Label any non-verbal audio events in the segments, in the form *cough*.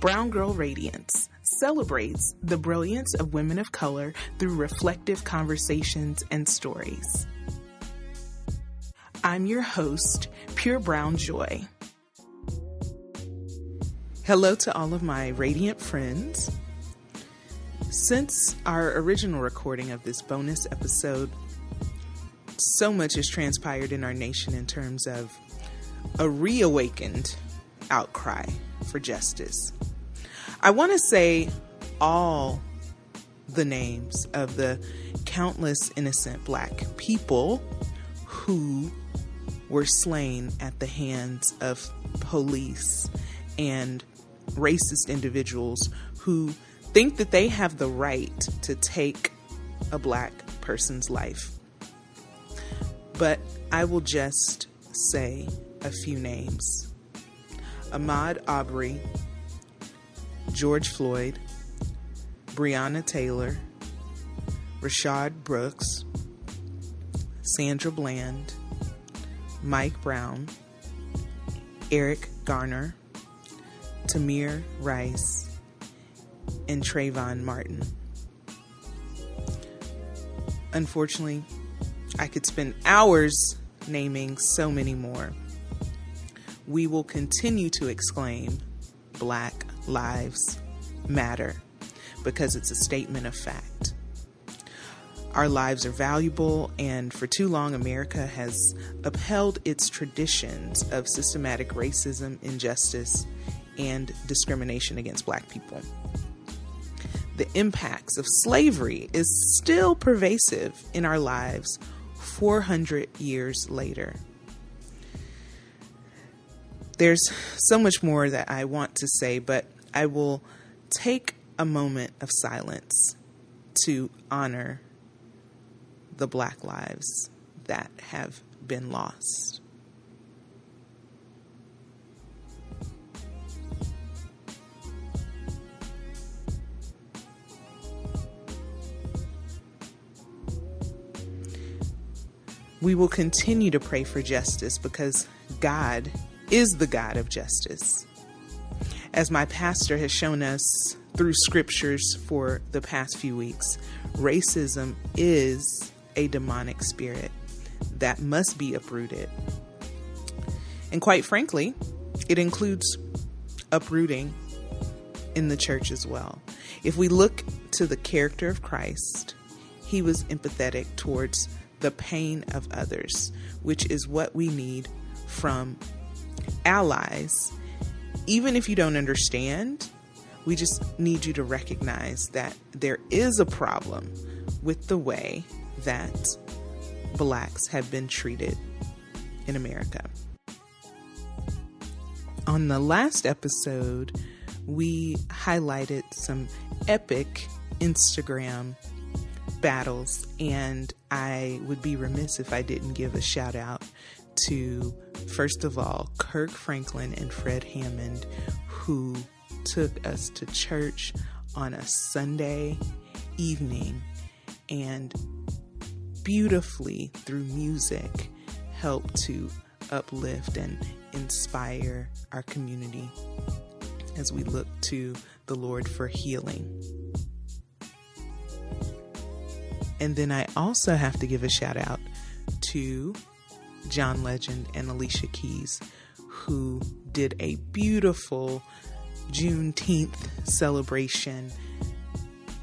Brown Girl Radiance celebrates the brilliance of women of color through reflective conversations and stories. I'm your host, Pure Brown Joy. Hello to all of my radiant friends. Since our original recording of this bonus episode, so much has transpired in our nation in terms of a reawakened outcry for justice. I want to say all the names of the countless innocent black people who were slain at the hands of police and racist individuals who think that they have the right to take a black person's life. But I will just say a few names Ahmaud Arbery, George Floyd, Breonna Taylor, Rayshard Brooks, Sandra Bland, Mike Brown, Eric Garner, Tamir Rice, and Trayvon Martin. Unfortunately, I could spend hours naming so many more. We will continue to exclaim Black Lives Matter because it's a statement of fact. Our lives are valuable, and for too long, America has upheld its traditions of systematic racism, injustice, and discrimination against black people. The impacts of slavery is still pervasive in our lives 400 years later. There's so much more that I want to say, but I will take a moment of silence to honor the black lives that have been lost. We will continue to pray for justice because God is the God of justice. As my pastor has shown us through scriptures for the past few weeks, racism is a demonic spirit that must be uprooted. And quite frankly, it includes uprooting in the church as well. If we look to the character of Christ, he was empathetic towards the pain of others, which is what we need from allies. Even if you don't understand, we just need you to recognize that there is a problem with the way that blacks have been treated in America. On the last episode, we highlighted some epic Instagram battles, and I would be remiss if I didn't give a shout out to, first of all, Kirk Franklin and Fred Hammond, who took us to church on a Sunday evening and beautifully through music helped to uplift and inspire our community as we look to the Lord for healing. And then I also have to give a shout out to John Legend and Alicia Keys, who did a beautiful Juneteenth celebration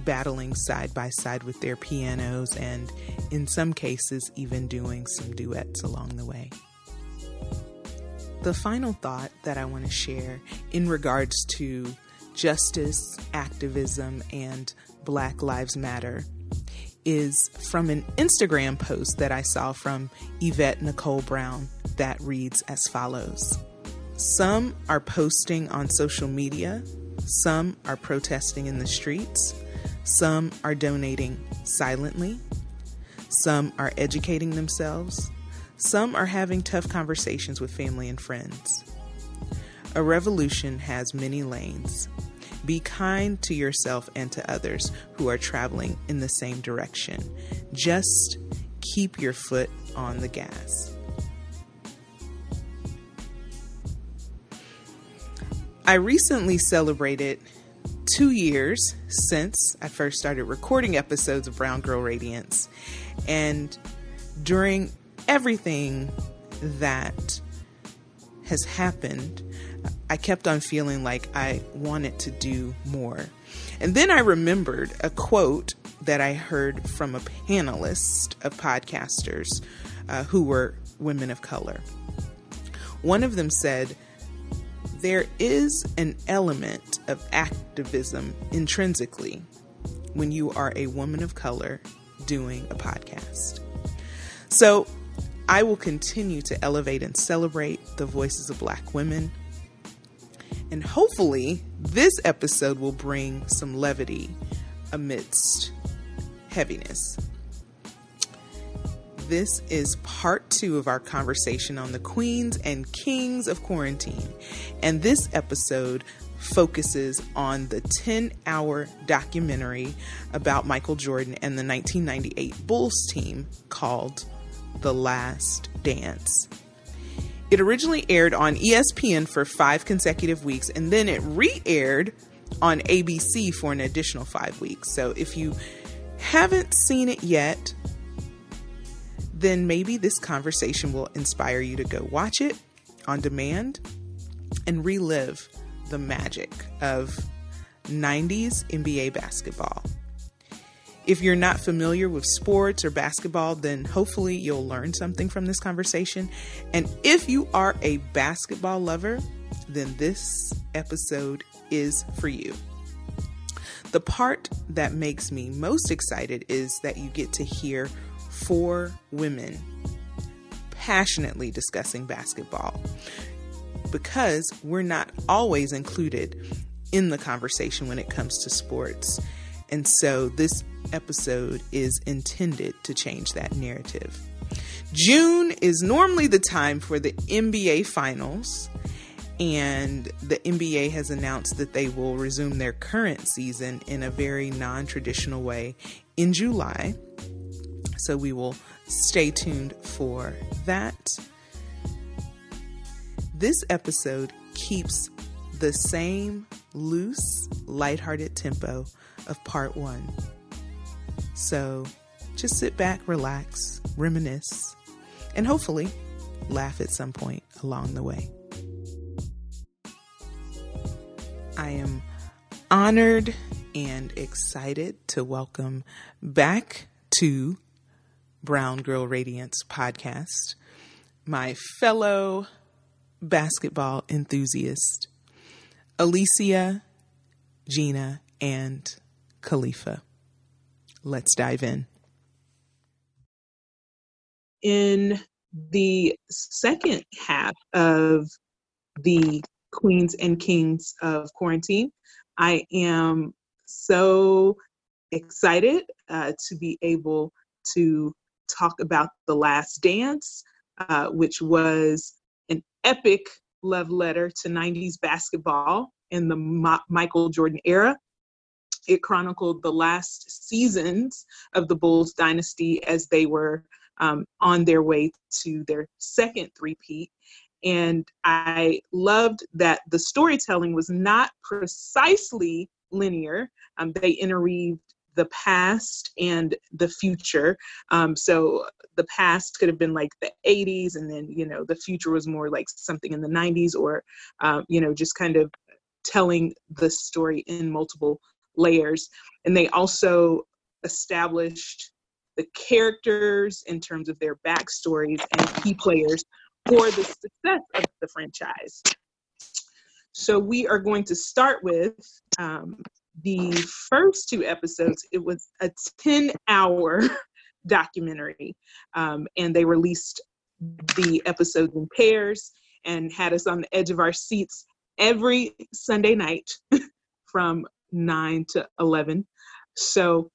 battling side by side with their pianos and, in some cases, even doing some duets along the way. The final thought that I want to share in regards to justice, activism, and Black Lives Matter is from an Instagram post that I saw from Yvette Nicole Brown that reads as follows Some are posting on social media, some are protesting in the streets, some are donating silently. Some are educating themselves. Some are having tough conversations with family and friends. A revolution has many lanes. Be kind to yourself and to others who are traveling in the same direction. Just keep your foot on the gas. I recently celebrated two years since I first started recording episodes of Brown Girl Radiance. And during everything that has happened, I kept on feeling like I wanted to do more. And then I remembered a quote that I heard from a panelist of podcasters uh, who were women of color. One of them said, There is an element of activism intrinsically when you are a woman of color doing a podcast. So I will continue to elevate and celebrate the voices of Black women. And hopefully, this episode will bring some levity amidst heaviness. This is part two of our conversation on the queens and kings of quarantine. And this episode focuses on the 10 hour documentary about Michael Jordan and the 1998 Bulls team called The Last Dance. It originally aired on ESPN for five consecutive weeks and then it re aired on ABC for an additional five weeks. So if you haven't seen it yet, then maybe this conversation will inspire you to go watch it on demand and relive the magic of 90s NBA basketball. If you're not familiar with sports or basketball, then hopefully you'll learn something from this conversation. And if you are a basketball lover, then this episode is for you. The part that makes me most excited is that you get to hear four women passionately discussing basketball because we're not always included in the conversation when it comes to sports. And so this episode is intended to change that narrative. June is normally the time for the NBA finals, and the NBA has announced that they will resume their current season in a very non traditional way in July. So we will stay tuned for that. This episode keeps the same loose, lighthearted tempo of part one. So just sit back, relax, reminisce, and hopefully laugh at some point along the way. I am honored and excited to welcome back to Brown Girl Radiance podcast my fellow basketball enthusiast, Alicia, Gina, and Khalifa. Let's dive in. In the second half of the Queens and Kings of Quarantine, I am so excited uh, to be able to talk about The Last Dance, uh, which was an epic love letter to 90s basketball in the Ma- Michael Jordan era. It chronicled the last seasons of the Bulls dynasty as they were um, on their way to their second three-peat. And I loved that the storytelling was not precisely linear. Um, they interweaved the past and the future. Um, so the past could have been like the 80s, and then, you know, the future was more like something in the 90s, or, um, you know, just kind of telling the story in multiple layers. And they also established the characters in terms of their backstories and key players for the success of the franchise. So we are going to start with um, the first two episodes, it was a 10 hour *laughs* documentary. Um, and they released the episodes in pairs and had us on the edge of our seats every Sunday night *laughs* from 9 to 11. So,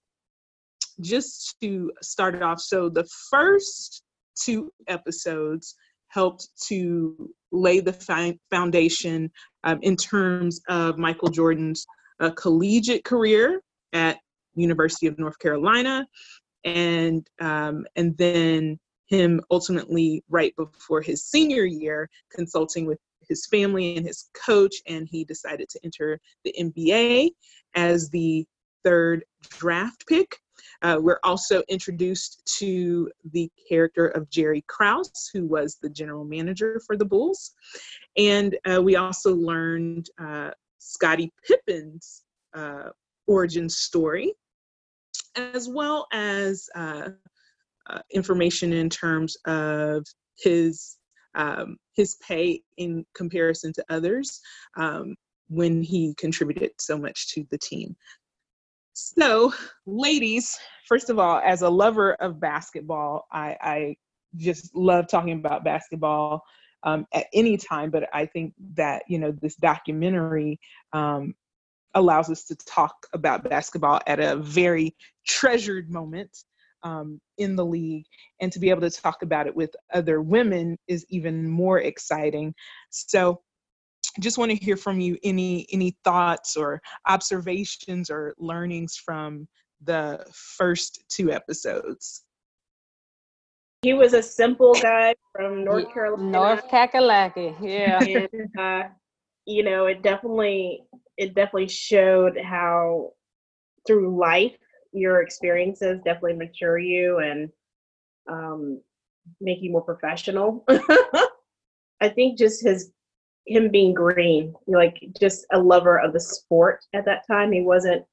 just to start it off, so the first two episodes helped to lay the foundation um, in terms of Michael Jordan's a collegiate career at University of North Carolina, and um, and then him ultimately right before his senior year consulting with his family and his coach, and he decided to enter the NBA as the third draft pick. Uh, we're also introduced to the character of Jerry Krause, who was the general manager for the Bulls. And uh, we also learned uh, Scottie Pippen's uh, origin story, as well as uh, uh, information in terms of his um, his pay in comparison to others um, when he contributed so much to the team. So, ladies, first of all, as a lover of basketball, I, I just love talking about basketball um, at any time. But I think that you know this documentary um, allows us to talk about basketball at a very treasured moment um, in the league, and to be able to talk about it with other women is even more exciting. So just want to hear from you any any thoughts or observations or learnings from the first two episodes? He was a simple guy from north carolina. North kakalaki yeah. And, uh, you know it definitely it definitely showed how through life your experiences definitely mature you and um, make you more professional *laughs* i think just his him being green, like just a lover of the sport at that time. He wasn't.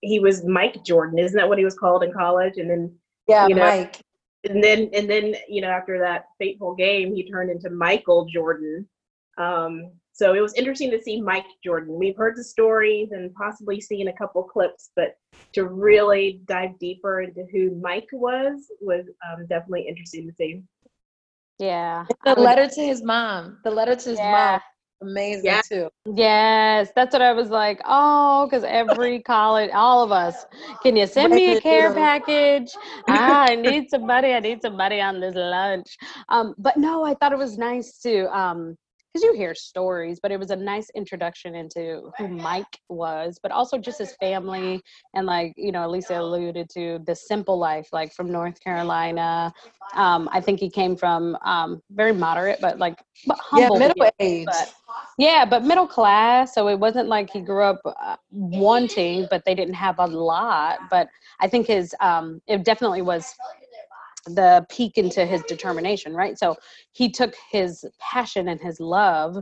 He was Mike Jordan, isn't that what he was called in college? And then yeah, you know, Mike. And then and then you know after that fateful game, he turned into Michael Jordan. Um, so it was interesting to see Mike Jordan. We've heard the stories and possibly seen a couple clips, but to really dive deeper into who Mike was was um, definitely interesting to see. Yeah. the letter to his mom. The letter to his yeah. mom. Amazing yeah. too. Yes, that's what I was like. Oh, because every *laughs* college, all of us, can you send me a care package? ah, I need *laughs* somebody. I need somebody on this lunch. Um, but no, I thought it was nice to um because you hear stories, but it was a nice introduction into who Mike was, but also just his family and like you know, Lisa alluded to the simple life, like from North Carolina. Um, I think he came from um, very moderate, but like but humble. Yeah, middle age. But, yeah, but middle class. So it wasn't like he grew up uh, wanting, but they didn't have a lot. But I think his um, it definitely was the peek into his determination, right? So he took his passion and his love,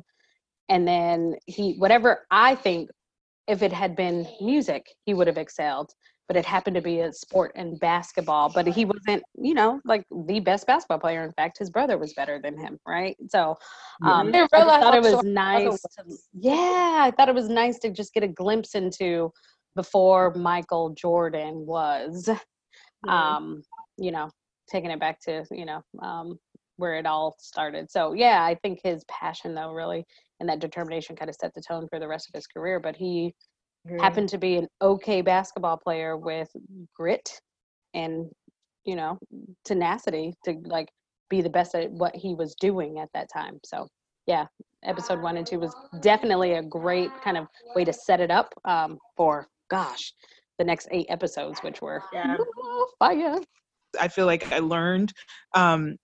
and then he, whatever I think, if it had been music, he would have excelled. But it happened to be a sport and basketball. But he wasn't, you know, like the best basketball player. In fact, his brother was better than him, right? So um, I thought it was nice. To, yeah, I thought it was nice to just get a glimpse into before Michael Jordan was. Um, you know, taking it back to you know um, where it all started. So yeah, I think his passion though really and that determination kind of set the tone for the rest of his career. But he mm-hmm. happened to be an okay basketball player with grit and you know tenacity to like be the best at what he was doing at that time. So yeah, episode one and two was definitely a great kind of way to set it up um, for gosh the next eight episodes, which were yeah. *laughs* fire. I feel like I learned um,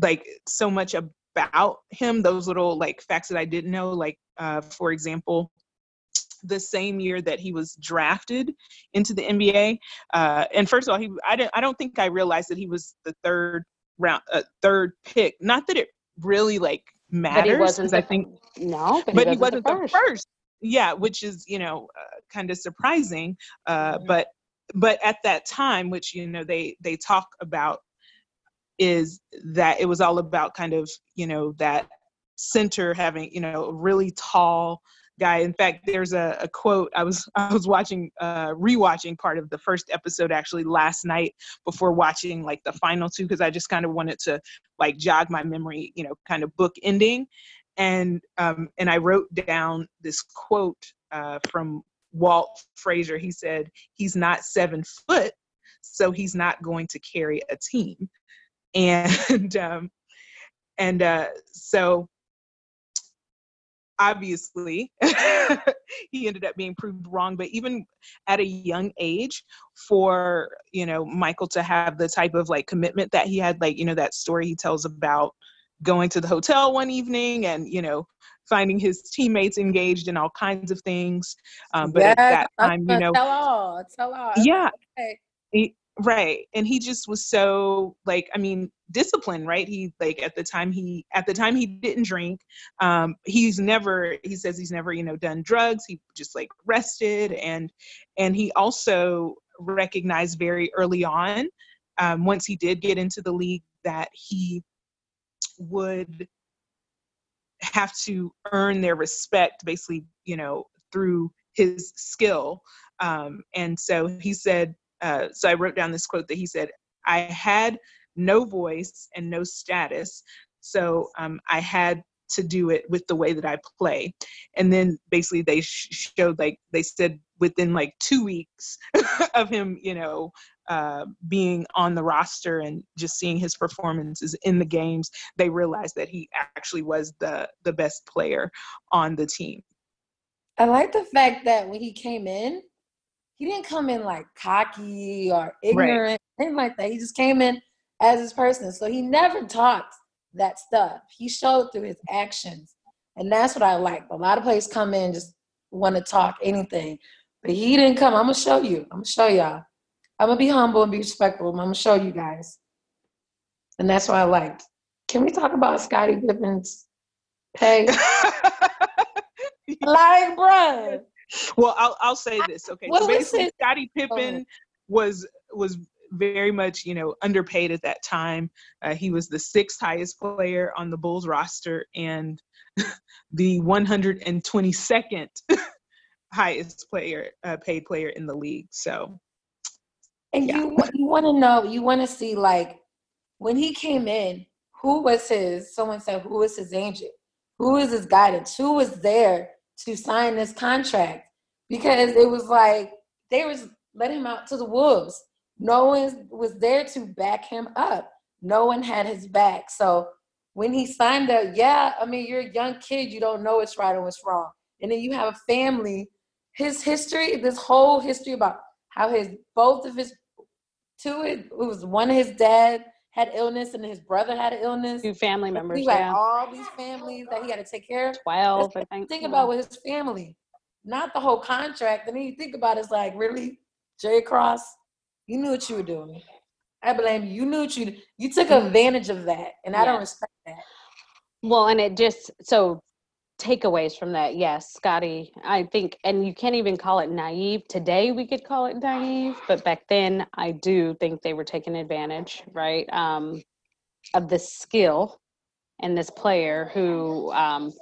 like so much about him. Those little like facts that I didn't know, like uh, for example, the same year that he was drafted into the NBA. Uh, and first of all, he I didn't I don't think I realized that he was the third round uh, third pick. Not that it really like matters because I think no, but, but he wasn't, he wasn't the, first. the, first. Yeah, which is you know uh, kind of surprising. Uh, mm-hmm. But but at that time which you know they they talk about is that it was all about kind of you know that center having you know a really tall guy. In fact there's a, a quote i was *laughs* i was watching uh rewatching part of the first episode actually last night before watching like the final two because i just kind of wanted to like jog my memory you know kind of book ending and um and i wrote down this quote uh from Walt Frazier, he said, he's not seven foot, so he's not going to carry a team. *laughs* And um, and uh, so obviously *laughs* he ended up being proved wrong but even at a young age for you know michael to have the type of like commitment that he had like you know that story he tells about going to the hotel one evening and you know finding his teammates engaged in all kinds of things. Um, but at that time, you know, tell all, tell all. Yeah. Okay. He, right and he just was so like i mean disciplined right he like at the time he at the time he didn't drink um he's never he says he's never you know done drugs he just like rested and and he also recognized very early on um once he did get into the league that he would have to earn their respect basically you know through his skill. Um, and so he said uh, so i wrote down this quote that he said i had no voice and no status so um, i had to do it with the way that i play. And then basically they sh- showed like they said within like two weeks *laughs* of him you know uh, being on the roster and just seeing his performances in the games, they realized that he actually was the the best player on the team. I like the fact that when he came in, he didn't come in like cocky or ignorant, right. anything like that. He just came in as his person. So he never talked that stuff. He showed through his actions. And that's what I like. A lot of players come in just want to talk anything. But he didn't come. I'm gonna show you. I'm gonna show y'all. I'm gonna be humble and be respectful. I'm gonna show you guys, and that's what I liked. Can we talk about Scottie Pippen's pay? *laughs* like, bruh. Well, I'll I'll say this. Okay, well, so basically, Scottie Pippen was was very much you know underpaid at that time. Uh, he was the sixth highest player on the Bulls roster and *laughs* the 122nd highest player uh, paid player in the league. So and yeah. you you want to know, you want to see like when he came in, who was his? Someone said, who was his agent? Who was his guidance? Who was there to sign this contract? Because it was like they was let him out to the wolves. No one was there to back him up. No one had his back. So when he signed up, yeah, I mean, you're a young kid, you don't know what's right and what's wrong. And then you have a family. His history, this whole history about how his both of his two it was one of his dad had illness and his brother had an illness. Two family members. He had yeah. all these families that he had to take care of. Twelve, I think. Think about with his family, not the whole contract. And then you think about it, it's like really, Jerry Krause, you knew what you were doing. I blame you. You knew what you you took advantage of that, and I don't respect that. Well, and it just so takeaways from that. Yes scottie i think and you can't even call it naive. Today we could call it naive but back then i do think they were taking advantage right um, of this skill and this player who um,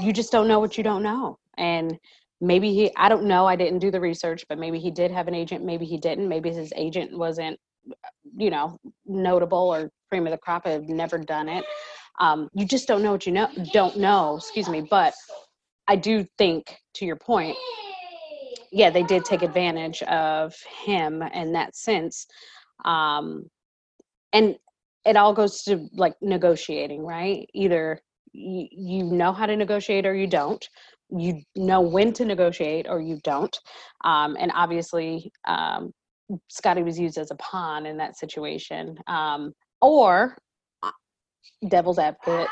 you just don't know what you don't know. And maybe he i don't know i didn't do the research but maybe he did have an agent maybe he didn't. Maybe his agent wasn't you know notable or cream of the crop have never done it um, you just don't know what you know don't know excuse me but i do think to your point yeah they did take advantage of him in that sense. Um, and it all goes to like negotiating right? Either you, you know how to negotiate or you don't. You know when to negotiate or you don't. Um, and obviously um, scottie was used as a pawn in that situation. Um, or devil's advocate.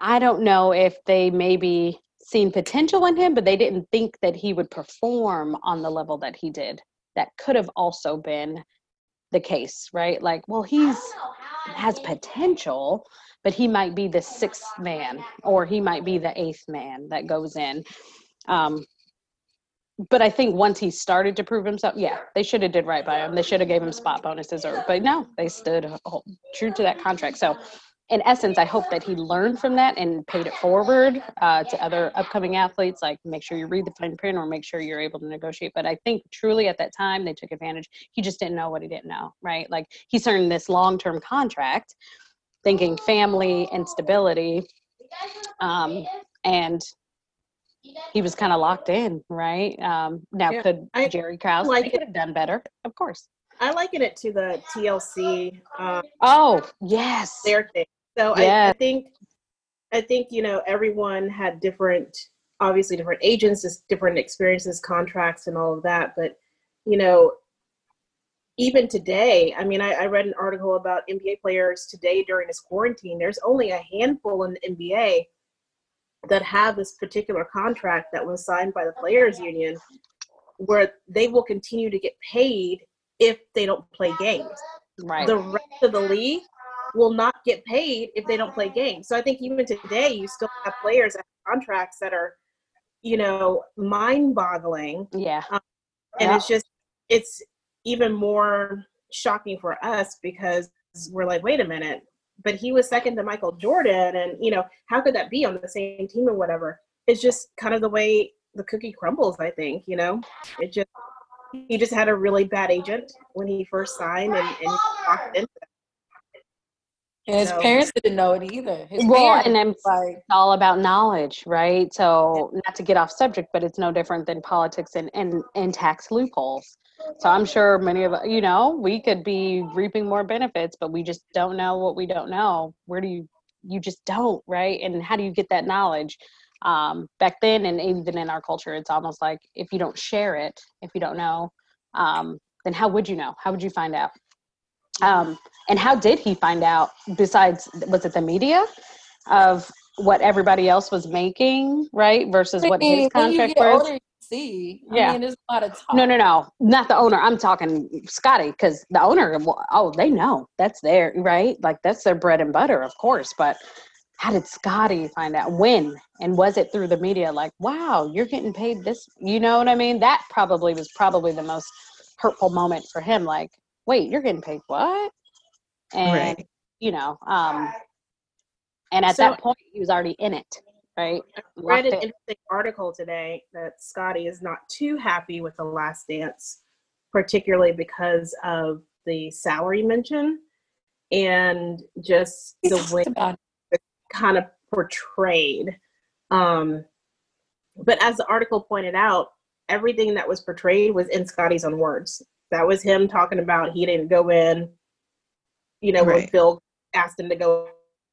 I don't know if they maybe seen potential in him, but they didn't think that he would perform on the level that he did. That could have also been the case, right? Like, well, he's has potential, but he might be the sixth man, or he might be the eighth man that goes in. Um, but I think once he started to prove himself, yeah, they should have did right by him. They should have gave him spot bonuses, or but no, they stood true to that contract. So, in essence, I hope that he learned from that and paid it forward uh, to other upcoming athletes. Like, make sure you read the fine print, or make sure you're able to negotiate. But I think truly at that time they took advantage. He just didn't know what he didn't know, right? Like he signed this long-term contract, thinking family and stability, um, and he was kind of locked in, right? Um, now, yeah, could I, Jerry Krause like could have done better? Of course. I liken it to the TLC. Um, oh yes, their thing. So yes. I, I think, I think you know everyone had different, obviously different agents, different experiences, contracts, and all of that. But you know, even today, I mean, I, I, read an article about NBA players today during this quarantine. There's only a handful in the NBA that have this particular contract that was signed by the players union where they will continue to get paid if they don't play games. Right. The rest of the league will not get paid if they don't play games. So I think even today you still have players at contracts that are, you know, mind boggling. Yeah. Um, and yeah. it's just it's even more shocking for us because we're like, wait a minute, but he was second to Michael Jordan, and you know, how could that be on the same team or whatever? It's just kind of the way the cookie crumbles. I think you know, it just he just had a really bad agent when he first signed, and, and walked into and his parents didn't know it either. His well, and I'm, like, it's all about knowledge, right? So, not to get off subject, but it's no different than politics and, and, and tax loopholes. So, I'm sure many of you know we could be reaping more benefits, but we just don't know what we don't know. Where do you you just don't, right? And how do you get that knowledge? Um, back then, and even in our culture, it's almost like if you don't share it, if you don't know, um, then how would you know? How would you find out? Um, and how did he find out? Besides, was it the media of what everybody else was making, right, versus what his contract was? Older, see, I yeah. mean, there's a lot of talk. No, no, no, not the owner. I'm talking Scottie because the owner, oh, they know that's their right, like that's their bread and butter, of course. But how did Scottie find out when? And was it through the media? Like, wow, you're getting paid this. You know what I mean? That probably was probably the most hurtful moment for him. Like, wait, you're getting paid what? And right. you know, um, and at so, that point he was already in it, right? I read an interesting article today that Scottie is not too happy with the Last Dance, particularly because of the salary mention and just the way it's kind of portrayed. Um, but as the article pointed out, everything that was portrayed was in Scottie's own words. That was him talking about he didn't go in, you know, right. when Phil asked him to go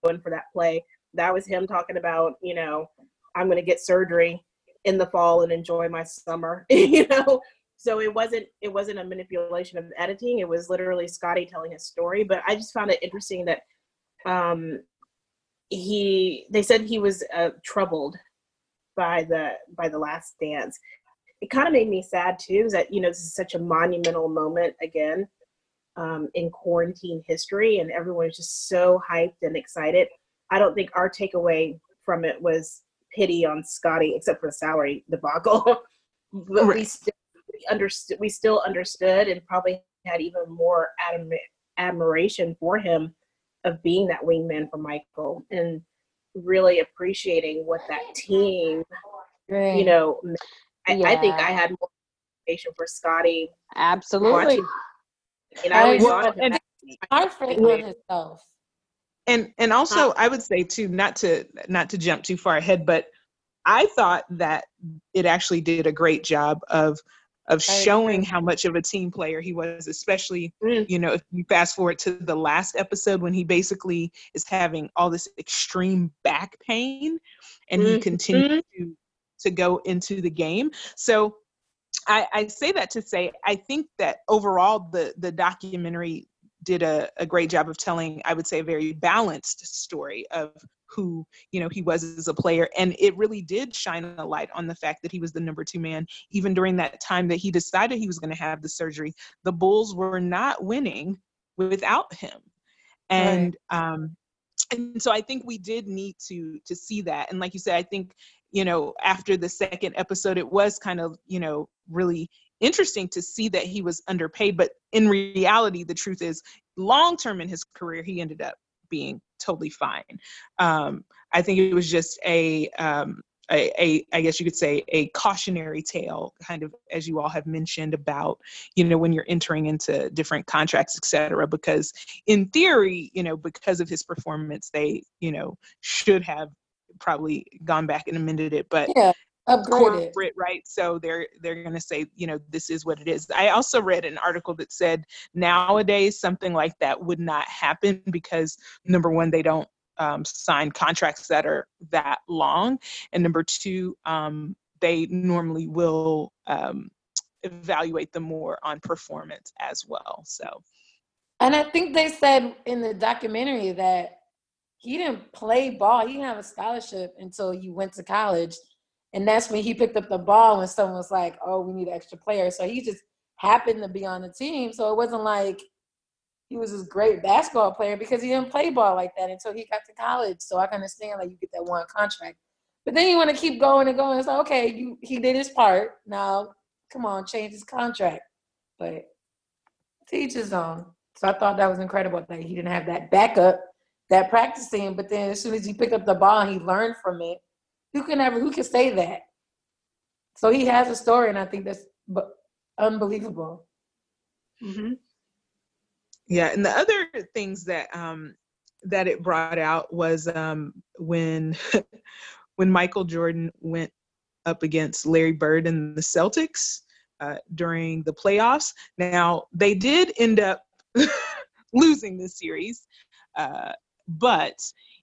in for that play. That was him talking about, you know, I'm going to get surgery in the fall and enjoy my summer, *laughs* you know. So it wasn't it wasn't a manipulation of editing. It was literally Scottie telling his story. But I just found it interesting that um, he they said he was uh, troubled by the by the last dance it kind of made me sad too is that you know this is such a monumental moment again um, in quarantine history and everyone is just so hyped and excited i don't think our takeaway from it was pity on Scottie, except for the salary debacle *laughs* but right. we still understood we still understood and probably had even more admi- admiration for him of being that wingman for michael and really appreciating what that team right. you know I, yeah. I think I had more appreciation for Scottie. Absolutely. And I always well, and confident on himself. And and also I would say too, not to not to jump too far ahead, but I thought that it actually did a great job of of showing how much of a team player he was, especially, mm. you know, if you fast forward to the last episode when he basically is having all this extreme back pain and mm-hmm. he continues to to go into the game. So I, I say that to say I think that overall the the documentary did a, a great job of telling, I would say, a very balanced story of who you know he was as a player and it really did shine a light on the fact that he was the number two man. Even during that time that he decided he was going to have the surgery the bulls were not winning without him. And right. um and so i think we did need to to see that. And like you said i think you know, after the second episode, it was kind of, you know, really interesting to see that he was underpaid. But in reality, the truth is, long term in his career, he ended up being totally fine. Um, I think it was just a, um, a, a, I guess you could say, a cautionary tale, kind of as you all have mentioned about, you know, when you're entering into different contracts, et cetera, because in theory, you know, because of his performance, they, you know, should have probably gone back and amended it, but yeah, upgraded. corporate, right? So they're they're going to say, you know, this is what it is. I also read an article that said nowadays something like that would not happen because number one, they don't um, sign contracts that are that long, and number two, um, they normally will um, evaluate them more on performance as well. So, and I think they said in the documentary that he didn't play ball. He didn't have a scholarship until he went to college. And that's when he picked up the ball when someone was like, oh, we need extra players. So he just happened to be on the team. So it wasn't like he was this great basketball player because he didn't play ball like that until he got to college. So I can understand like you get that one contract. But then you want to keep going and going. It's like, okay, you he did his part. Now, come on, change his contract. But teach his own. So I thought that was incredible that he didn't have that backup that practicing, but then as soon as he picked up the ball and he learned from it, who can ever who can say that? So he has a story, and I think that's unbelievable. Mm-hmm. Yeah, and the other things that um, that it brought out was um, when *laughs* when Michael Jordan went up against Larry Bird and the Celtics uh, during the playoffs. Now they did end up *laughs* losing the series. Uh, but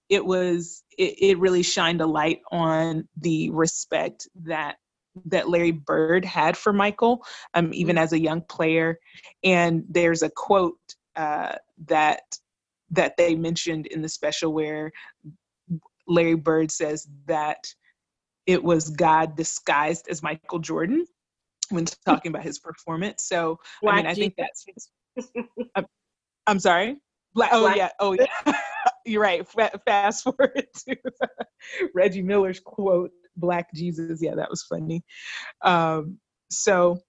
it was it, it really shined a light on the respect that that Larry Bird had for Michael, um, even mm-hmm. as a young player. And there's a quote uh, that that they mentioned in the special where Larry Bird says that it was God disguised as Michael Jordan when *laughs* talking about his performance. So Black I mean, I think that's. I'm, I'm sorry. Black, oh Black. yeah. Oh yeah. You're right. fast *laughs* forward to Reggie Miller's quote, "Black Jesus." Yeah, that was funny. Um, so,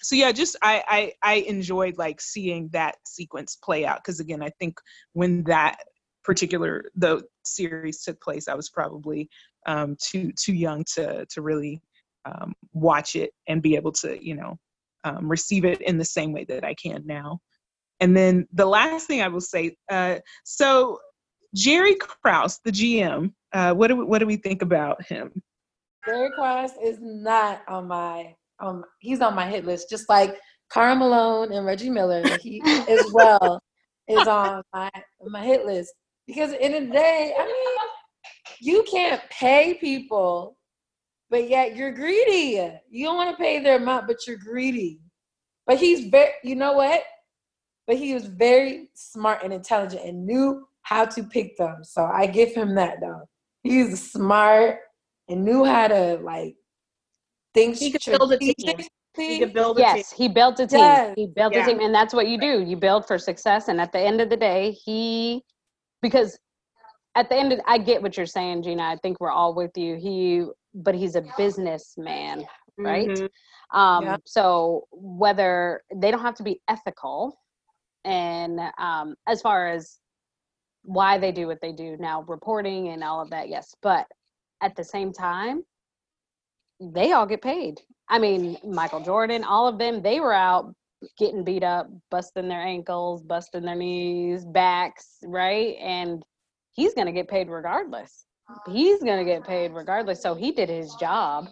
so yeah, just I, I I enjoyed like seeing that sequence play out because again, I think when that particular the series took place, I was probably um, too too young to to really um, watch it and be able to you know um, receive it in the same way that I can now. And then the last thing I will say, uh, so Jerry Krause, the GM, uh, what do we, what do we think about him? Jerry Krause is not on my um he's on my hit list, just like Karl Malone and Reggie Miller. He *laughs* as well is on my my hit list because in the day, I mean, you can't pay people, but yet you're greedy. You don't want to pay their amount, but you're greedy. But he's very, you know what? But he was very smart and intelligent and knew how to pick them. So I give him that though. He's smart and knew how to like think. He could build a team. He could build a yes, team. he built a team. Yes. He built yeah. a team, and that's what you do. You build for success, and at the end of the day, he because at the end of I get what you're saying, Gina. I think we're all with you. He, but he's a businessman, right? Mm-hmm. Um, yeah. So whether they don't have to be ethical, and um, as far as why they do what they do now reporting and all of that yes but at the same time they all get paid. I mean michael jordan all of them they were out getting beat up busting their ankles busting their knees backs right? And he's going to get paid regardless. He's going to get paid regardless. So he did his job.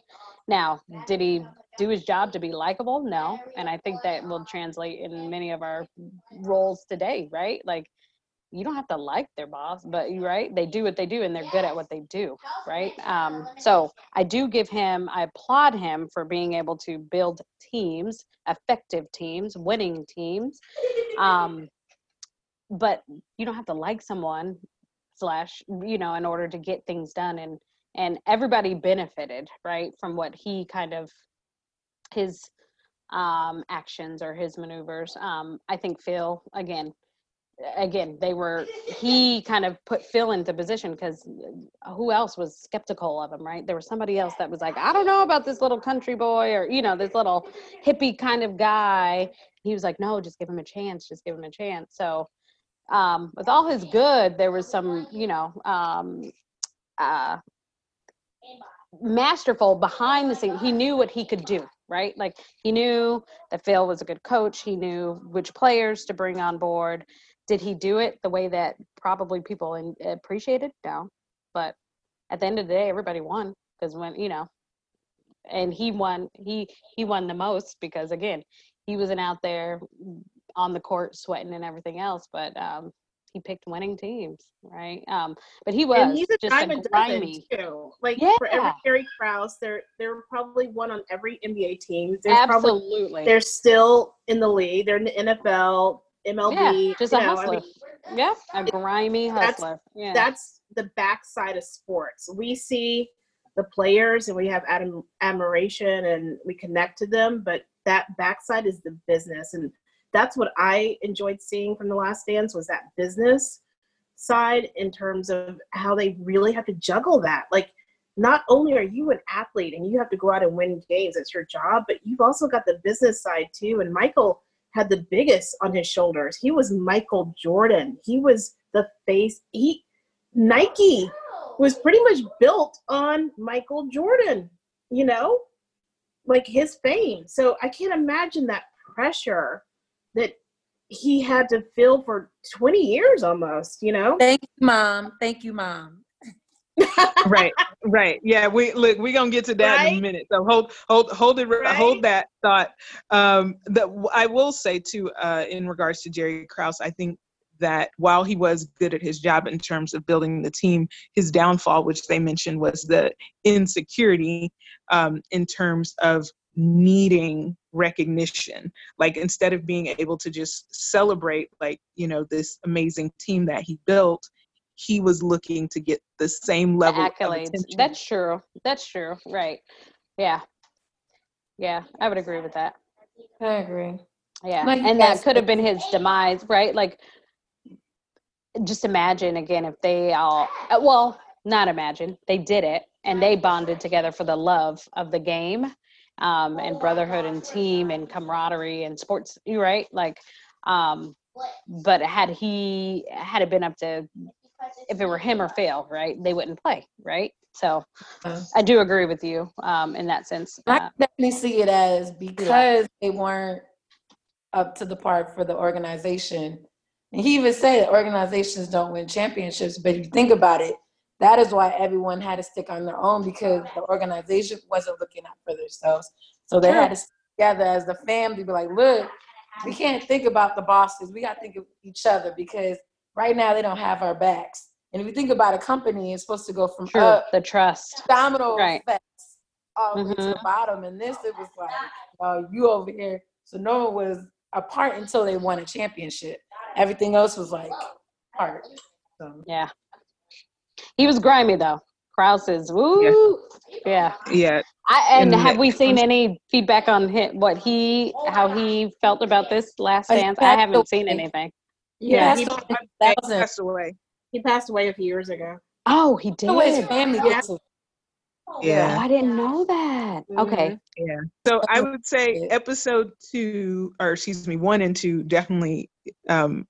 Now did he do his job to be likable? No. And I think that will translate in many of our roles today, right? Like you don't have to like their boss, but you right, they do what they do and they're good at what they do, right? Um, so I do give him, I applaud him for being able to build teams, effective teams, winning teams. Um, but you don't have to like someone slash, you know, in order to get things done and and everybody benefited right from what he kind of his um, actions or his maneuvers. Um, I think Phil again, again they were he kind of put Phil into position because who else was skeptical of him, right? There was somebody else that was like, I don't know about this little country boy or you know this little hippie kind of guy. He was like, no, just give him a chance, just give him a chance. So um, with all his good, there was some you know um, uh, masterful behind the scene. He knew what he could do right? Like he knew that Phil was a good coach. He knew which players to bring on board. Did he do it the way that probably people in, appreciated? No, but at the end of the day, everybody won because when you know, and he won. He he won the most because again, he wasn't out there on the court sweating and everything else, but um, he picked winning teams, right? Um, but he was and he's a just dime a grimy. too. Like for every Yeah. Gary Krause, there there are probably one on every NBA team. There's probably Absolutely. they're still in the league. They're in the NFL, MLB. yeah, just a know, I hustler. mean, yeah, a grimy that's- hustler. Yeah. that's the backside of sports. We see the players and we have adm- admiration and we connect to them, but that backside is the business. And that's what I enjoyed seeing from the last dance was that business side in terms of how they really have to juggle that. Like not only are you an athlete and you have to go out and win games, it's your job, but you've also got the business side too. And Michael had the biggest on his shoulders. He was Michael Jordan. He was the face. He Nike was pretty much built on Michael Jordan, you know, like his fame. So I can't imagine that pressure that he had to feel for 20 years almost, you know? Thank you, mom. Thank you, mom. *laughs* right right yeah we look we're gonna get to that in a minute so hold hold hold it Right? hold that thought um that i will say too uh in regards to jerry krause i think that while he was good at his job in terms of building the team his downfall which they mentioned was the insecurity um in terms of needing recognition like instead of being able to just celebrate like you know this amazing team that he built he was looking to get the same level of accolades. attention. That's true. That's true. Right. Yeah. Yeah, I would agree with that. I agree. Yeah. Like and that could have been his demise, right? Like just imagine again if they all uh, well, not imagine. They did it and they bonded together for the love of the game. Um, and brotherhood and team and camaraderie and sports, you right? Like um but had he had it been up to if it were him or Phil, right, they wouldn't play, right? So Uh, I do agree with you um, in that sense. I Uh, definitely see it as because they weren't up to the part for the organization. And he even said organizations don't win championships, but if you think about it, that is why everyone had to stick on their own because the organization wasn't looking out for themselves. So they had to stick together as the family, be like, look, we can't think about the bosses. We got to think of each other because right now they don't have our backs. And if you think about a company, it's supposed to go from true, up the trust. domino Right. effects all the way to the Mhm. bottom. And this, it was like, oh, you over here. So no one was apart until they won a championship. Everything else was like part. So Yeah, he was grimy though. Krause is woo. Yeah. yeah I, and And have we seen any feedback on him, what he, how he felt about this last dance? I haven't seen anything. Yeah, he he, passed away He passed away he passed away a few years ago. Oh, he did. Oh, his family Yeah. gets it. Oh, I didn't know that. Okay. yeah so i would say episode two or excuse me one and two definitely um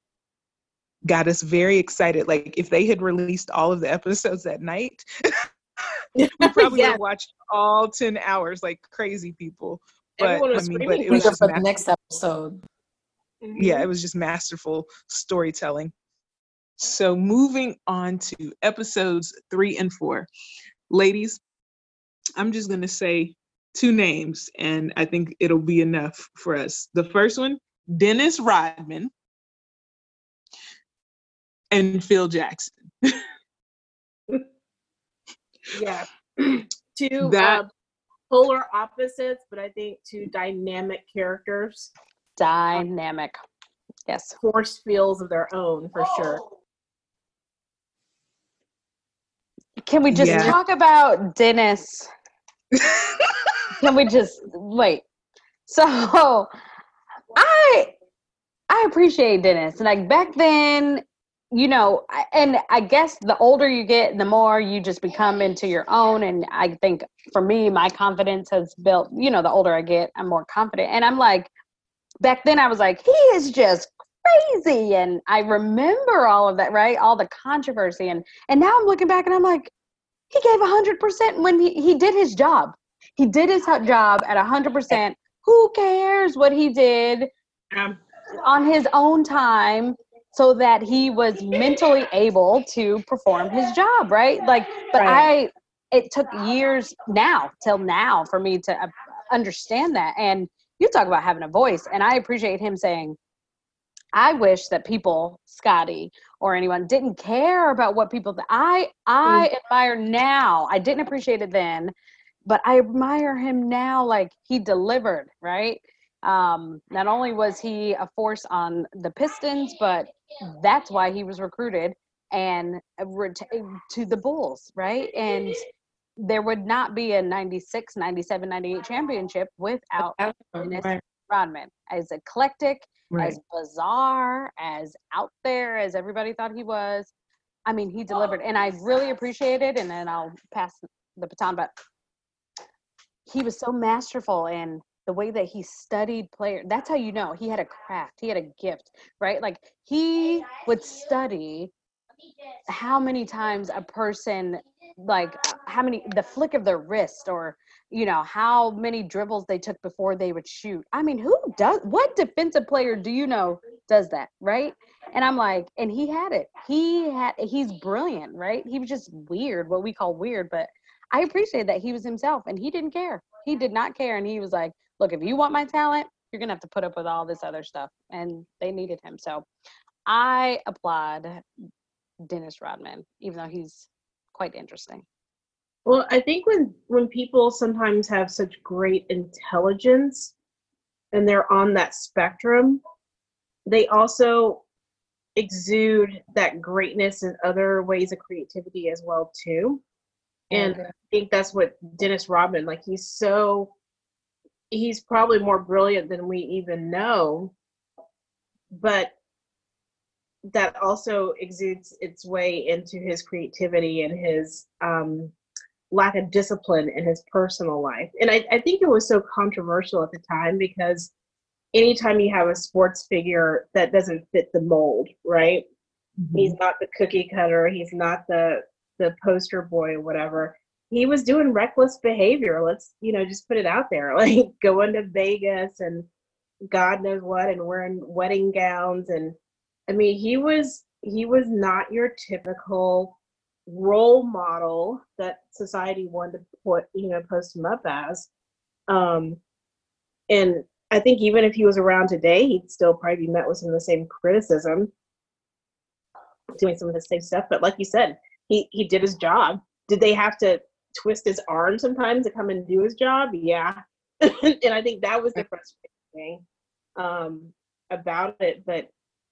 got us very excited. Like if they had released all of the episodes that night *laughs* we probably would Yeah. have watched all 10 hours like crazy people. But Everyone i was mean but it was just for the next episode. yeah mm-hmm. it was just masterful storytelling. So moving on to episodes three and four. Ladies i'm just going to say two names and i think it'll be enough for us. The first one dennis rodman and phil jackson Yeah. *clears throat* two That- uh, polar opposites, but I think two dynamic characters, Dynamic. Yes. force fields of their own for sure. Can we just Yeah. talk about Dennis? *laughs* Can we just wait? So I I appreciate Dennis. Like back then, you know, and I guess the older you get, the more you just become into your own. And I think for me, my confidence has built, you know, the older I get, I'm more confident. And I'm like, back then I was like, he is just crazy. And I remember all of that, right? All the controversy. And and now I'm looking back and I'm like, he gave hundred percent when he, he did his job. He did his job at hundred percent. Who cares what he did Um, on his own time so that he was *laughs* mentally able to perform his job, right? Like, but Right. I, it took years now till now for me to uh, understand that. And you talk about having a voice, and I appreciate him saying, I wish that people, Scottie or anyone, didn't care about what people. Th- I I mm. admire now. I didn't appreciate it then, but I admire him now. Like he delivered, right? Um, not only was he a force on the Pistons, but that's why he was recruited and to the Bulls, right? And there would not be a 96, 97, 98 championship without Dennis Rodman. As eclectic, right. as bizarre, as out there as everybody thought he was. I mean, he delivered, and I really appreciate it. And then I'll pass the baton, but he was so masterful in the way that he studied player that's how you know he had a craft he had a gift right? Like he would study how many times a person like how many the flick of their wrist or you know how many dribbles they took before they would shoot. I mean who does what defensive player do you know does that right? And i'm like and he had it. He had he's brilliant right? He was just weird what we call weird but i appreciate that he was himself and he didn't care. He did not care and he was like look if you want my talent you're gonna have to put up with all this other stuff and they needed him so i applaud dennis rodman even though he's quite interesting. Well, I think when when people sometimes have such great intelligence and they're on that spectrum, they also exude that greatness in other ways of creativity as well too. And I think that's what Dennis Rodman like he's so he's probably more brilliant than we even know. But that also exudes its way into his creativity and his um, lack of discipline in his personal life. And I, I think it was so controversial at the time because anytime you have a sports figure that doesn't fit the mold, right? Mm-hmm. He's not the cookie cutter, he's not the the poster boy or whatever. He was doing reckless behavior. Let's, you know, just put it out there. *laughs* Like going to Vegas and God knows what and wearing wedding gowns and I mean, he was he was not your typical role model that society wanted to put, you know, post him up as. Um, and I think even if he was around today, he'd still probably be met with some of the same criticism, doing some of the same stuff. But like you said, he he did his job. Did they have to twist his arm sometimes to come and do his job? Yeah, *laughs* and I think that was the frustrating thing um, about it. But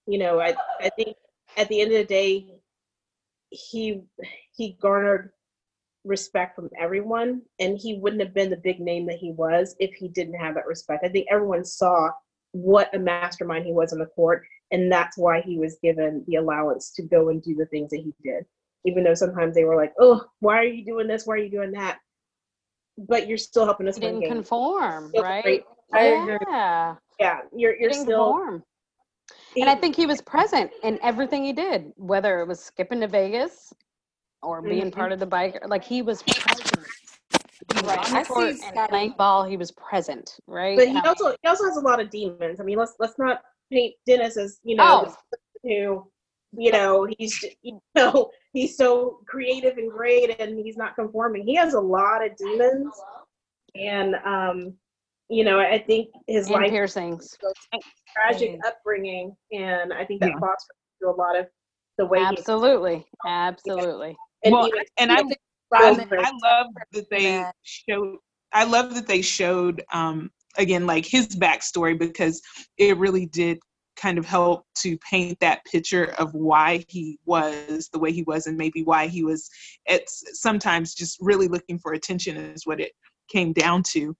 you know, I I think at the end of the day, he he garnered respect from everyone, and he wouldn't have been the big name that he was if he didn't have that respect. I think everyone saw what a mastermind he was on the court, and that's why he was given the allowance to go and do the things that he did. Even though sometimes they were like, "Oh, why are you doing this? Why are you doing that?" But you're still helping us. He didn't games. conform, right? Yeah. Yeah, you're you're still conform. And I think he was present in everything he did, whether it was skipping to Vegas or being mm-hmm. part of the bike. Like he was present. right. I see and playing ball. He was present, right? But he um, also he also has a lot of demons. I mean, let's let's not paint Dennis as you know oh. who you know he's you know he's so creative and great and he's not conforming. He has a lot of demons, and um, you know, I think his and life piercings, tragic upbringing, and I think that yeah. fostered a lot of the way. Absolutely, absolutely. And well, and I, I love that they showed. I love that they showed um, again like his backstory because it really did kind of help to paint that picture of why he was the way he was and maybe why he was at sometimes just really looking for attention is what it came down to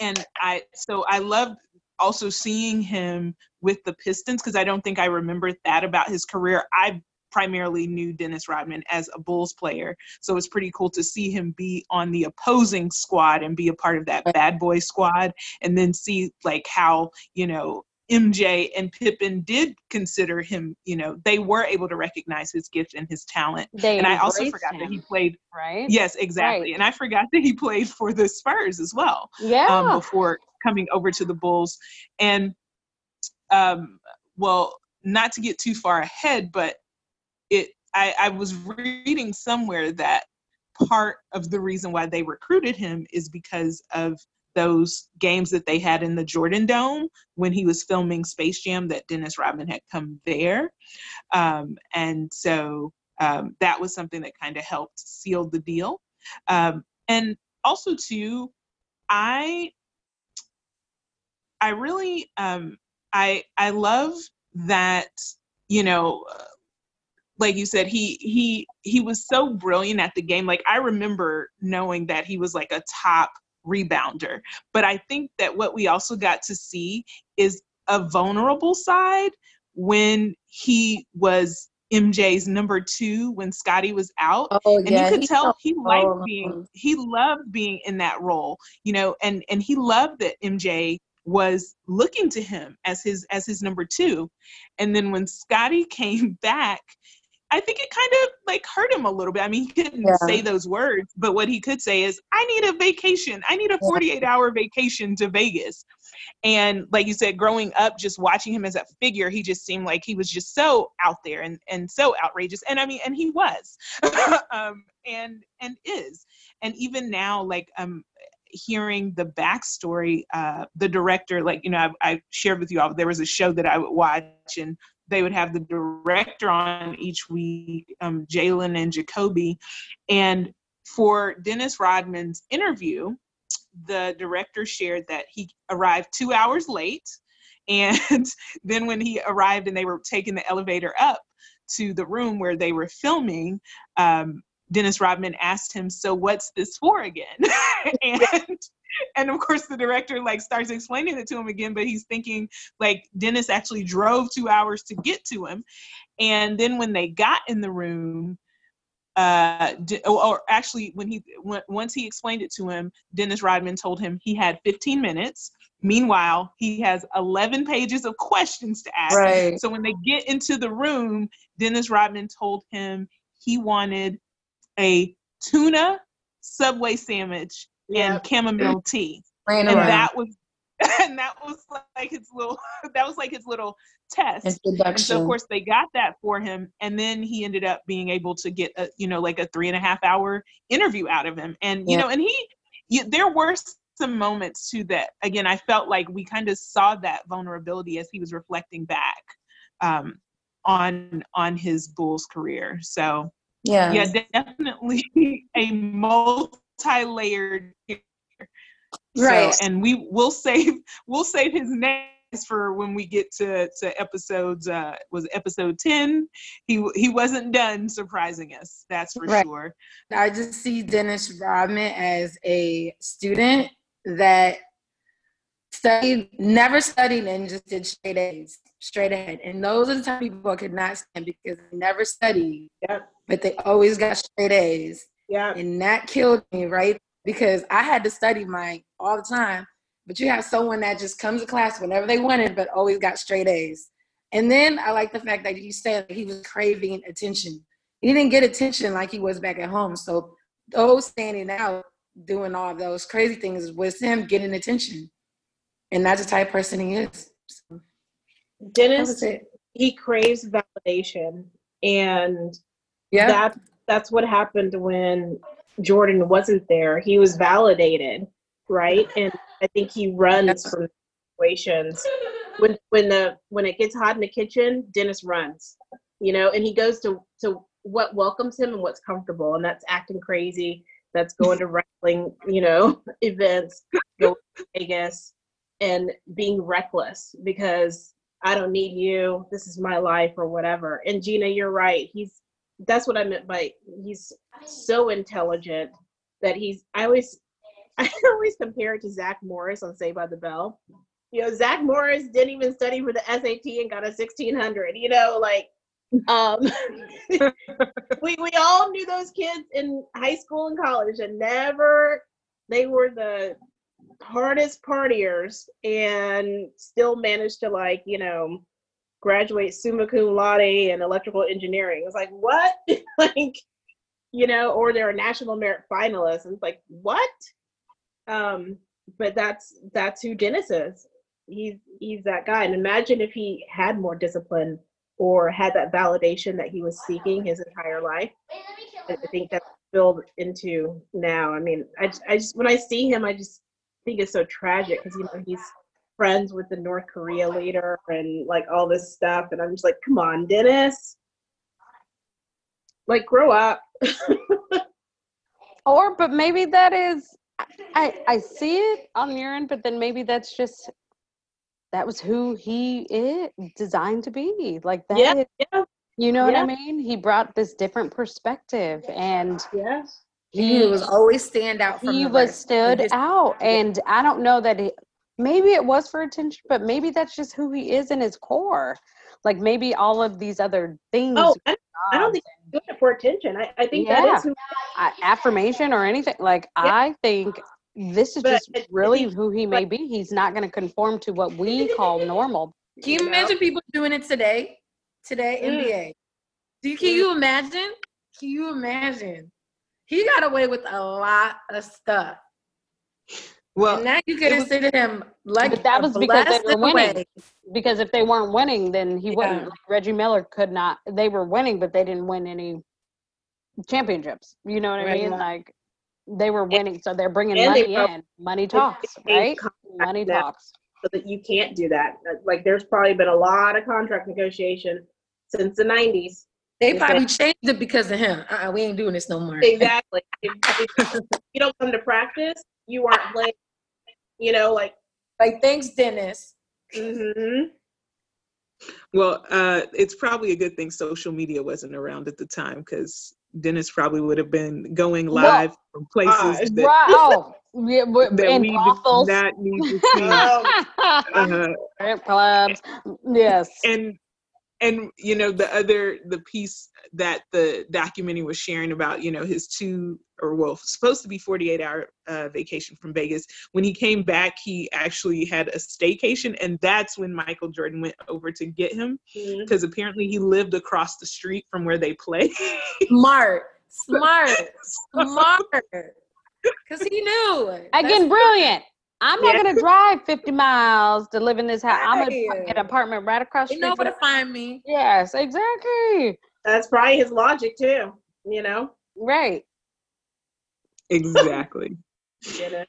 and I so I loved also seeing him with the Pistons because I don't think I remembered that about his career. I primarily knew Dennis Rodman as a Bulls player, so it's pretty cool to see him be on the opposing squad and be a part of that bad boy squad, and then see like how you know MJ and Pippen did consider him, you know, they were able to recognize his gift and his talent. They and I also forgot him, that he played right. Yes, exactly. Right. And I forgot that he played for the Spurs as well. Yeah. Um, before coming over to the Bulls, and um, well, not to get too far ahead, but it I, I was reading somewhere that part of the reason why they recruited him is because of those games that they had in the Jordan Dome when he was filming Space Jam that Dennis Rodman had come there. Um, and so um, that was something that kind of helped seal the deal. Um, and also too, I I really um, I I love that you know like you said he he he was so brilliant at the game like i remember knowing that he was like a top rebounder but i think that what we also got to see is a vulnerable side when he was MJ's number two when Scottie was out. Oh, and yeah, you could he tell he liked being he loved being in that role, you know, and and he loved that MJ was looking to him as his as his number two. And then when Scottie *laughs* came back, I think it kind of like hurt him a little bit. I mean, he couldn't Yeah. say those words, but what he could say is, I need a vacation. I need a 48 hour vacation to Vegas. And like you said, growing up, just watching him as a figure, he just seemed like he was just so out there and, and so outrageous. And I mean, and he was, *laughs* um, and, and is. And even now, like, um, hearing the backstory, uh, the director, like, you know, I, I shared with you all, there was a show that I would watch and they would have the director on each week, um, Jalen and Jacoby. And for Dennis Rodman's interview, the director shared that he arrived two hours late. And *laughs* then when he arrived and they were taking the elevator up to the room where they were filming, um, Dennis Rodman asked him, "So what's this for again?" *laughs* and and of course the director like starts explaining it to him again, but he's thinking like Dennis actually drove two hours to get to him, and then when they got in the room, uh, or, or actually when he once he explained it to him, Dennis Rodman told him he had 15 minutes. Meanwhile, he has 11 pages of questions to ask. Right. So when they get into the room, Dennis Rodman told him he wanted a tuna Subway sandwich Yeah. and chamomile tea, *clears throat* Playing and around. that was *laughs* and that was like his little *laughs* that was like his little test. And so of course they got that for him, and then he ended up being able to get a you know like a three and a half hour interview out of him, and you know, and he you, there were some moments too that again I felt like we kind of saw that vulnerability as he was reflecting back um, on on his Bulls career. So yeah. yeah, definitely *laughs* a multi-layered character. Right. So, and we will save *laughs* we'll save his name for when we get to to episodes. Uh, was episode ten? He he wasn't done surprising us. That's for Right. sure. I just see Dennis Rodman as a student that studied, never studied, and just did straight A's, straight ahead. And those are the type of people I could not stand because they never studied, Yep. But they always got straight A's. Yeah. And that killed me, right? Because I had to study mine all the time. But you have someone that just comes to class whenever they wanted, but always got straight A's. And then I like the fact that you said he was craving attention. He didn't get attention like he was back at home. So those standing out, doing all those crazy things was him getting attention. And that's the type of person he is. So Dennis, he craves validation, and Yeah. that that's what happened when Jordan wasn't there. He was validated, right? And I think he runs from situations when when the when it gets hot in the kitchen. Dennis runs, you know, and he goes to to what welcomes him and what's comfortable, and that's acting crazy. That's going to wrestling, you know, *laughs* events, going to Vegas, and being reckless because I don't need you. This is my life or whatever. And Gina, you're right. He's that's what I meant by he's so intelligent that he's I always *laughs* I always compare it to Zach Morris on Saved by the Bell. You know, Zach Morris didn't even study for the SAT and got a sixteen hundred, you know, like um *laughs* we we all knew those kids in high school and college and never they were the hardest partiers and still managed to like, you know, graduate summa cum laude in electrical engineering. It's like, what? *laughs* like, you know, or they're a national merit finalist. And it's like, what? Um, but that's that's who Dennis is. He's he's that guy. And imagine if he had more discipline or had that validation that he was seeking his entire life. I think that's built into now. I mean, I just, I just when I see him, I just think it's so tragic because you know he's friends with the North Korea leader and like all this stuff, and I'm just like, come on, Dennis, like grow up. *laughs* or but maybe that is I I see it on your end, but then maybe that's just that was who he is designed to be. Like that. Yeah, is- yeah, you know what. I mean? He brought this different perspective and yeah. He was always stand out from he the was rest. stood His- out and i don't know that it maybe it was for attention but maybe that's just who he is in his core like maybe all of these other things Oh, I, I don't think and, he's doing it for attention. I, I think that Yeah. is who. uh, affirmation or anything like i think this is But just I- I really think- who he may be he's not going to conform to what we *laughs* call normal Can you you know? imagine people doing it today? Today, Mm. NBA. Do you, can you imagine? Can you imagine? He got away with a lot of stuff. Well, and now you it was- consider him like But that was because they were winning. away. because if they weren't winning then he wouldn't like reggie miller could not they were winning but they didn't win any championships you know what i mean like they were winning so they're bringing and they money in money talks right money now. talks so that you can't do that. Uh, like there's probably been a lot of contract negotiation since the 90s. They probably changed it because of him. Uh-uh, we ain't doing this no more. Exactly. *laughs* if, if you don't come to practice, you aren't playing. You know, like. Like, thanks, Dennis. hmm well, uh, it's probably a good thing social media wasn't around at the time because Dennis probably would have been going live from places uh, that, right oh yeah, *laughs* that we did not need to *laughs* see. Uh, strip clubs yes and and you know the other the piece that the documentary was sharing about you know his two or well supposed to be 48 hour uh, vacation from vegas when he came back he actually had a staycation and that's when michael jordan went over to get him because apparently he lived across the street from where they play *laughs* Smart. Smart. Smart. *laughs* Because he knew. again brilliant i'm not Yeah. gonna drive 50 miles to live in this house i'm gonna get an apartment right across the street. You know where to find me. yes exactly That's probably his logic too. You know. right exactly. *laughs*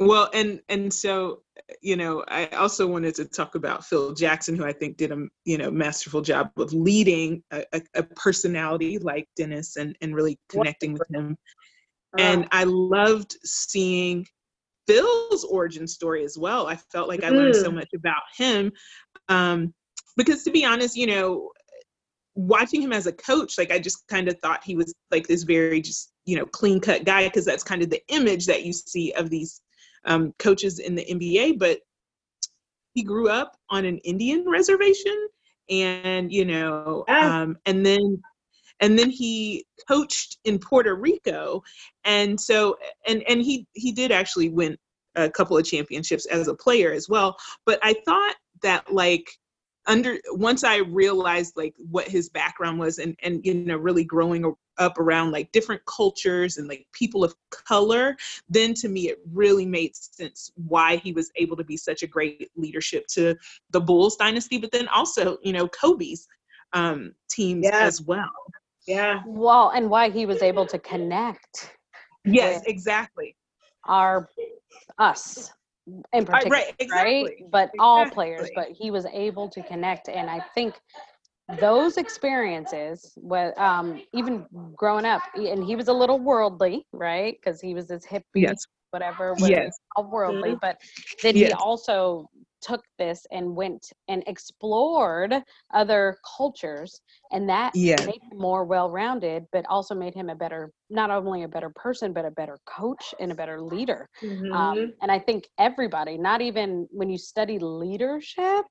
Well and and so you know i also wanted to talk about phil jackson who i think did a you know masterful job of leading a, a, a personality like dennis and and really connecting with him. And Uh, i loved seeing phil's origin story as well. I felt like i learned so Mm. much about him. Um because to be honest you know watching him as a coach like i just kind of thought he was like this very just you know clean cut guy because that's kind of the image that you see of these um, coaches in the nba but he grew up on an indian reservation and you know um, and then and then he coached in puerto rico. And so and and he he did actually win a couple of championships as a player as well. But i thought that like under once i realized like what his background was and and you know really growing up around like different cultures and like people of color then to me it really made sense why he was able to be such a great leadership to the bulls dynasty but then also you know kobe's um teams Yeah. as well yeah. well and why he was able to connect yes exactly our us in particular, right, right? exactly, But all players, but he was able to connect, and I think those experiences, with um, even growing up, and he was a little worldly, right? Because he was this hippie, yes whatever, was yes all worldly. Mhm. But then he also took this and went and explored other cultures, and that Yes. made him more well-rounded, but also made him a better, not only a better person, but a better coach and a better leader. Mhm. Um, and I think everybody, not even when you study leadership,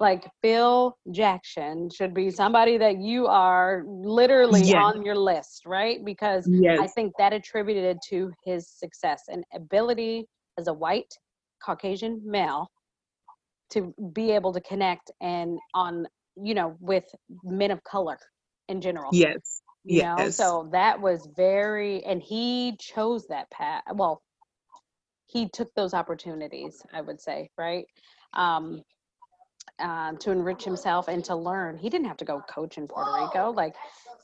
like Phil Jackson should be somebody that you are literally Yes. on your list, right? Because yes I think that attributed to his success and ability as a white Caucasian male to be able to connect and on, you know, with men of color in general yes you know? so that was very and he chose that path well he took those opportunities i would say right? Um um, to enrich himself and to learn. He didn't have to go coach in puerto rico like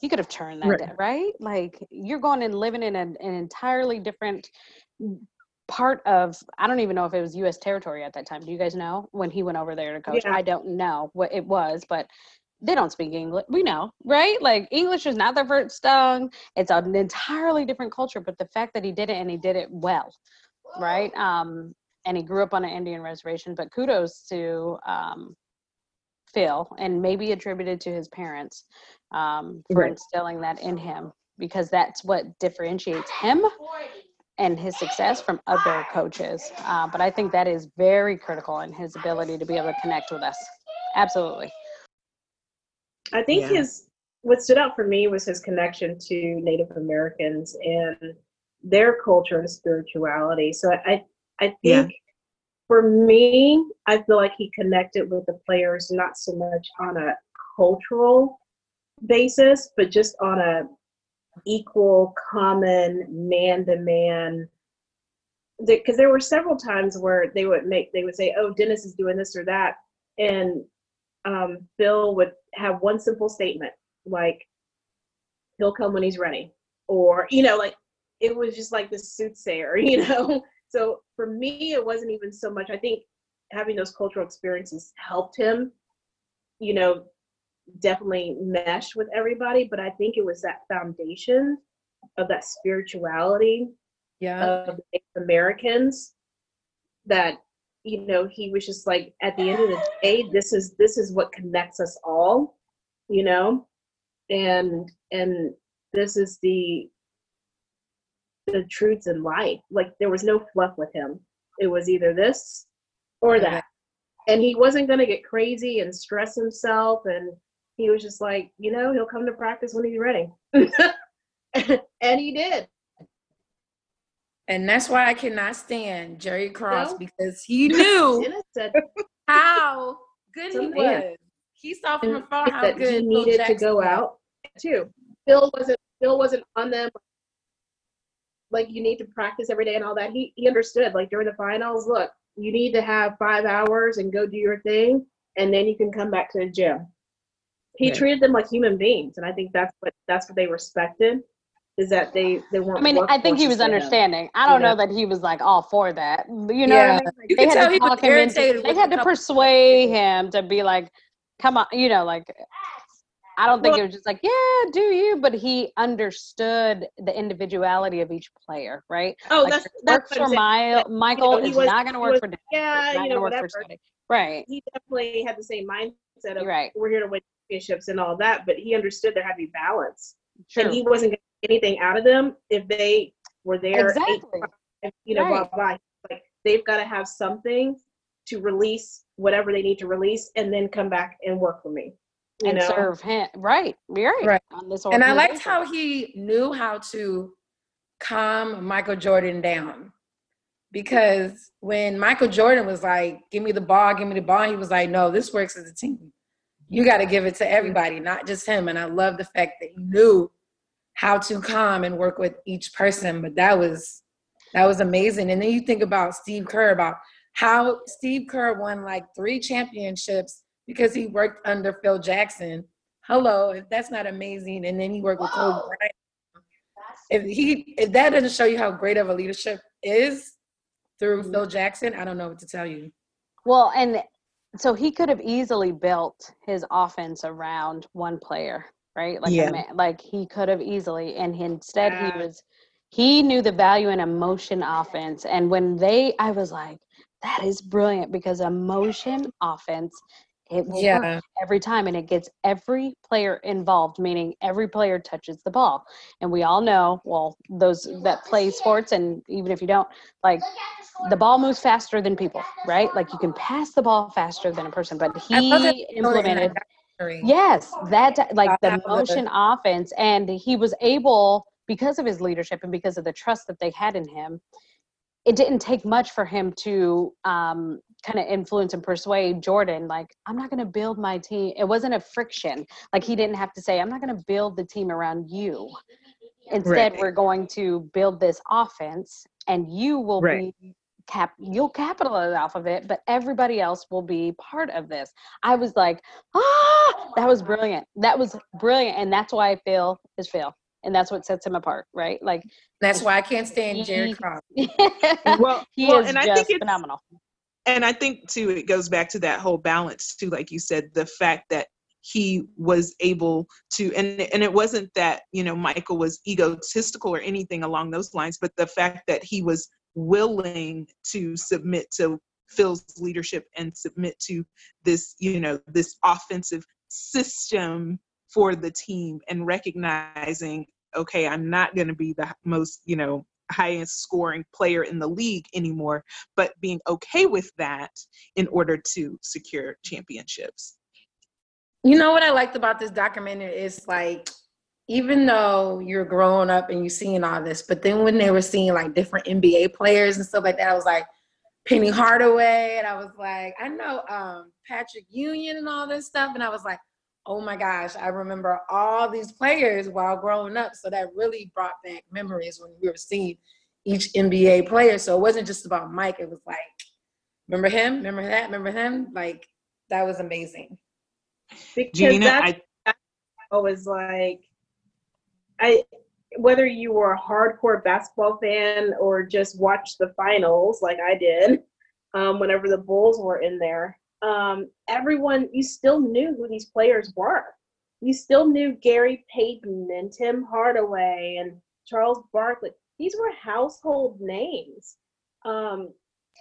he could have turned that Right. down, right? Like you're going and living in an, an entirely different part of I don't even know if it was U.S. territory at that time. Do you guys know when he went over there to coach? Yeah. I don't know what it was, but they don't speak English. We know, right? Like English is not their first tongue. It's an entirely different culture. But the fact that he did it and he did it well, right? Um, and he grew up on an Indian reservation. But kudos to um, Phil, and maybe attributed to his parents um, for Right. instilling that in him because that's what differentiates him and his success from other coaches. Uh, but I think that is very critical in his ability to be able to connect with us. Absolutely. I think Yeah. his what stood out for me was his connection to Native Americans and their culture and spirituality. So I I think Yeah. for me, I feel like he connected with the players not so much on a cultural basis, but just on a equal, common, man to man. Because there were several times where they would make they would say, "Oh, Dennis is doing this or that," and um, Phil would have one simple statement like, "He'll come when he's ready," or you know, like it was just like the soothsayer, *laughs* you know. So for me, it wasn't even so much. I think having those cultural experiences helped him, you know, definitely mesh with everybody. But I think it was that foundation of that spirituality Yeah. of Americans that you know he was just like at the end of the day this is this is what connects us all you know and and this is the the truths in life like there was no fluff with him it was either this or that and he wasn't going to get crazy and stress himself and he was just like you know he'll come to practice when he's ready *laughs* and he did And that's why I cannot stand Jerry Krause No. because he knew *laughs* how good he was. He saw from afar how that good he Phil needed to go was. out too. Phil wasn't Phil wasn't on them like you need to practice every day and all that. He he understood like during the finals, look, you need to have five hours and go do your thing and then you can come back to the gym. He Right. treated them like human beings and I think that's what that's what they respected is that they they weren't I mean, I think he was to him. understanding. I don't you know know? that he was like all for that. You know Yeah. I mean? Like, You they had to talk him into. They had to persuade people. him to be like, "Come on," you know, like. I don't think Well- it was just like, yeah, do you? But he understood the individuality of each player, right? Oh, like, that's that's works for I'm saying. my, Michael he is was- not going to work was- for Dennis. Yeah, not you know, work whatever. for Right. He definitely had the same mindset of right. we're here to win championships and all that, but he understood there had to be balance. True. and he wasn't getting anything out of them if they were there exactly. times, you know Right. blah blah like they've got to have something to release whatever they need to release and then come back and work for me you and know serve him. Right. You're right. Right. On this And I liked how he knew how to calm Michael Jordan down. Because when Michael Jordan was like, give me the ball, give me the ball, he was like, no, this works as a team. You got to give it to everybody, not just him. And I love the fact that he knew how to calm and work with each person. But that was that was amazing. And then you think about Steve Kerr, about how Steve Kerr won like three championships because he worked under Phil Jackson. Hello, if that's not amazing. And then he worked with Kobe Bryant. If he if that doesn't show you how great of a leadership is through Mhm. Phil Jackson, I don't know what to tell you. Well, and so he could have easily built his offense around one player, right? Like, Yeah. man, like he could have easily, and he, instead Yeah. he was, he knew the value in motion offense. And when they, I was like, that is brilliant because motion offense, it will work Yeah. every time and it gets every player involved meaning every player touches the ball. And we all know well those that play sports and even if you don't like the ball moves faster than people right? Like you can pass the ball faster than a person but I love that he implemented yes that like the- motion offense and he was able because of his leadership and because of the trust that they had in him it didn't take much for him to um, kind of influence and persuade Jordan, like, I'm not going to build my team. It wasn't a friction. Like, he didn't have to say, I'm not going to build the team around you. Instead, Right. we're going to build this offense, and you will Right. be cap you'll capitalize off of it but everybody else will be part of this i was like ah that was brilliant that was brilliant and that's why i feel is phil and that's what sets him apart, right? Like that's why I can't stand Jared Krause. *laughs* well, he well, is and I just think it's- phenomenal. And I think too, it goes back to that whole balance too, like you said, the fact that he was able to, and and it wasn't that you know Michael was egotistical or anything along those lines, but the fact that he was willing to submit to Phil's leadership and submit to this, you know, this offensive system for the team and recognizing, okay, I'm not going to be the most, you know, highest scoring player in the league anymore, but being okay with that in order to secure championships. You know what I liked about this documentary is like, even though you're growing up and you're seeing all this, but then when they were seeing like different NBA players and stuff like that, I was like, Penny Hardaway, and I was like, I know um, Patrick Ewing and all this stuff, and I was like, oh my gosh, I remember all these players while growing up. So that really brought back memories when we were seeing each NBA player. So it wasn't just about Mike. It was like, remember him? Remember that? Remember him? Like that was amazing. Because Gina, that's I, always like, I whether you were a hardcore basketball fan or just watched the finals like I did, um, whenever the Bulls were in there, um, everyone you still knew who these players were. You still knew Gary Payton and Tim Hardaway and Charles Barkley. These were household names. Um,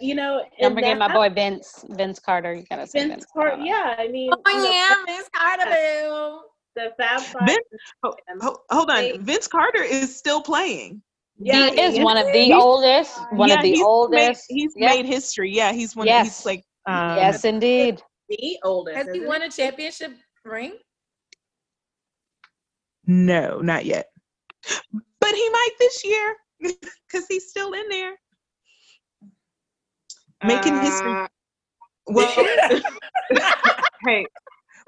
you know, Don't and forget my boy Vince, Vince Carter. You gotta say Vince Vince Carter. Carter. Yeah, I mean, Oh you know, yeah, Miss Carterville. the Fab Five. Vince- ho- and- ho- hold They- on, Vince Carter is still playing. Yeah, he is he one of the oldest, one yeah, of the he's oldest. Made, he's Yep. made history. Yeah, he's one. Yes. He's like. Um, yes, indeed. the oldest. Has he isn't won a championship ring? No, not yet. But he might this year *laughs* because he's still in there making history. Uh, Well, *laughs* hey,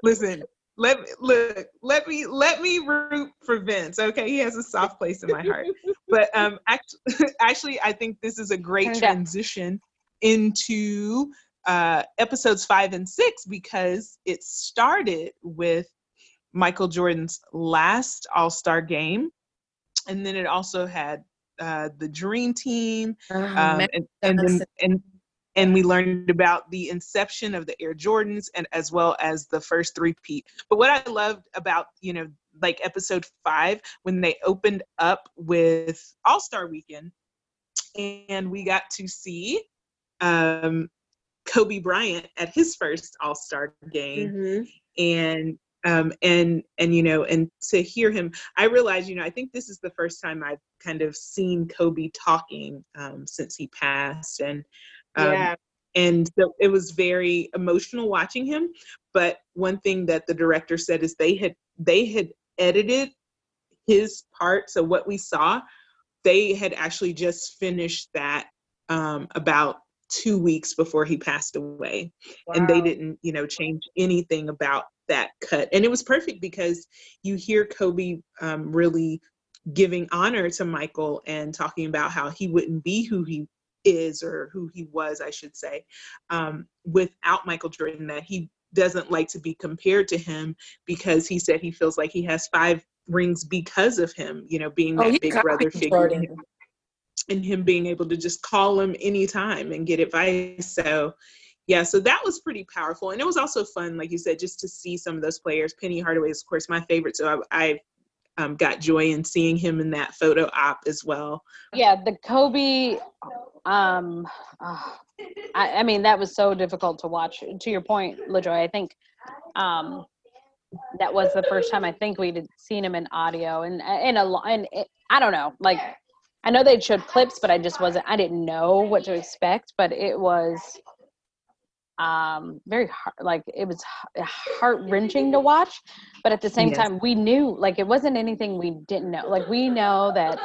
listen. Let me look. Let me let me root for Vince. Okay, he has a soft place in my heart. But um, actually, *laughs* actually, I think this is a great transition into uh, episodes five and six because it started with Michael Jordan's last All Star game, and then it also had uh, the Dream Team, um, and, and then and and we learned about the inception of the Air Jordans and as well as the first three-peat. But what I loved about you know like episode five when they opened up with All Star Weekend, and we got to see um, Kobe Bryant at his first All Star game mhm. and um and and you know and to hear him i realize you know i think this is the first time i've kind of seen kobe talking um since he passed and um Yeah. and so it was very emotional watching him but one thing that the director said is they had they had edited his part so what we saw they had actually just finished that um about two weeks before he passed away and they didn't you know change anything about that cut and it was perfect because you hear kobe um, really giving honor to michael and talking about how he wouldn't be who he is or who he was i should say um, without michael jordan that he doesn't like to be compared to him because he said he feels like he has five rings because of him you know being Oh, that he big brother figure Jordan. And him being able to just call him anytime and get advice. So, yeah, so that was pretty powerful. And it was also fun, like you said, just to see some of those players. Penny Hardaway is, of course, my favorite. So I, I um, got joy in seeing him in that photo op as well. Yeah, the Kobe. Um, ah, I, I mean, that was so difficult to watch. To your point, LaJoy, I think um, that was the first time I think we'd seen him in audio, and in a and it, I don't know, like I know they showed clips, but I just wasn't. I didn't know what to expect, but it was um very hard like it was heart wrenching to watch but at the same Yes. time we knew like it wasn't anything we didn't know like we know that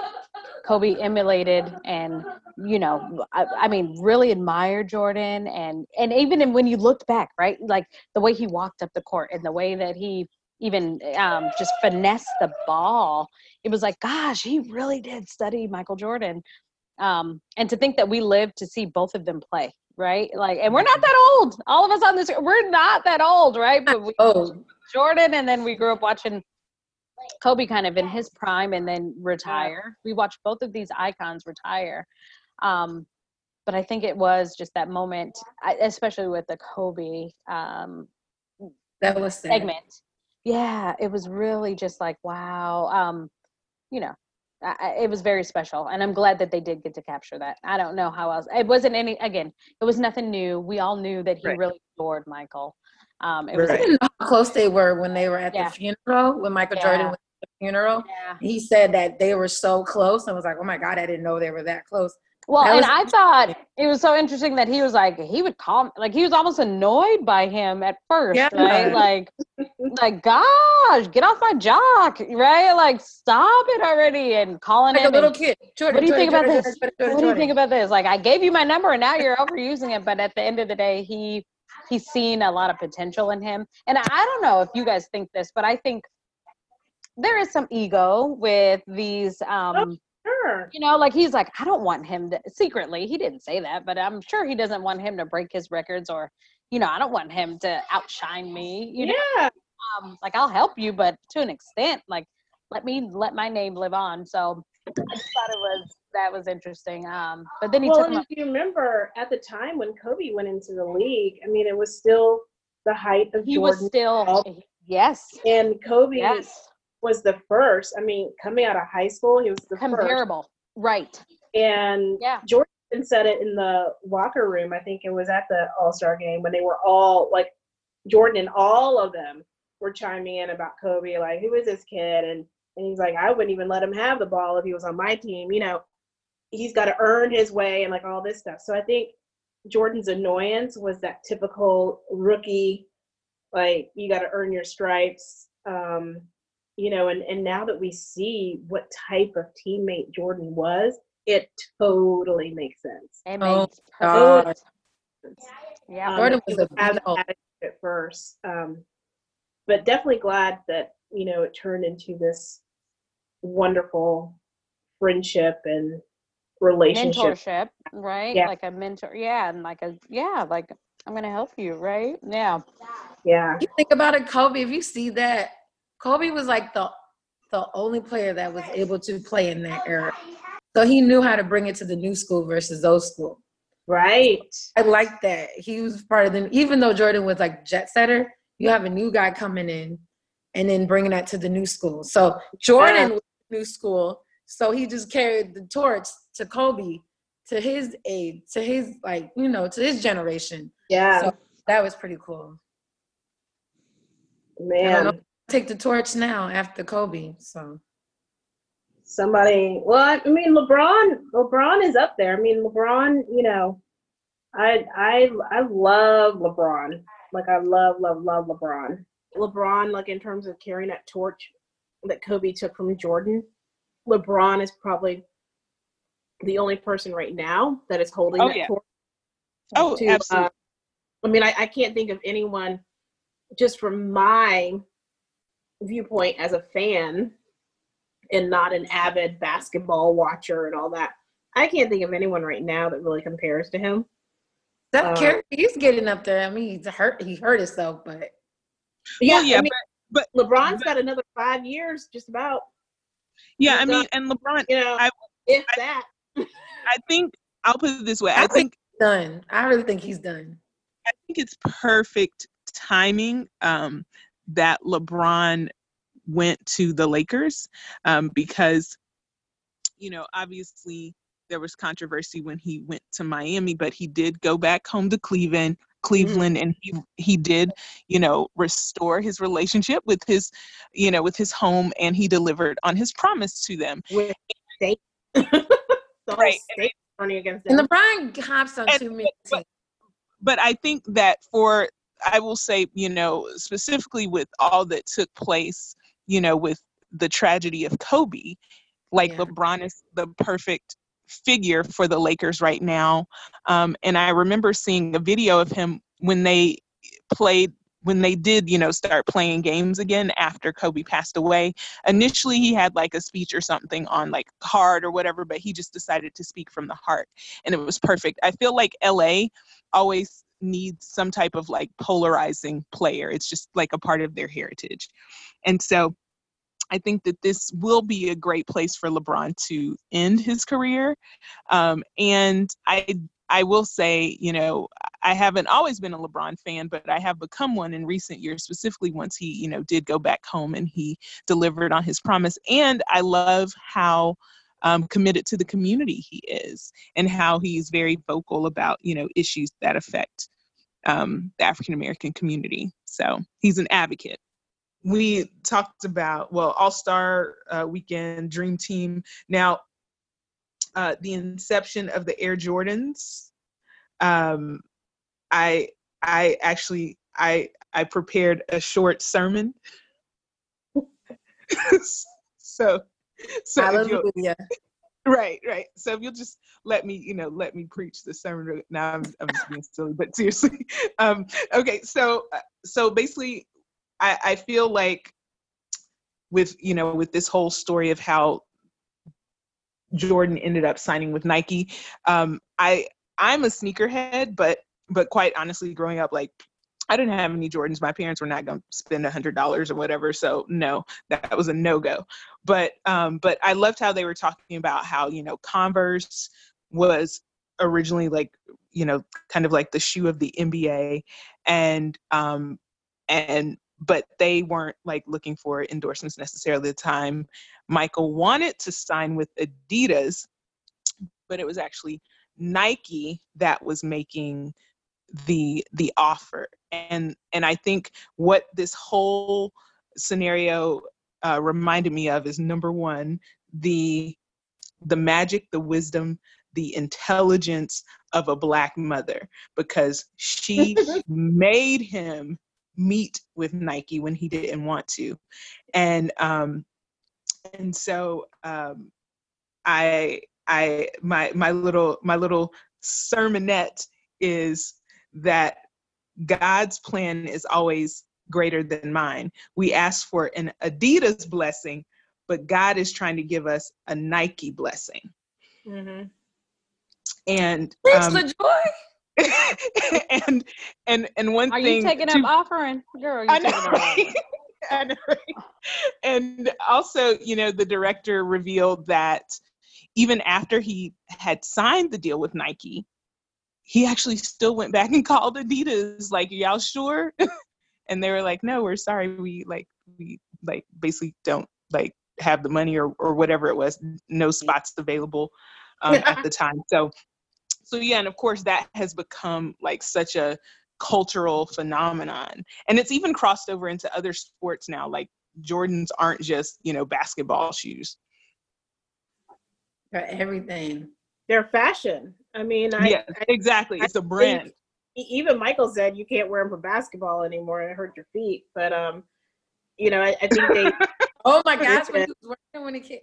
kobe emulated and you know I, I mean really admired jordan and and even in- when you looked back right like the way he walked up the court and the way that he even um, just finesse the ball it was like gosh he really did study michael jordan. Um, and to think that we lived to see both of them play right? Like and we're not that old. All of us on this we're not that old right? But we, Oh, jordan and then we grew up watching Kobe kind of in his prime and then retire. We watched both of these icons retire. Um, but I think it was just that moment, especially with the Kobe um, that was segment. Yeah, it was really just like wow. Um, you know, I, it was very special, and I'm glad that they did get to capture that. I don't know how else. It wasn't any. Again, it was nothing new. We all knew that he right. really adored Michael. Um, it right. was. I didn't know how close they were when they were at yeah. the funeral when Michael yeah. Jordan was at the funeral. Yeah. He said that they were so close. I was like, oh my god, I didn't know they were that close. Well, and I thought it was so interesting that he was like he would call me, like he was almost annoyed by him at first, yeah. right? Like, like gosh, get off my jock, right? Like, stop it already, and calling like him a little kid. Jordan, what do you Jordan, think about Jordan, this? what do you think about this? Like, I gave you my number, and now you're overusing it. But at the end of the day, he he's seen a lot of potential in him, and I don't know if you guys think this, but I think there is some ego with these um Sure. You know, like he's like, I don't want him to secretly, he didn't say that, but I'm sure he doesn't want him to break his records or, you know, I don't want him to outshine me. You yeah. know, um, like I'll help you, but to an extent, like let me let my name live on. So I just thought it was that was interesting. Um, but then he well, took. Well, if you remember at the time when Kobe went into the league, I mean, it was still the height of he Jordan. was still yes, and Kobe yes was the first. I mean, coming out of high school, he was the comparable, first. right? And yeah, Jordan said it in the locker room. I think it was at the All Star game when they were all like Jordan and all of them were chiming in about Kobe, like who is this kid? And and he's like, I wouldn't even let him have the ball if he was on my team. You know, he's got to earn his way and like all this stuff. So I think Jordan's annoyance was that typical rookie, like you got to earn your stripes. Um, you know, and, and now that we see what type of teammate Jordan was, it totally makes sense. It oh, makes oh, perfect sense. Yeah, um, Jordan was a at first, um, but definitely glad that you know it turned into this wonderful friendship and relationship. Mentorship, right? Yeah. Like a mentor, yeah, and like a yeah, like I'm gonna help you, right? Yeah. Yeah. You think about it, Kobe. If you see that Kobe was like the the only player that was able to play in that era. So he knew how to bring it to the new school versus old school. Right. I like that. He was part of them. Even though Jordan was like jet setter, you have a new guy coming in and then bringing that to the new school. So Jordan was new school. So he just carried the torch to Kobe, to his age, to his like, you know, to his generation. Yeah. So that was pretty cool. Man take the torch now after Kobe. So somebody, well, I mean, LeBron, LeBron is up there. I mean, LeBron, you know, I I I love LeBron. Like I love love love LeBron. LeBron, like in terms of carrying that torch that Kobe took from Jordan, LeBron is probably the only person right now that is holding oh, that yeah. torch. Oh, to, absolutely. Uh, I mean, I, I can't think of anyone just from my viewpoint as a fan and not an avid basketball watcher and all that. I can't think of anyone right now that really compares to him. Steph Curry, he's getting up there. I mean, he's hurt. He hurt himself, but yeah, well, yeah. I mean, but, but LeBron's but, got another five years, just about. Yeah, I mean, and LeBron, you know, I, if I, that. I think I'll put it this way. I, I think done. I really think he's done. I think it's perfect timing um, that LeBron went to the Lakers um, because, you know, obviously there was controversy when he went to Miami, but he did go back home to Cleveland. Cleveland mm-hmm. and he he did you know restore his relationship with his you know with his home and he delivered on his promise to them with state *laughs* right against them. and LeBron hops on and, too many but, but I think that for I will say, you know, specifically with all that took place, you know, with the tragedy of Kobe, like yeah. LeBron is the perfect figure for the Lakers right now. Um, and I remember seeing a video of him when they played when they did, you know, start playing games again after Kobe passed away. Initially, he had like a speech or something on like heart or whatever, but he just decided to speak from the heart, and it was perfect. I feel like LA always needs some type of like polarizing player. It's just like a part of their heritage. And so I think that this will be a great place for LeBron to end his career. Um, and I I will say, you know, I haven't always been a LeBron fan, but I have become one in recent years, specifically once he, you know, did go back home and he delivered on his promise. And I love how um, committed to the community he is and how he's very vocal about, you know, issues that affect um, the African American community. So he's an advocate. We talked about well all star uh, weekend dream team. Now uh, the inception of the air jordans um, i i actually i i prepared a short sermon. *laughs* So *laughs* so Hallelujah. right right so if you'll just let me you know let me preach the sermon now i'm, I'm just being silly but seriously *laughs* um okay so uh, so basically I, I feel like with you know with this whole story of how Jordan ended up signing with Nike. Um, I I'm a sneakerhead, but but quite honestly, growing up, like I didn't have any Jordans. My parents were not going to spend a hundred dollars or whatever, so no, that was a no go. But um, but I loved how they were talking about how you know Converse was originally like you know kind of like the shoe of the NBA, and um, and but they weren't like looking for endorsements necessarily at the time. Michael wanted to sign with Adidas, but it was actually Nike that was making the the offer. And and I think what this whole scenario uh, reminded me of is number one the the magic, the wisdom, the intelligence of a black mother because she *laughs* made him meet with Nike when he didn't want to, and um, and so um, I I my my little my little sermonette is that God's plan is always greater than mine. We ask for an Adidas blessing, but God is trying to give us a Nike blessing. Mm-hmm. And um, the joy. *laughs* and and and one Are thing. you taking to, up offering, girl? You I know, *laughs* right? I know, right? And also, you know, the director revealed that even after he had signed the deal with Nike, he actually still went back and *laughs* called Adidas, like, y'all sure? And they were like, no, we're sorry. We like, we like basically don't like have the money or, or whatever it was, no spots available um, at the time. So so yeah and of course that has become like such a cultural phenomenon and it's even crossed over into other sports now like jordans aren't just you know basketball shoes they're everything they're fashion i mean I, yeah exactly I, it's a brand even michael said you can't wear them for basketball anymore and it hurt your feet but um you know i, I think they *laughs* oh my gosh when he was wearing when he came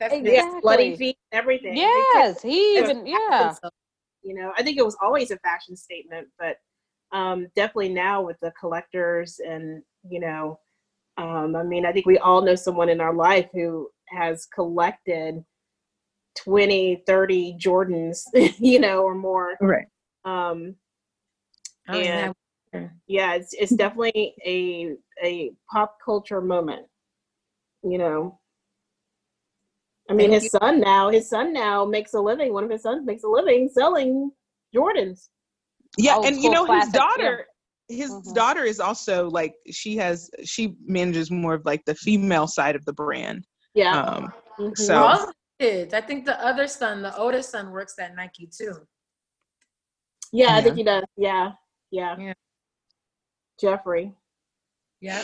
that's exactly. bloody feet everything yes he even yeah you know, I think it was always a fashion statement, but um, definitely now with the collectors and you know, um, I mean, I think we all know someone in our life who has collected 20, 30 Jordans, *laughs* you know, or more. Right. Um, oh, and yeah. yeah, it's it's definitely a a pop culture moment, you know. I mean, his son now, his son now makes a living. One of his sons makes a living selling Jordans. Yeah, oh, and cool you know his daughter, yeah. his mm-hmm. daughter is also like she has she manages more of like the female side of the brand. Yeah. Um, mm-hmm. So all kids, I think the other son, the oldest son, works at Nike too. Yeah, yeah. I think he does. Yeah, yeah. Yeah. Jeffrey. Yeah.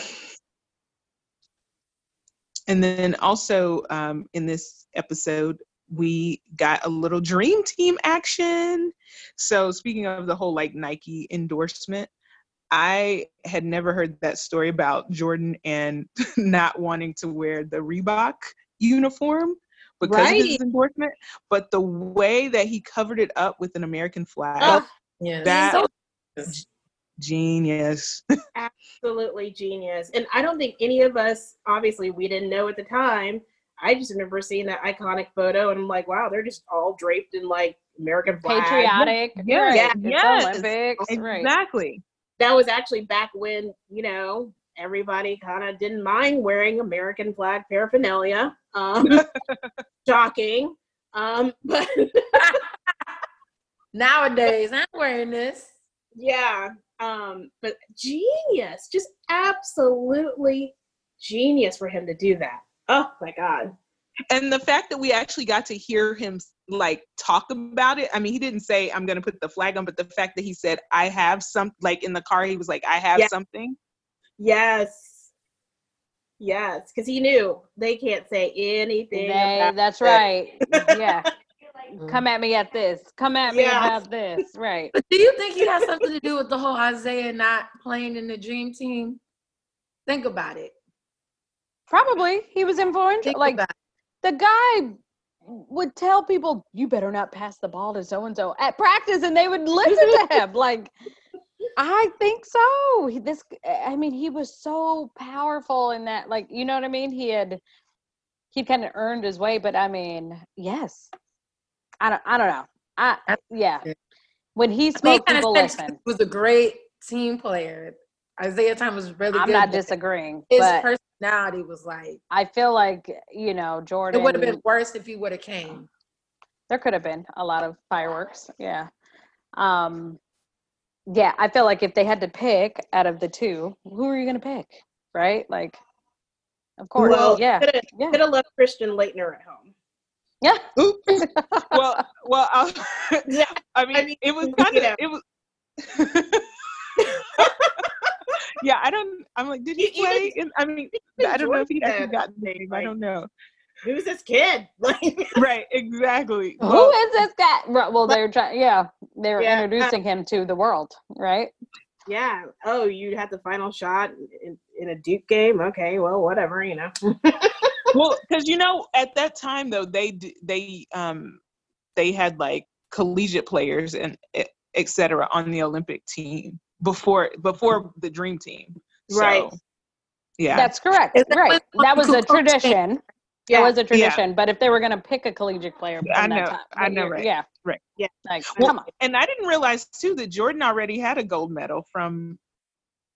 And then also um, in this episode, we got a little dream team action. So speaking of the whole like Nike endorsement, I had never heard that story about Jordan and *laughs* not wanting to wear the Reebok uniform because right. of his endorsement. But the way that he covered it up with an American flag, oh, yes. that so- genius. *laughs* Absolutely genius. And I don't think any of us, obviously, we didn't know at the time. I just remember seeing that iconic photo and I'm like, wow, they're just all draped in like American flag. Patriotic. Yeah, yeah, yes. Olympics. Exactly. Right. That was actually back when, you know, everybody kind of didn't mind wearing American flag paraphernalia. Um, *laughs* shocking. Um, but *laughs* Nowadays, I'm wearing this. Yeah, um, but genius, just absolutely genius for him to do that. Oh my god. and the fact that we actually got to hear him like talk about it i mean he didn't say i'm gonna put the flag on but the fact that he said i have some like in the car he was like i have Yeah. something Yes. Yes, because he knew they can't say anything. They, about that's it. right. Yeah. *laughs* Come mm. at me at this. Come at me Yes. about this. Right. But do you think he has something to do with the whole Isaiah not playing in the dream team? Think about it. Probably he was influential. Think Like about the guy would tell people, "You better not pass the ball to so and so at practice," and they would listen to him. *laughs* Like, I think so. He- This, I mean, he was so powerful in that. Like, you know what I mean? He had, he kind of earned his way. But I mean, yes, I don't, I don't know. I, That's yeah. it. When he I mean, he spoke, kinda people listen. He was a great team player. Isaiah Thomas was really good. I'm good. not disagreeing, His but personality was like I feel like you know Jordan. it would have been worse if he would have came. there could have been a lot of fireworks yeah um yeah i feel like if they had to pick out of the two who are you going to pick right like of course Well, yeah Could have yeah could have left Christian Laettner at home. Yeah Oops. *laughs* well well I'll, *laughs* Yeah. i mean, I mean, it was you kind of know. it was yeah i don't i'm like did he You- even- play in, i mean i don't know if he Jordan actually got the like, name i don't know Who's this kid? *laughs* Like, right exactly who Well, is this guy Right, well they're trying yeah they're Yeah. Uh introducing him to the world right yeah. Oh, you had the final shot in, in a Duke game. Okay, well, whatever. You know. Well because you know at that time though they they um they had like collegiate players and et et cetera on the olympic team before before the dream team. Right. Yeah. That's correct. Is that right. when that was a tradition. Yeah. it was a tradition but if they were going to pick a collegiate player I from that know, time, I know, year- right, yeah. Right. Yeah. like Well, come on. and i didn't realize too that jordan already had a gold medal from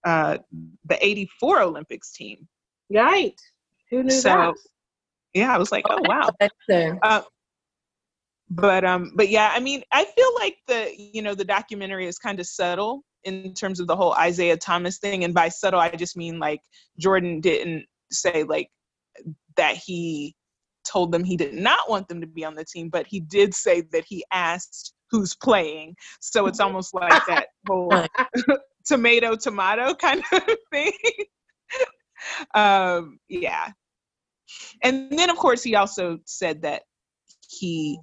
uh the 84 olympics team. Right. Who knew so that? yeah i was like oh wow. Uh, but um but yeah i mean i feel like the you know the documentary is kind of subtle in terms of the whole isaiah thomas thing and by subtle i just mean like jordan didn't say like that he told them he did not want them to be on the team but he did say that he asked who's playing. So it's *laughs* almost like that whole *laughs* tomato tomato kind of *laughs* thing. Um yeah and then of course he also said that he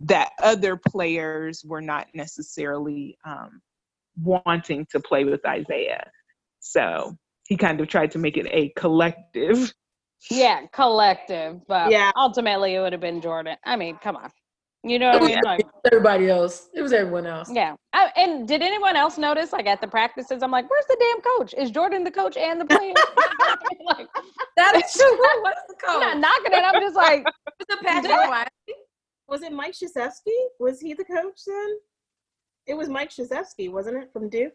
that other players were not necessarily um, wanting to play with Isaiah. So he kind of tried to make it a collective. Yeah, collective. But Yeah. ultimately, it would have been Jordan. I mean, come on. You know what I mean? Like, everybody else. It was everyone else. yeah. I, and did anyone else notice, like at the practices, I'm like, where's the damn coach? Is Jordan the coach and the player? *laughs* *laughs* like, That is *laughs* true. Who was the I'm not knocking it. I'm just like, Was it Patrick That- Was it Mike Krzyzewski? Was he the coach then? It was Mike Krzyzewski, wasn't it, from Duke?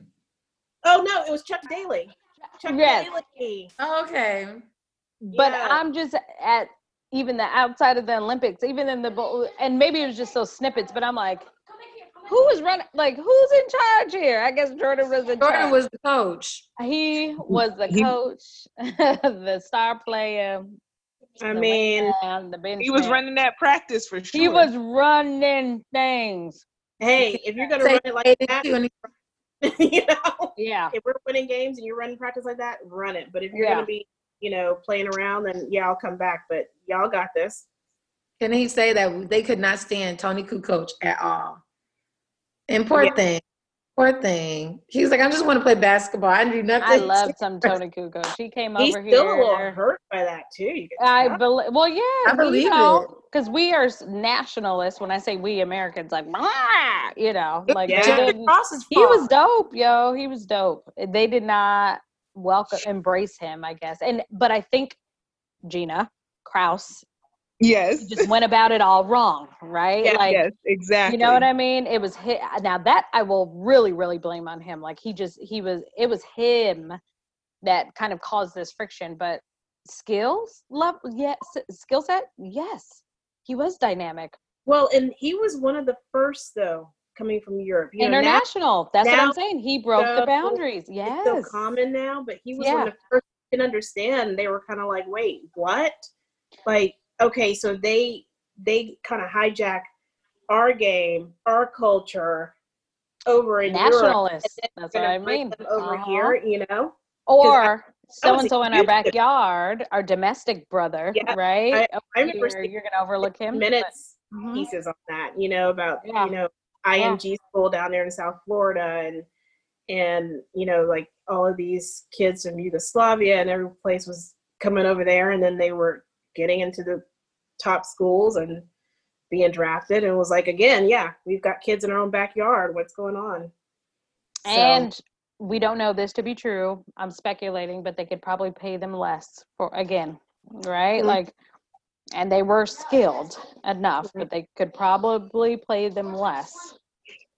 Oh no, it was Chuck Daly. Chuck Yes. Daly. Oh, okay. but Yeah. I'm just at even the outside of the Olympics, even in the bowl, and maybe it was just those snippets, but I'm like, who is running? Like, who's in charge here? I guess Jordan was in Jordan charge. was the coach. he was the He- coach, *laughs* the star player. I mean, wingman, the bench He was man. running that practice for sure. He was running things. hey, if you're gonna Say run it like they that, did too, and *laughs* you know, Yeah. if we're winning games and you're running practice like that, run it. But if you're Yeah. gonna be, you know, playing around, then yeah, I'll come back. But y'all got this. Can he say that they could not stand Toni Kukoc at all? And poor Yeah. thing, poor thing. He was like, I just want to play basketball. I do nothing. I love *laughs* some Toni Kukoc. He came He's over still a little here. hurt by that too. I believe. Well, yeah, I believe it. because we are nationalists. When I say we Americans, like, "Blah," you know, like Yeah. he was dope, yo. He was dope. They did not welcome, embrace him, I guess. And but I think Gina Krause yes. just went about it all wrong, right? Yeah, like, yes, exactly. you know what I mean? It was hit. Now that I will really, really blame on him. Like he just, he was. It was him that kind of caused this friction. But skills love yes, skill set, yes, he was dynamic. Well, and he was one of the first though coming from Europe. You know, now- International. That's what I'm saying. He broke the so- boundaries. it's Yes. so common now, but he was Yeah. one of the first didn't understand. They were kind of like, wait, what? Like, okay, so they they kind of hijack our game, our culture over in Europe. Nationalists. and That's what I mean. over Uh-huh. here, you know? Or so and so in our backyard, our domestic brother, Yeah, right? Oh, I remember you're, you're gonna overlook him. but- minutes Mhm. pieces on that, you know, about Yeah. you know IMG school down there in South Florida and and you know like all of these kids from Yugoslavia and every place was coming over there and then they were getting into the top schools and being drafted and it was like again yeah we've got kids in our own backyard what's going on So, And we don't know this to be true. I'm speculating, but they could probably pay them less for again, right? Mhm. Like, and they were skilled enough, but they could probably play them less.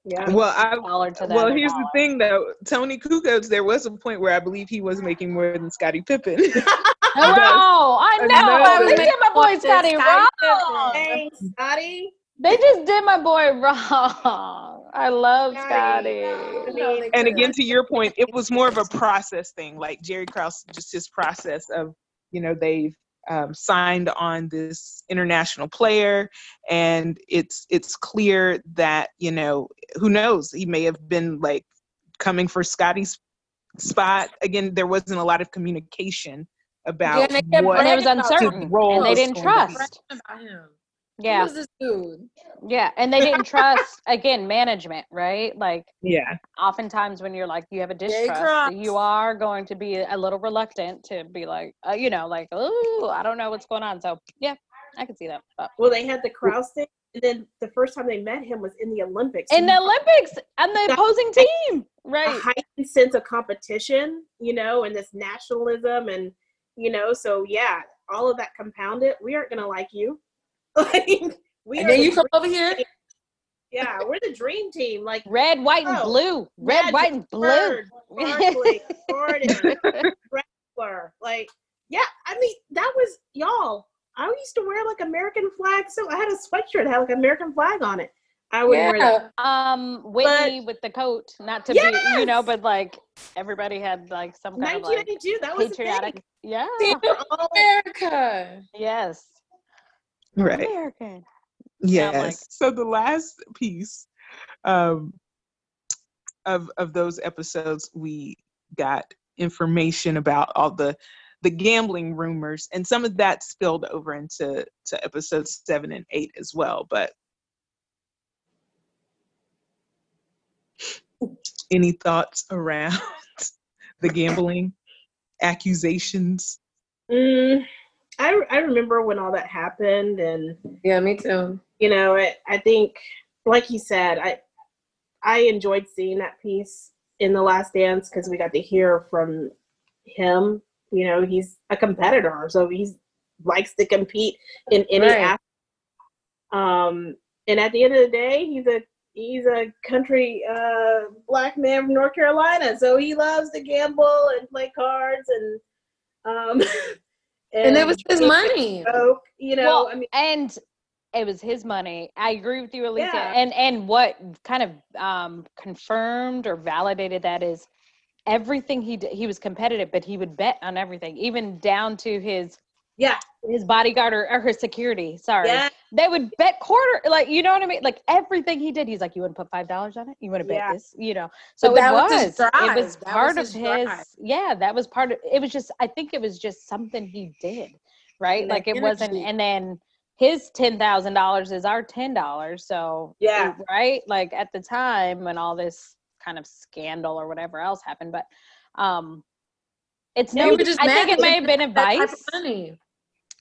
yeah Well, I Dollar to them. well, a here's the thing though. Toni Kukoc, there was a point where I believe he was making more than Scottie Pippen. *laughs* Oh, I I know. know. They did my boy Scotty Scottie wrong. Thanks, Scottie They just did my boy *laughs* wrong. I love Scottie. Scottie. No, they and again, to your point, it was more of a process thing. Like Jerry Krause, just his process of, you know, they've um, signed on this international player, and it's it's clear that you know who knows he may have been like coming for Scottie's spot. Again, there wasn't a lot of communication about Yeah, and they kept what And it was uncertain, role and they didn't going to be. trust. About him. Yeah, Who this dude? yeah, and they didn't trust again management, right? Like Yeah, oftentimes when you're like you have a Jay distrust, you are going to be a little reluctant to be like, uh, you know, like oh, I don't know what's going on. So yeah, I can see that. But well they had the Krause thing and then the first time they met him was in the Olympics in the Olympics and the opposing team, right a right? heightened sense of competition, you know, and this nationalism and you know, so yeah, all of that compounded, we aren't gonna like you. *laughs* like we And then the you come over here. yeah, we're the dream team. Like Red, white, and Oh, blue. Red, Magic, white, and blue. Bird, Barkley, *laughs* Jordan, Wrestler. Like, yeah, I mean, that was y'all. I used to wear like American flag, so I had a sweatshirt that had like American flag on it. I would wear that. Um, Whitney with the coat, not to be, you know, but like everybody had like some kind of like That was patriotic. Yeah. See, All- America. Yes. Right. American. Yes. like- so the last piece um, of of those episodes, we got information about all the the gambling rumors, and some of that spilled over into to episodes seven and eight as well. But any thoughts around *laughs* the gambling accusations? Mm, I I remember when all that happened, and Yeah, me too. you know, I, I think, like you said, I I enjoyed seeing that piece in the Last Dance because we got to hear from him. You know, he's a competitor, so he likes to compete in any Right. aspect. Um, and at the end of the day, he's a he's a country uh, black man from North Carolina, so he loves to gamble and play cards and um. *laughs* And it was his money. and Coke, you know, well, I mean, and it was his money. I agree with you, Alicia. Yeah. And and what kind of um, confirmed or validated that is everything he did. He was competitive, but he would bet on everything, even down to his yeah, his bodyguard or, or his security. Sorry, yeah, they would bet quarter, like you know what I mean. Like everything he did, he's like, "You to put five dollars on it? You want to bet Yeah. this? You know." So it that was. was his It was That part was of his his. drive. Yeah, that was part of. It was just. I think it was just something he did, right? And Like it wasn't. And then his ten thousand dollars is our ten dollars. So Yeah. right. Like at the time when all this kind of scandal or whatever else happened, but um, it's no. I think it may have been that type of advice money.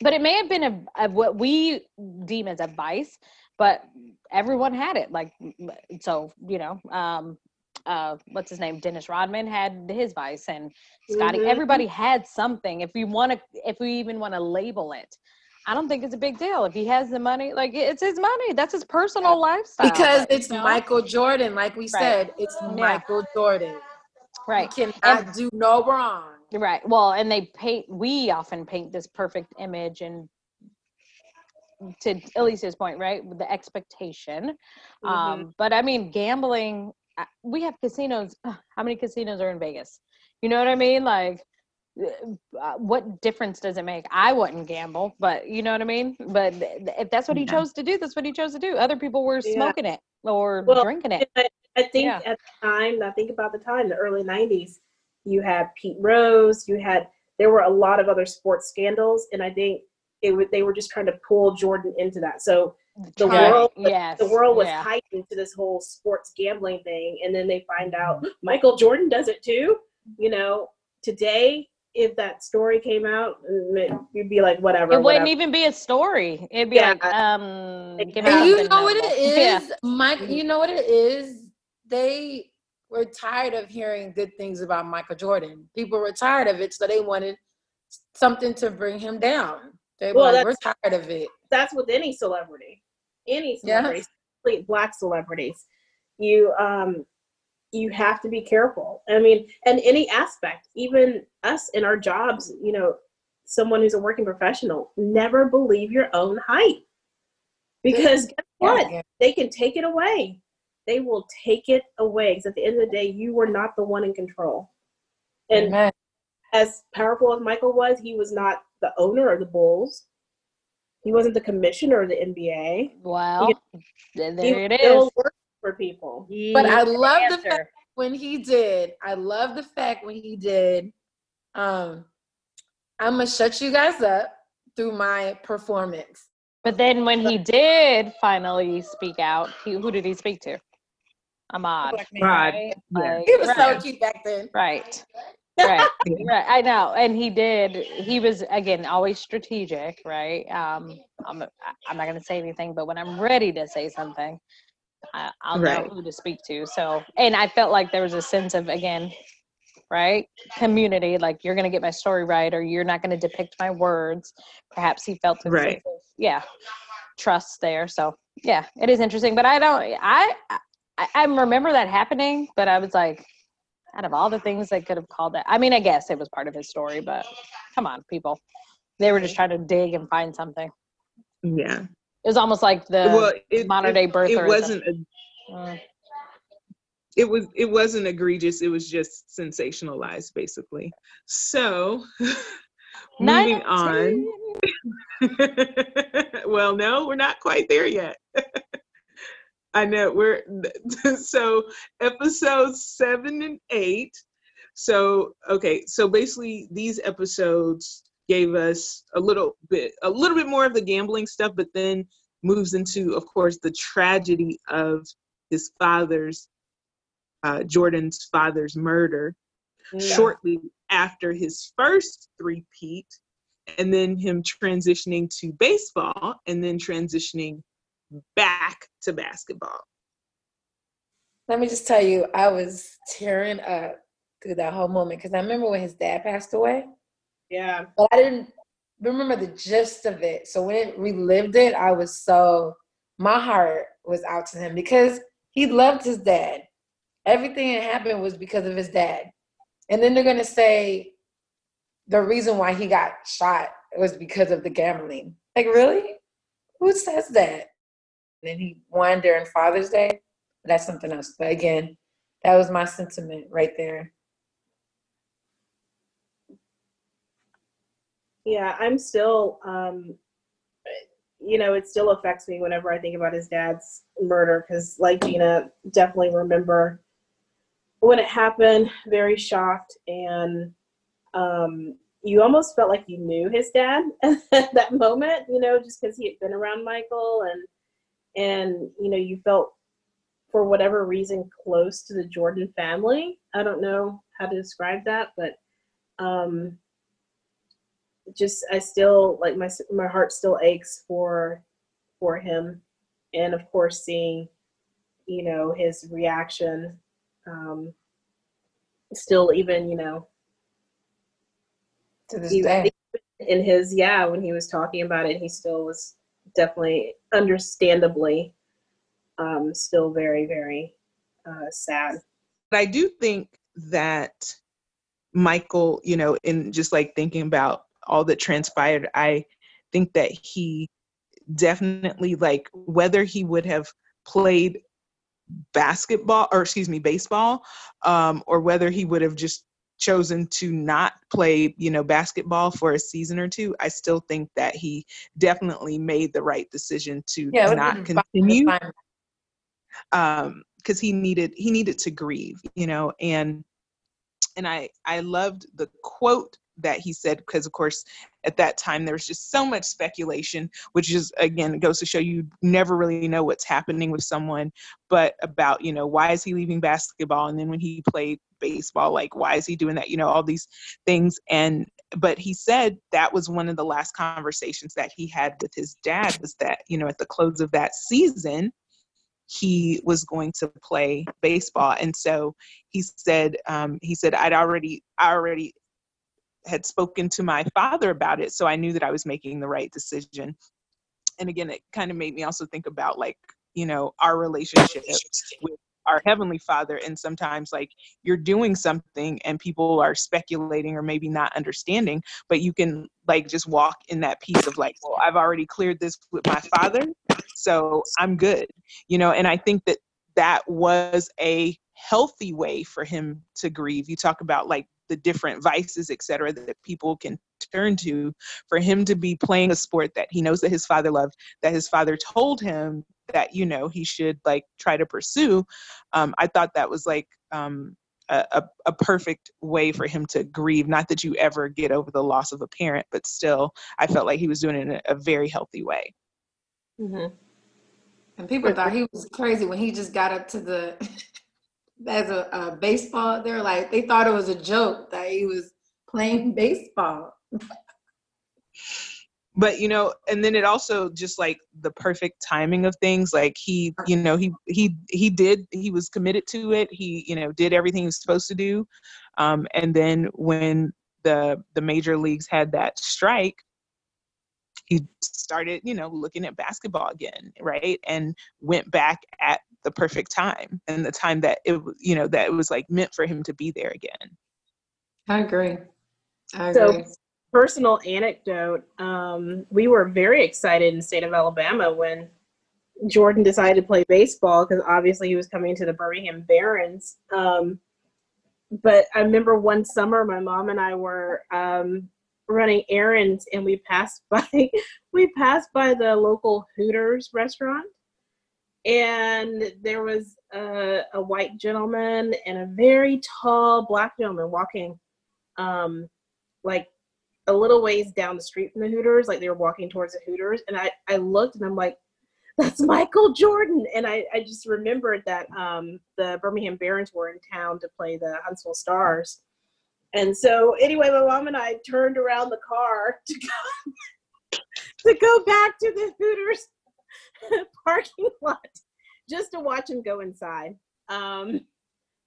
But it may have been a, a what we deem as advice but everyone had it like so you know um uh what's his name dennis rodman had his vice and scottie Mhm. everybody had something if we want to if we even want to label it i don't think it's a big deal if he has the money like it's his money that's his personal lifestyle Because it's you know? Michael Jordan, like we Right. said, it's Yeah. Michael Jordan. right He cannot do no wrong. Right. Well, and they paint. We often paint this perfect image, and to Elise's point, right, with the expectation. Mhm. Um, but I mean, gambling. uh, We have casinos. *sighs* How many casinos are in Vegas? You know what I mean? Like, uh, what difference does it make? I wouldn't gamble, but you know what I mean. But th- if that's what he Yeah. chose to do, that's what he chose to do. Other people were Yeah. smoking it or Well, drinking it. I, I think Yeah. at the time, I think about the time, the early '90s, you had Pete Rose, you had there were a lot of other sports scandals, and I think it would they were just trying to pull Jordan into that. So the Try- world, was- yes, the world was yeah. hyped into this whole sports gambling thing, and then they find out Michael Jordan does it too. You know, today if that story came out, mm, you'd be like, whatever. It wouldn't whatever. even be a story. It'd be Yeah. like, um, give me And And you know what it *laughs* is. Yeah. Mike. You know what it is. They were tired of hearing good things about Michael Jordan. People were tired of it, so they wanted something to bring him down. They were Well, like, "We're tired of it." that's with any celebrity, any celebrity, especially black celebrities. You um, you have to be careful. I mean, and any aspect, even us in our jobs, you know, someone who's a working professional, never believe your own height, because guess what? Yeah. They can take it away. They will take it away. Because at the end of the day, you were not the one in control. And Amen. as powerful as Michael was, he was not the owner of the Bulls. He wasn't the commissioner of the NBA. Well, th- He there it still is. worked for people. But I love the answer. fact when he did. I love the fact when he did. Um, I'm gonna shut you guys up through my performance. But then when he did finally speak out, he, who did he speak to? Ahmad. Rod. Right? Yeah. Like, He was so right. cute back then. Right. *laughs* Right. Right. I know. And he did. He was again always strategic, right? Um, I'm I'm not gonna say anything, but when I'm ready to say something, I, I'll Right. know who to speak to. So, and I felt like there was a sense of again, right, community. Like you're gonna get my story right, or you're not gonna depict my words. Perhaps he felt a Right. of, yeah, trust there. So yeah, it is interesting. But I don't. I I, I remember that happening, but I was like, out of all the things they could have called that, I mean, I guess it was part of his story, but come on, people. They were just trying to dig and find something. Yeah. It was almost like the well, it, modern day birth. It wasn't. A, it was. It wasn't egregious. It was just sensationalized, basically. So, *laughs* moving on. *laughs* well, no, we're not quite there yet. *laughs* I know we're *laughs* so episodes seven and eight. So okay, so basically these episodes gave us a little bit a little bit more of the gambling stuff, but then moves into, of course, the tragedy of his father's uh, Jordan's father's murder shortly after his first three-peat, and then him transitioning to baseball, and then transitioning back to basketball. Let me just tell you, I was tearing up through that whole moment because I remember when his dad passed away, Yeah. but I didn't remember the gist of it. So when it relived it, I was so my heart was out to him because he loved his dad. Everything that happened was because of his dad. And then they're gonna say the reason why he got shot was because of the gambling. Like really? Who says that? And then he won during Father's Day. That's something else. But again, that was my sentiment right there. Yeah, I'm still, um, you know, it still affects me whenever I think about his dad's murder because, like Gina, definitely remember when it happened, very shocked. And um, you almost felt like you knew his dad *laughs* at that moment, you know, just because he had been around Michael and, and, you know, you felt for whatever reason close to the Jordan family. I don't know how to describe that, but um, just I still like my my heart still aches for for him, and of course seeing you know his reaction, um, still even you know To this even day. in his yeah when he was talking about it he still was definitely understandably um, still very very uh, sad. But I do think that Michael, you know, in just like thinking about all that transpired, I think that he definitely like whether he would have played basketball or excuse me baseball um, or whether he would have just chosen to not play you know basketball for a season or two i still think that he definitely made the right decision to Yeah, not would've been fine. continue um because he needed he needed to grieve you know and and i i loved the quote that he said because of course at that time there was just so much speculation which is again goes to show you never really know what's happening with someone but about you know why is he leaving basketball? And then when he played baseball like why is he doing that? You know all these things. And but he said that was one of the last conversations that he had with his dad was that you know at the close of that season he was going to play baseball. And so he said um, he said i'd already i already had spoken to my father about it so i knew that i was making the right decision. And again it kind of made me also think about like you know our relationship with our heavenly father and sometimes like you're doing something and people are speculating or maybe not understanding but you can like just walk in that piece of like well i've already cleared this with my father so i'm good you know? And i think that that was a healthy way for him to grieve. You talk about like the different vices et cetera that people can turn to for him to be playing a sport that he knows that his father loved that his father told him that you know he should like try to pursue um, i thought that was like um, a, a, perfect way for him to grieve not that you ever get over the loss of a parent but still i felt like he was doing it in a, a very healthy way Mhm. And people thought he was crazy when he just got up to the *laughs* as a, a baseball. They were like, they thought it was a joke that he was playing baseball. but you know and then it also just like the perfect timing of things like he you know he he he did he was committed to it he you know did everything he was supposed to do um and then when the the major leagues had that strike he started you know looking at basketball again right and went back at the perfect time and the time that it was you know that it was like meant for him to be there again I agree. I So- Personal anecdote: um, We were very excited in the state of Alabama when Jordan decided to play baseball because obviously he was coming to the Birmingham Barons. Um, but I remember one summer, my mom and I were um, running errands, and we passed *laughs* by we passed by the local Hooters restaurant, and there was a, a white gentleman and a very tall black gentleman walking, um, like a little ways down the street from the Hooters, like they were walking towards the Hooters, and I I looked and I'm like, that's Michael Jordan, and I I just remembered that um the Birmingham Barons were in town to play the Huntsville Stars, and so anyway, my mom and I turned around the car to go *laughs* to go back to the Hooters *laughs* parking lot just to watch him go inside. Um,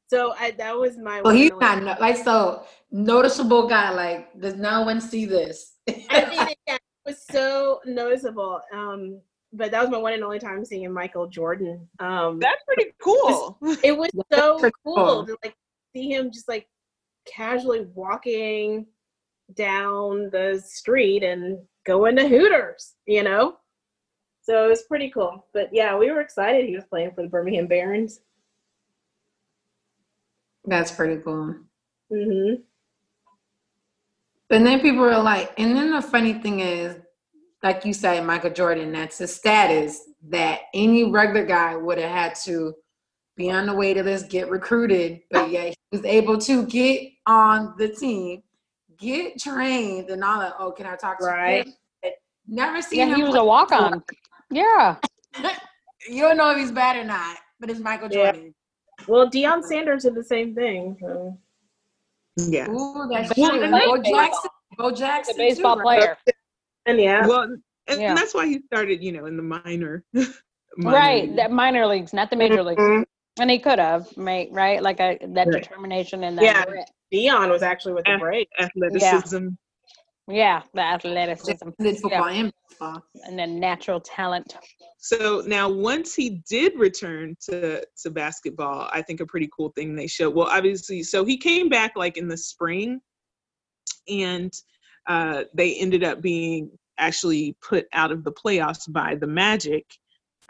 so I that was my. Well, he's not no, like so noticeable guy. Like, does no one see this? I *laughs* mean, it, yeah, it was so noticeable. Um, but that was my one and only time seeing Michael Jordan. Um, that's pretty cool it was That's so cool cool. to like see him just like casually walking down the street and going to Hooters, you know. So it was pretty cool. But yeah, we were excited he was playing for the Birmingham Barons. That's pretty cool. hmm And then people were like, and then the funny thing is, like you said, Michael Jordan, that's a status that any regular guy would have had to be on the waiting list, get recruited, but *laughs* yeah, he was able to get on the team, get trained, and all that. Oh, can I talk to Right. you? Never seen Yeah, him. he was a walk on. Yeah. *laughs* you don't know if he's bad or not, but it's Michael Yeah. Jordan. Well, Deion Sanders did the same thing. So. yeah Ooh, that's Well, true. Bo. Jackson. Bo Jackson. a baseball too, right? player. And yeah, well and, Yeah. and that's why he started you know in the minor, *laughs* minor Right. league. That minor leagues, not the major leagues. Mhm. And he could have, made right? Like a, that Right. determination and that Yeah. grit. Deion was actually with the Yeah. Braves. athleticism Yeah, the athleticism Did football and basketball. and the natural talent. So now, once he did return to to basketball, I think a pretty cool thing they showed. Well, obviously, so he came back like in the spring, and uh, they ended up being actually put out of the playoffs by the Magic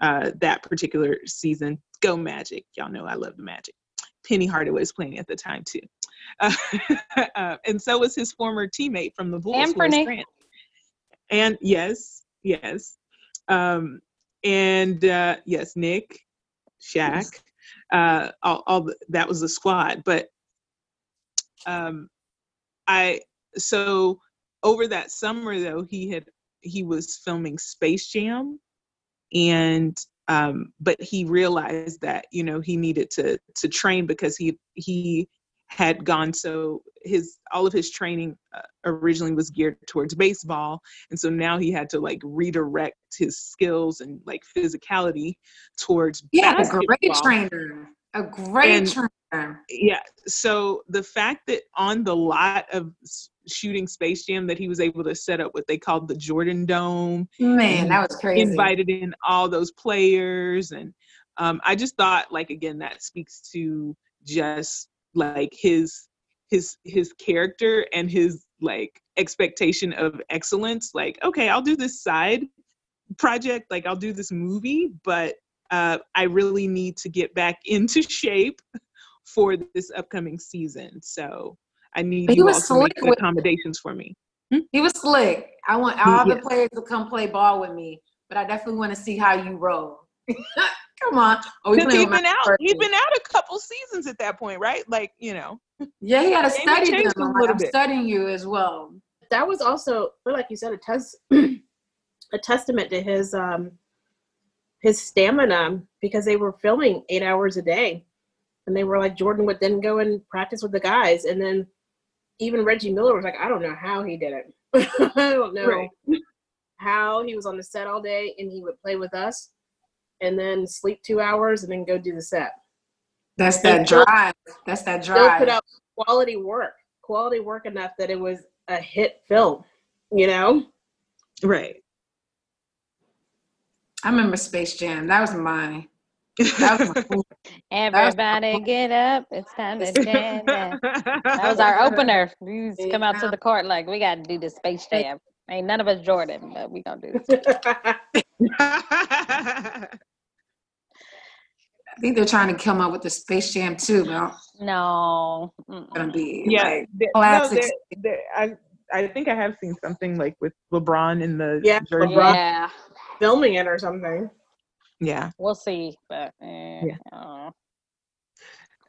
uh, that particular season. Go Magic! Y'all know I love the Magic. Penny Hardaway was playing at the time too, uh, *laughs* uh, and so was his former teammate from the Bulls, And Horace Bernie. Grant. And yes, yes, um, and uh, yes, Nick, Shaq, uh, all, all the, that was the squad. But um, I so over that summer though he had he was filming Space Jam, and um, but he realized that you know he needed to to train because he he had gone so his all of his training uh, originally was geared towards baseball and so now he had to like redirect his skills and like physicality towards Yeah, a great trainer. A great And- trainer. yeah so the fact that on the lot of shooting space jam that he was able to set up what they called the jordan dome Man, that was crazy. invited in all those players and um, i just thought like again that speaks to just like his his his character and his like expectation of excellence like okay i'll do this side project like i'll do this movie but uh, i really need to get back *laughs* into shape for this upcoming season so i need He you was all to make slick with- accommodations for me He was slick. I want all the players to come play ball with me, but I definitely want to see how you roll. *laughs* come on. Oh, we he'd with my been out, first he'd team. been out a couple seasons at that point, right? Like, you know, Yeah, he had to study them. changed a I'm, like, little I'm bit. studying you as well. that was also like you said a test *clears throat* a testament to his um his stamina because they were filming eight hours a day and they were like jordan would then go and practice with the guys and then even reggie miller was like i don't know how he did it *laughs* i don't know Right. how he was on the set all day and he would play with us and then sleep two hours and then go do the set That's And that still- drive. That's that still drive. put out quality work quality work enough that it was a hit film you know right. I remember Space Jam. That was mine. That was my movie. *laughs* Everybody get up. It's time to jam. That That was our *laughs* opener. We used to come out to the court like, we got to do the Space Jam. Ain't none of us Jordan, but we going to do this. I think they're trying to come up with the Space Jam too, but it's No. Gonna be yeah, like there- no, classics. there- there- I I think I have seen something like with LeBron in the Yeah, jersey. LeBron. Yeah. filming it or something Yeah. We'll see. But, eh, Yeah. I don't know.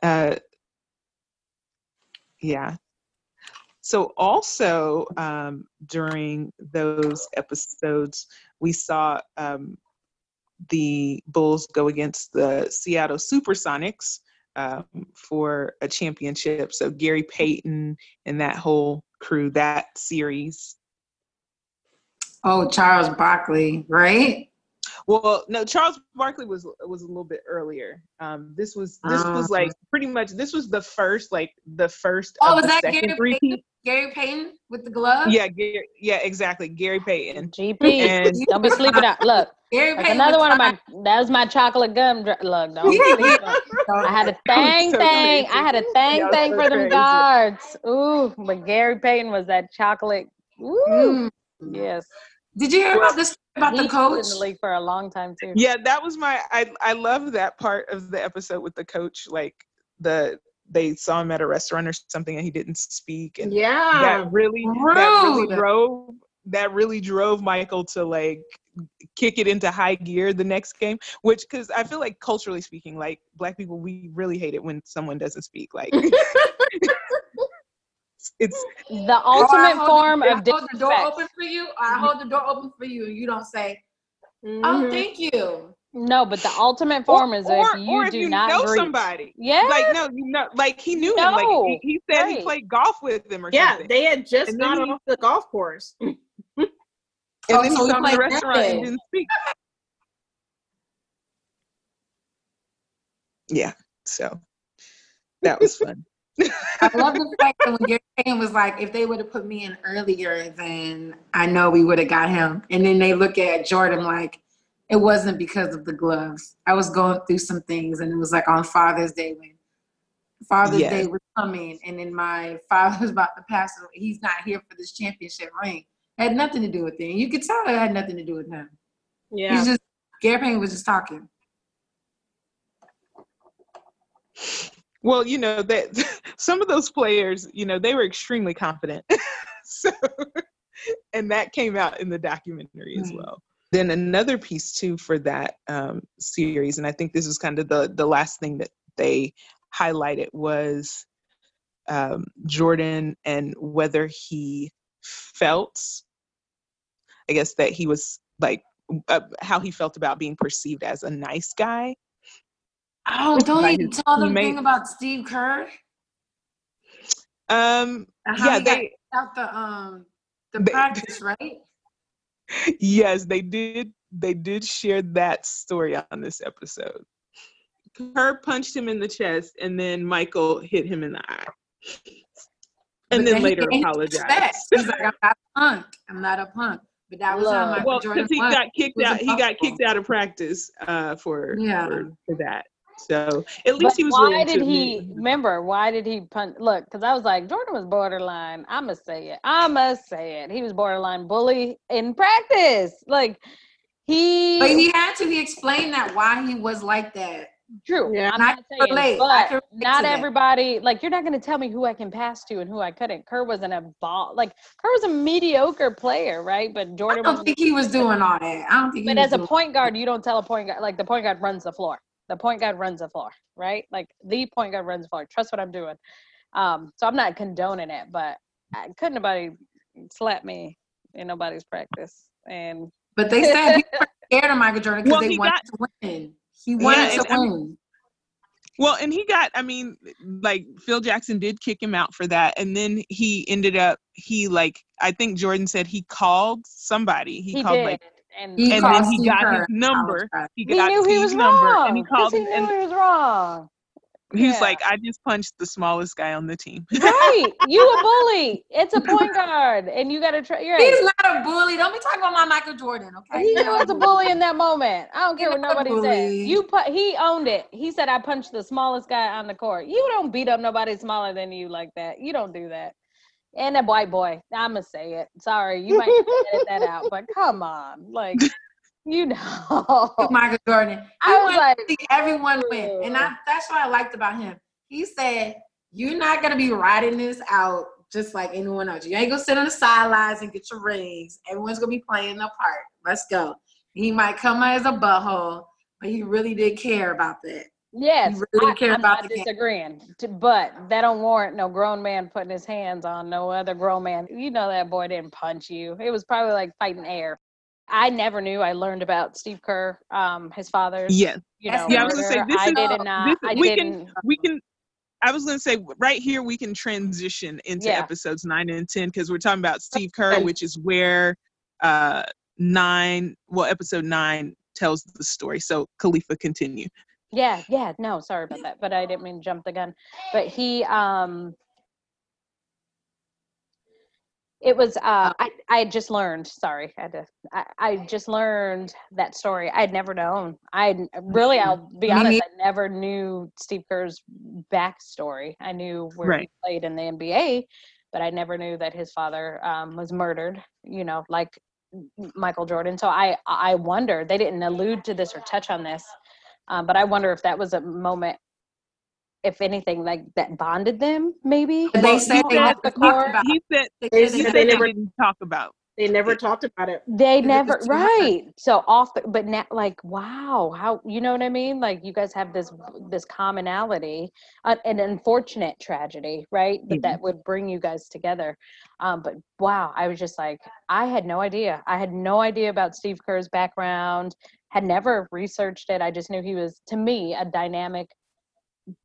Uh, yeah. So also um, during those episodes, we saw um, the Bulls go against the Seattle Supersonics um, for a championship. So Gary Payton and that whole crew, that series. oh Charles Barkley, right? Well, no, Charles Barkley was was a little bit earlier. Um, this was this was Ah. like pretty much this was the first like the first Oh, of was the that Gary Payton? Gary Payton with the glove? Yeah, Gary, yeah, exactly. Gary Payton. GP. And- *laughs* don't be sleeping out. Look, Gary that's Payton. another with one of my, that was my chocolate gum. dr- Look, don't be *laughs* sleeping. I had a *laughs* thing, so thing. crazy. I had a thing, Y'all thing so for them guards. Ooh, but Gary Payton was that chocolate. Ooh, Mm. yes. Did you hear about this about He's the coach? in the league for a long time too. Yeah, that was my. I I love that part of the episode with the coach. Like the they saw him at a restaurant or something, and he didn't speak, and yeah that really that really drove that really drove Michael to like kick it into high gear the next game. Which because I feel like culturally speaking, like black people, we really hate it when someone doesn't speak. Like *laughs* it's The ultimate hold form the, I of hold the door open for you. I hold the door open for you, and you don't say, "Oh, Mhm. thank you." No, but the ultimate form is or, if you or if do you not know greet. somebody. Yeah. Like no, you know, like he knew him. Like he, he said he played golf with him or yeah something. Yeah, they had just And then got off the golf course *laughs* and Oh, then he so he saw him in the played restaurant and didn't speak. *laughs* Yeah, so that was fun. *laughs* I love the fact that when Gary Payton was like, if they would have put me in earlier, then I know we would have got him. And then they look at Jordan like, it wasn't because of the gloves. I was going through some things, and it was like on Father's Day when Father's Yes. Day was coming, and then my *laughs* father was about to pass away. He's not here for this championship ring. It had nothing to do with it. You could tell it had nothing to do with him. Yeah. He's just Gary Payton was just talking. Well, you know that *laughs* some of those players, you know, they were extremely confident. *laughs* so, and that came out in the documentary as mm. well. Then another piece too for that um, series, and I think this was kind of the the last thing that they highlighted was um, Jordan and whether he felt, I guess that he was like uh, how he felt about being perceived as a nice guy. Oh, don't By you tell them thing about Steve Kerr? Um, how yeah, he got they out the um the They- practice, right? Yes they did they did share that story on this episode Kerr punched him in the chest and then michael hit him in the eye and But then later apologized. He's like, I'm not a punk. I'm not a punk. But that was how Look. Michael well Jordan because he got kicked out he got kicked out of practice uh for Yeah. for, for that so at But least he was why willing did to he admit- remember? Why did he punch? Look, because I was like, Jordan was borderline. I'ma say it. I'ma say it. He was borderline bully in practice. Like he, But he had to. He explained that why he was like that. true. Yeah. I'm And I not saying, relate. But not to that. everybody. Like you're not going to tell me who I can pass to and who I couldn't. Kerr wasn't a ball. Like Kerr was a mediocre player, right? But Jordan. I don't think he was doing all that. I don't think. he But was as a point guard, you don't tell a point guard like the point guard runs the floor. The point guard runs the floor, right? Like the point guard runs the floor. Trust what I'm doing. Um, so I'm not condoning it, but I, couldn't nobody slap me in nobody's practice. And But they said people were *laughs* scared of Michael Jordan because Well, they wanted got- to win. He wanted and to I win. Well, and he got, I mean, like Phil Jackson did kick him out for that. And then he ended up, he like, I think Jordan said he called somebody. He, he, called did. like, and He and then he got Kerr his number. He he got knew he was number wrong. and he 'cause called he him. knew And he was wrong. he was Yeah. like, I just punched the smallest guy on the team. right. You a bully. It's a point *laughs* guard. And you got to try. You're He's right. not a bully. Don't be talking about my Michael Jordan, okay? He knew was a bully in that moment. I don't care He's what nobody says. You put he owned it. He said I punched the smallest guy on the court. You don't beat up nobody smaller than you like that. You don't do that. And a white boy, I'ma say it. Sorry, you might edit that out, but *laughs* come on, like *laughs* you know. Michael Jordan. He I was wanted like, to see everyone win. And I, that's what I liked about him. He said, You're not going to be riding this out just like anyone else. You ain't going to sit on the sidelines and get your rings. Everyone's going to be playing their part. Let's go. He might come out as a butthole, but he really did care about that. Yes, really I, care I'm about not disagreeing, t- but that don't warrant no grown man putting his hands on no other grown man. You know that boy didn't punch you. It was probably like fighting air. I never knew. I learned about Steve Kerr, um, his father's, Yes. you know, Yeah, I was gonna say, this I is- did not. this- I we can- didn't. We can, I was to say right here, we can transition into Yeah. episodes nine and 10 because we're talking about Steve Kerr, which is where uh, nine, well, episode nine tells the story. So, Khalifa, continue. Yeah, yeah. No, sorry about that, but I didn't mean to jump the gun. But he, um, it was. Uh, I I just learned. Sorry, I had to. I, I just learned that story. I'd never known. I really, I'll *laughs* be honest. I never knew Steve Kerr's backstory. I knew where he played in the NBA, but I never knew that his father um, was murdered. You know, like Michael Jordan. So I I wonder they didn't allude to this or touch on this. Um, but I wonder if that was a moment, if anything, like that bonded them, maybe. But they Well, said they said- never the talked about He said, They They said he said said they they never- didn't talk about. They never talked about it. They never was too hard. right. So off, the, but now, like, wow, how you know what I mean? Like, you guys have this this commonality, uh, an unfortunate tragedy, right? But Yeah. that would bring you guys together. Um, but wow, I was just like, I had no idea. I had no idea about Steve Kerr's background. Had never researched it. I just knew he was, to me, a dynamic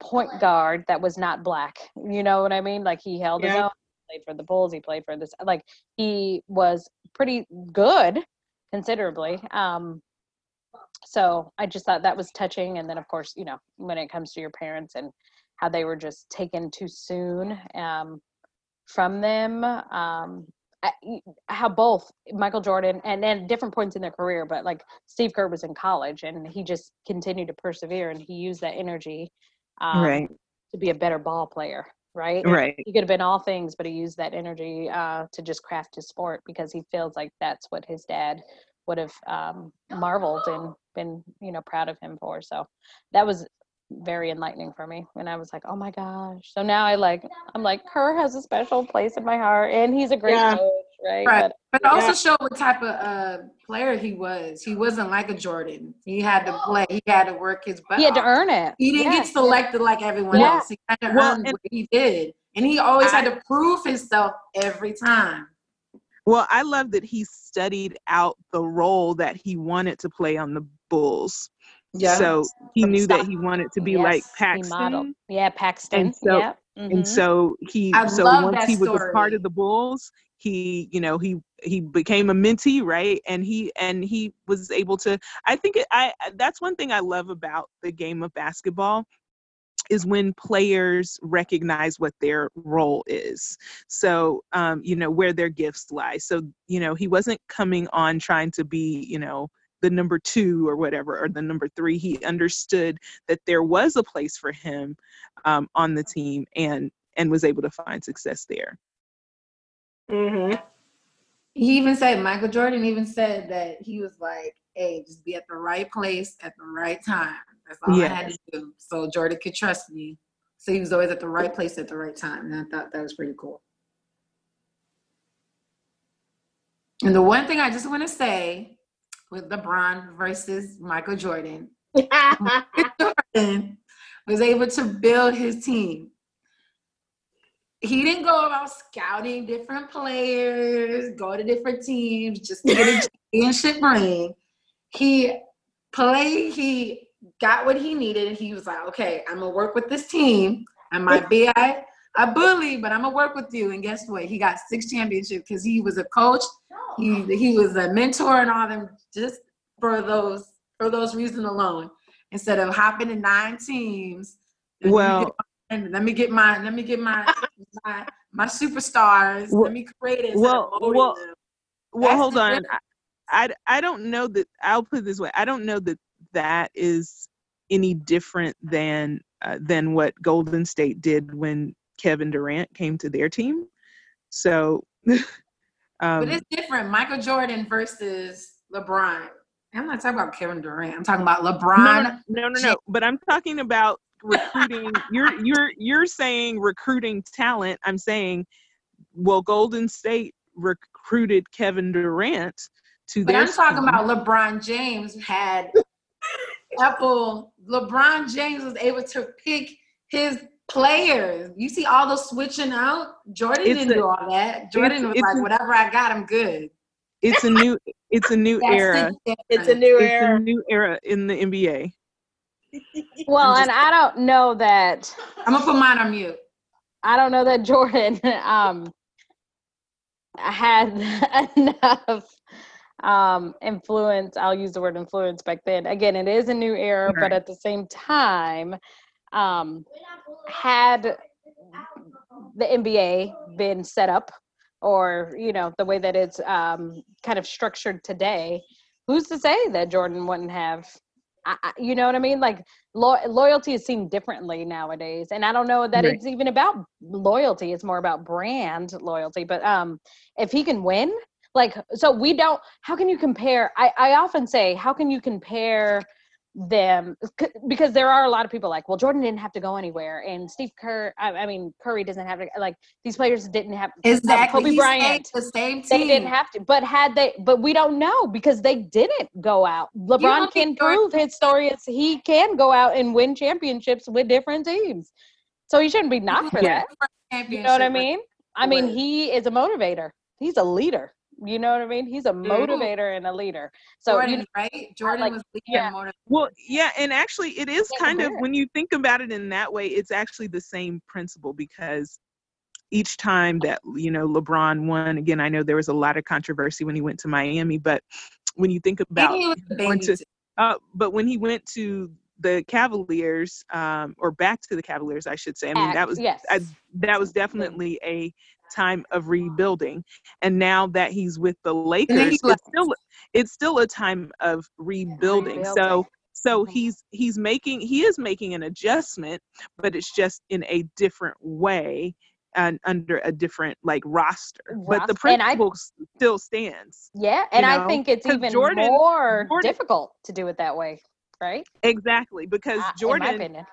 point guard that was not black. You know what I mean? Like he held his Yeah. own. Played for the Bulls. He played for this. Like he was pretty good, considerably. Um, so I just thought that was touching. And then, of course, you know, when it comes to your parents and how they were just taken too soon um, from them. Um, how both Michael Jordan and then different points in their career, but like Steve Kerr was in college and he just continued to persevere and he used that energy um, right. to be a better ball player. Right. Right. He could have been all things, but he used that energy uh, to just craft his sport because he feels like that's what his dad would have um, marveled and been, you know, proud of him for. So that was very enlightening for me and i was like oh my gosh. So now i like i'm like kerr has a special place in my heart and he's a great yeah. coach right? Right. But, but yeah. also showed what type of uh, player he was. He wasn't like a jordan. He had to play. He had to work his butt he had off. to earn it. He didn't get selected like everyone yeah. else. He had to well, earn what he did and he always I, had to prove himself every time. Well i love that he studied out the role that he wanted to play on the bulls yeah. So he knew that he wanted to be yes, like Paxson. Yeah, Paxson. And so, yeah. Mm-hmm. and so he, I so once he was a part of the Bulls, he, you know, he he became a mentee, right? And he and he was able to. I think it, I that's one thing I love about the game of basketball is when players recognize what their role is so um, you know where their gifts lie so you know he wasn't coming on trying to be you know the number two or whatever or the number three he understood that there was a place for him um, on the team and and was able to find success there. Mm-hmm. he even said michael jordan even said that he was like hey just be at the right place at the right time. That's all yes. i had to do. So jordan could trust me. So he was always at the right place at the right time and i thought that was pretty cool. And the one thing i just want to say with LeBron versus Michael Jordan. Jordan *laughs* *laughs* was able to build his team. He didn't go about scouting different players, go to different teams just to get a *laughs* championship ring. He played, he got what he needed. And he was like, okay, I'm gonna work with this team. I might be a, a bully, but I'm gonna work with you. And guess what? He got six championships because he was a coach he he was a mentor and all them just for those for those reasons alone. Instead of hopping in nine teams. Well, and let me get my let me get my my, my superstars. Well, let me create it. Well, well, well. Hold on. I, I I don't know that. I'll put it this way. I don't know that that is any different than uh, than what Golden State did when Kevin Durant came to their team. So *laughs* Um, but it's different. Michael Jordan versus LeBron. I'm not talking about Kevin Durant. I'm talking about LeBron. No, no, no. no. But I'm talking about recruiting. *laughs* you're you're you're saying recruiting talent. I'm saying, well, Golden State recruited Kevin Durant to but their. I'm talking about LeBron James had *laughs* Apple. LeBron James was able to pick his players. You see all those switching out. Jordan it's didn't a, do all that. Jordan was like, whatever I got, I'm good. It's a new. It's a new *laughs* era. It's a new it's era. a new era in the NBA. *laughs* Well, and I don't know that. I'm gonna put mine on mute. I don't know that Jordan *laughs* um had enough um influence. I'll use the word influence back then. Again, it is a new era, right. but at the same time, um, had the NBA been set up or you know the way that it's um, kind of structured today, who's to say that Jordan wouldn't have? I, you know what I mean? Like lo- loyalty is seen differently nowadays, and I don't know that right. it's even about loyalty. It's more about brand loyalty. But um, if he can win, like so, we don't. How can you compare? I I often say, how can you compare? Them because there are a lot of people like, well, Jordan didn't have to go anywhere, and Steve Kerr, I, I mean Curry doesn't have to. Like these players didn't have um, exactly. Kobe Bryant, the same team. They didn't have to, but had they, but we don't know because they didn't go out. LeBron can prove his story is he can go out and win championships with different teams, so he shouldn't be knocked for yeah. that. You know what I mean? I mean, he is a motivator. He's a leader. You know what I mean? He's a motivator and a leader. So Jordan, you, right? Jordan like, was leader yeah. motivator. Well, yeah, and actually, it is kind of when you think about it in that way, it's actually the same principle because each time that you know LeBron won, again, I know there was a lot of controversy when he went to Miami, but when you think about going to, uh, but when he went to the Cavaliers, um, or back to the Cavaliers, I should say. I mean, that was yes. I, that was definitely a time of rebuilding, and now that he's with the Lakers, it's still it's still a time of rebuilding. So Rebuilding. so Mhm. he's he's making he is making an adjustment, but it's just in a different way and under a different like roster. But the Roster- and I- principle still stands. Yeah, and I know, think it's even Jordan- more Jordan- difficult to do it that way, right? Exactly because I- in my Jordan opinion.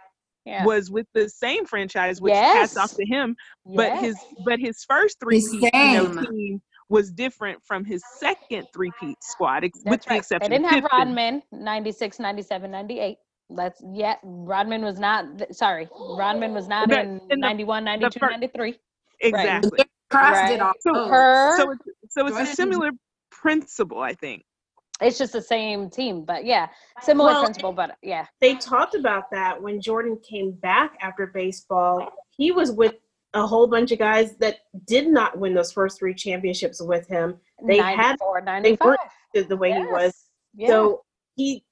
Yeah. was with the same franchise, which hats off to him. But Yes. his but his first three you know, team was different from his second three peat squad, ex- with That's the right. They didn't of have Pippen. Rodman 96, 97, 98. That's yeah, Rodman was not th- sorry. Rodman was not But in, in the- 91, 92, fir- 93. Exactly. Cross Right. did all So- Her So it's so it's a similar principle, I think. It's just the same team, but yeah, similar Well, principle, but yeah. they talked about that when Jordan came back after baseball. He was with a whole bunch of guys that did not win those first three championships with him. They had they 95. were is the way he was. Yeah. So he,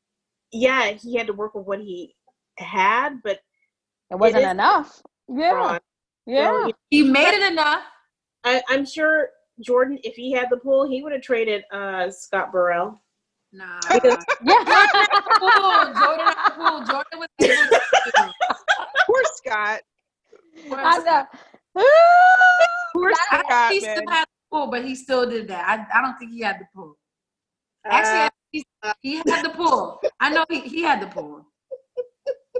yeah, he had to work with what he had, but it wasn't is enough. Yeah. Ron, Yeah. well, He made it enough. I, I'm sure Jordan, if he had the pull, he would have traded uh, Scott Burrell. Nah. Because- *laughs* yeah. Pool, Jordan had the pool. Jordan was able to *laughs* Poor Scott. I know. Poor I Scott, *laughs* think he man. still had the pool, but he still did that. I, I don't think he had the pool. Actually, Uh, he, he had the pool. I know he, he had the pool.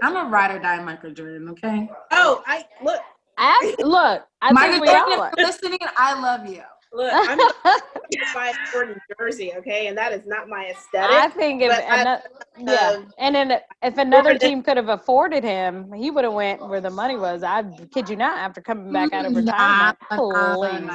I'm a ride or die Michael Jordan, okay? oh, I look, I, look, I Michael think we Jordan, are. if you're listening, I love you. Look. *laughs* I'm gonna Jordan jersey, okay, and that is not my aesthetic. I think if but I- ano- yeah, um, and then if another Jordan- team could have afforded him, he would have went where the money was. I kid you not. After coming back out of retirement, nah,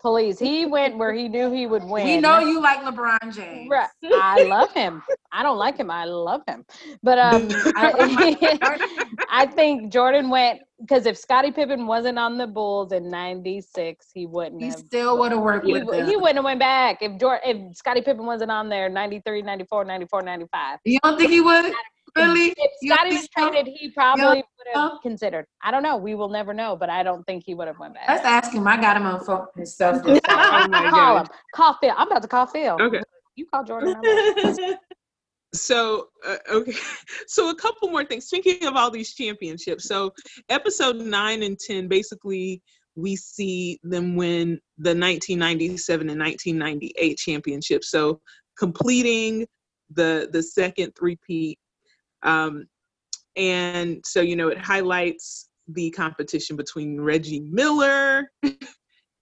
please, please, he went where he knew he would win. We know you like LeBron James. Right. I love him. I don't like him. I love him. But um, *laughs* I, *laughs* I think Jordan went because if Scottie Pippen wasn't on the Bulls in '96, he wouldn't He have. still would have worked He, with them. he wouldn't have went back if Jordan, if Scottie Pippen wasn't on there 93, 94, 94, 95. you don't think he would? Really? If You don't Scottie was traded, he probably would have know? considered. I don't know. We will never know, but I don't think he would have went back. Let's ask him. I got him on phone himself. Oh my call God. him. *laughs* Call Phil. I'm about to call Phil. Okay. You call Jordan. *laughs* So uh, okay, *laughs* so a couple more things. Speaking of all these championships, so episode nine and ten, basically we see them win the 1997 and 1998 championships. So completing the the second three-peat, um, and so you know it highlights the competition between Reggie Miller *laughs*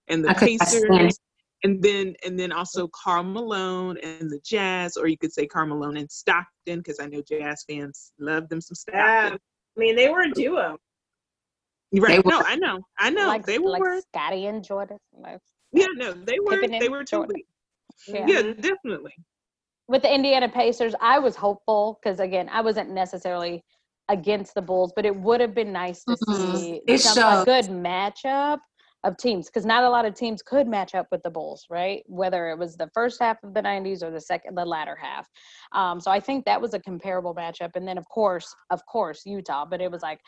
and the I Pacers and then and then also Karl Malone and the Jazz, or you could say Karl Malone and Stockton, because I know Jazz fans love them some yeah, Stockton. I mean, they were a duo. Right? They No. I know, I know like, they were. like Scottie and Jordan. Like, yeah, no, they were. They were Jordan. totally. Yeah. Yeah, definitely. with the Indiana Pacers, I was hopeful because again, I wasn't necessarily against the Bulls, but it would have been nice to Mhm. see It some a good matchup of teams because not a lot of teams could match up with the Bulls, right? Whether it was the first half of the '90s or the second, the latter half. Um, so I think that was a comparable matchup, and then of course, of course, Utah. But it was like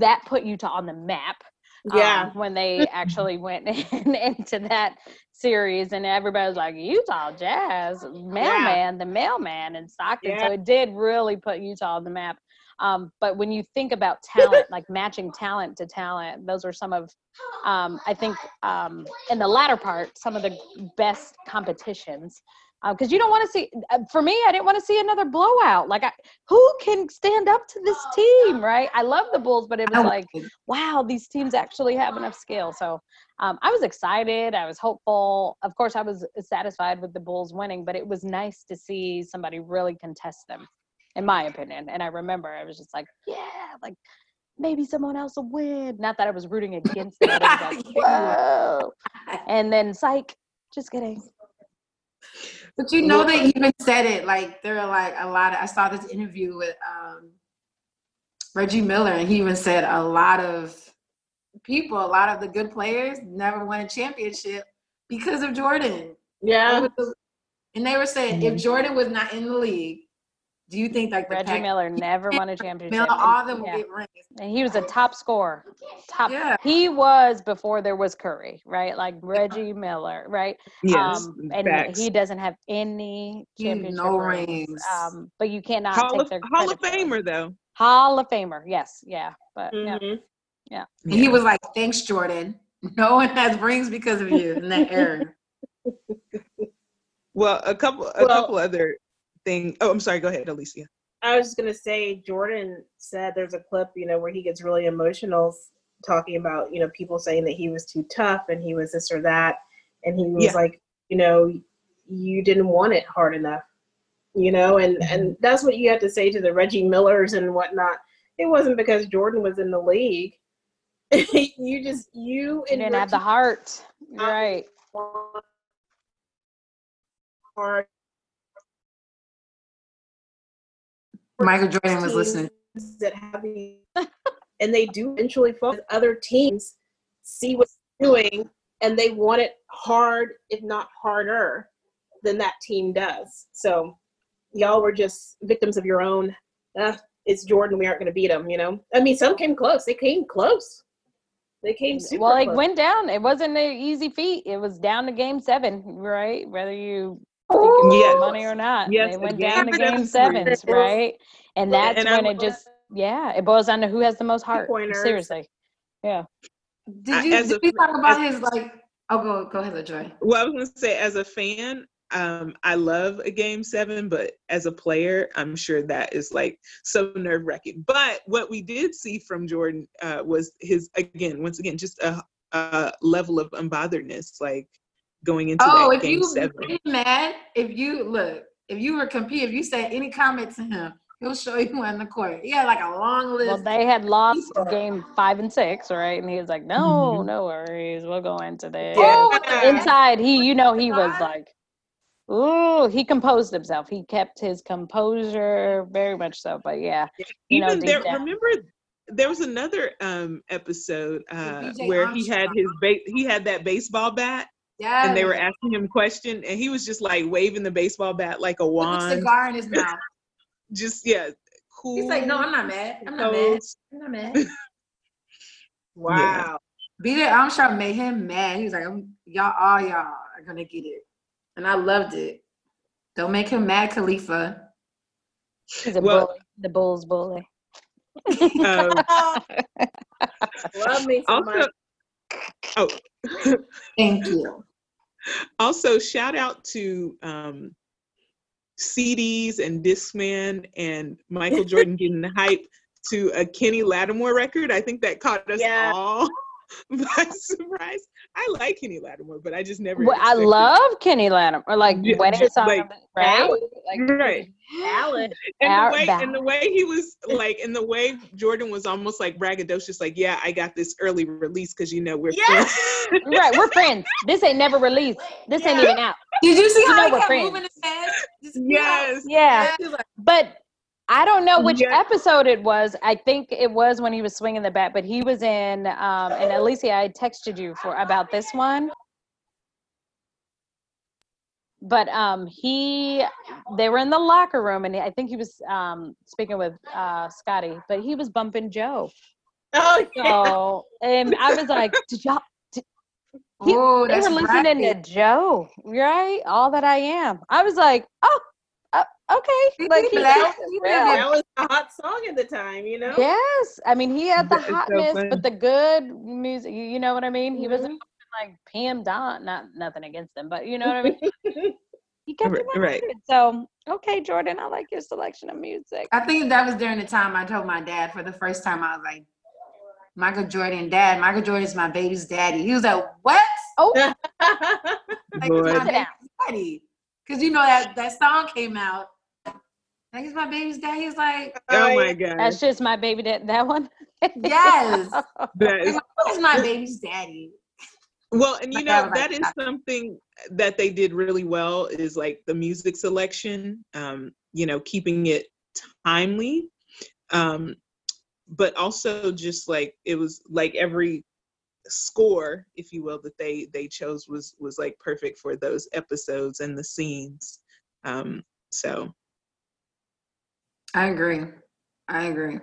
that put Utah on the map Yeah. um, when they actually went *laughs* in, into that series, and everybody was like, Utah Jazz, mailman, the mailman in Stockton. So it did really put Utah on the map. Um, but when you think about talent, like matching talent to talent, those are some of, um, I think, um, in the latter part, some of the best competitions. Because you don't want to see, uh, for me, I didn't want to see another blowout. Like, I, who can stand up to this team, right? I love the Bulls, but it was like, wow, these teams actually have enough skill. So um, I was excited. I was hopeful. Of course, I was satisfied with the Bulls winning, but it was nice to see somebody really contest them, in my opinion. And I remember I was just like, yeah, like maybe someone else will win. Not that I was rooting against them. But it was *laughs* like, whoa. *laughs* And then, psych, just kidding. But you know they even said it like there are like a lot of I saw this interview with um Reggie Miller and he even said a lot of people, a lot of the good players never won a championship because of Jordan. Yeah. And they were saying if Jordan was not in the league, Do you think like Reggie Pack- Miller never won a championship. Miller, and- all of them will yeah. get rings? And he was a top scorer. Top. Yeah. He was before there was Curry, right? Like Reggie Miller, right? Yes, um, and facts. he doesn't have any He- championship no rings. rings. Um, but you cannot Hall take of their Hall of credit for. Famer though. Hall of Famer, yes, yeah, but yeah. Mhm. And he was like, "Thanks, Jordan. No one has rings because of you in that era." *laughs* Well, a couple a Well- couple other things. Oh, I'm sorry. Go ahead, Alicia. I was just gonna say, Jordan said there's a clip, you know, where he gets really emotional, talking about, you know, people saying that he was too tough and he was this or that, and he was Yeah. like, you know, you didn't want it hard enough, you know, and mm-hmm. and that's what you have to say to the Reggie Millers and whatnot. It wasn't because Jordan was in the league. *laughs* you just you You and didn't have the heart, right? hard Michael Jordan was listening. that have these, *laughs* and they do eventually fall. Other teams see what you're doing, and they want it hard, if not harder, than that team does. So, y'all were just victims of your own. Uh, it's Jordan. We aren't going to beat him. You know. I mean, some came close. They came close. They came super Well, it close. went down. It wasn't an easy feat. It was down to game seven, right? Whether you think Ooh. Yes. money or not. Yes, they went game down to game seven sevens, three. right? And that's And I when it just yeah, it boils down to who has the most heart. Two-pointers. Seriously. Yeah. Did you as did a- we talk about as- his like? Oh, go go ahead, LaJoy. Well, I was gonna say, as a fan, um, I love a game seven, but as a player, I'm sure that is like so nerve wracking. But what we did see from Jordan uh, was his again, once again, just a, a level of unbotheredness, like going into Oh, that if game you seven. get mad, if you look, if you were compete, if you said any comment to him, he'll show you on the court. He had like a long list. Well, they had lost people. game five and six, right? And he was like, "No, Mhm. no worries, we'll go into this." Oh, Yeah. Inside, he, you know, he was like, "Ooh," he composed himself. He kept his composure very much so. But yeah, you Even deep there, down. remember there was another um episode uh BJ where he had his ba- he had that baseball bat yeah, and they were asking him a question and he was just like waving the baseball bat like a with a wand cigar in his *laughs* mouth. just yeah cool He's like, no, I'm not mad. I'm not mad. composed. I'm not mad. *laughs* wow. BJ Armstrong made him mad. He was like, I'm, y'all, all y'all are gonna get it, and I loved it. Don't make him mad, Khalifa. he's a Well- bully, the Bulls bully. Um, *laughs* Love me so much. oh Thank you. Also shout out to um CDs and Discman and Michael Jordan *laughs* getting the hype to a Kenny Lattimore record. I think that caught us Yeah. all *laughs* by surprise. I like Kenny Lattimore, but I just never. Well, I expected- love Kenny Lattimore, or like Yeah, wedding just song, like- right? Right. Like, Right. Alan. and Our the way back. and the way he was like, and the way Jordan was almost like braggadocious, like, yeah, I got this early release because you know we're Yes! friends. *laughs* right, we're friends. This ain't never released. This ain't even out. Did you see You how know he we're kept friends. moving his head? Just- yes. Yeah, He was like, but I don't know which Yeah. episode it was. I think it was when he was swinging the bat, but he was in. Um, and Alicia, I texted you for about this one. But um, he, they were in the locker room, and I think he was um, speaking with uh, Scottie, but he was bumping Joe. Oh yeah. So, and I was like, did y'all? He- oh, They were listening right. to Joe, right? All that I am. I was like, oh, uh, okay. Like he black. knows He it's that was a hot song at the time, you know. Yes, I mean he had the That is so hotness, but the good music. You, you know what I mean? He wasn't Mhm. like Pam Don. Not nothing against him, but you know what I mean. *laughs* He kept Right, it right. So okay, Jordan, I like your selection of music. I think that was during the time I told my dad for the first time. I was like, Michael Jordan, dad. Michael Jordan is my baby's daddy. He was like, what? Oh, *laughs* Like, Boy. my baby's daddy. Because you know that that song came out. Like, it's my baby's dad. He was like, Oh my god. that's just my baby. That that one. yes. *laughs* That He's is like, my baby's daddy? Well, and you know I was that like, is something that they did really well is like the music selection, um, you know, keeping it timely, um, but also just like it was like every score, if you will, that they they chose was was like perfect for those episodes and the scenes. Um, so I agree. I agree.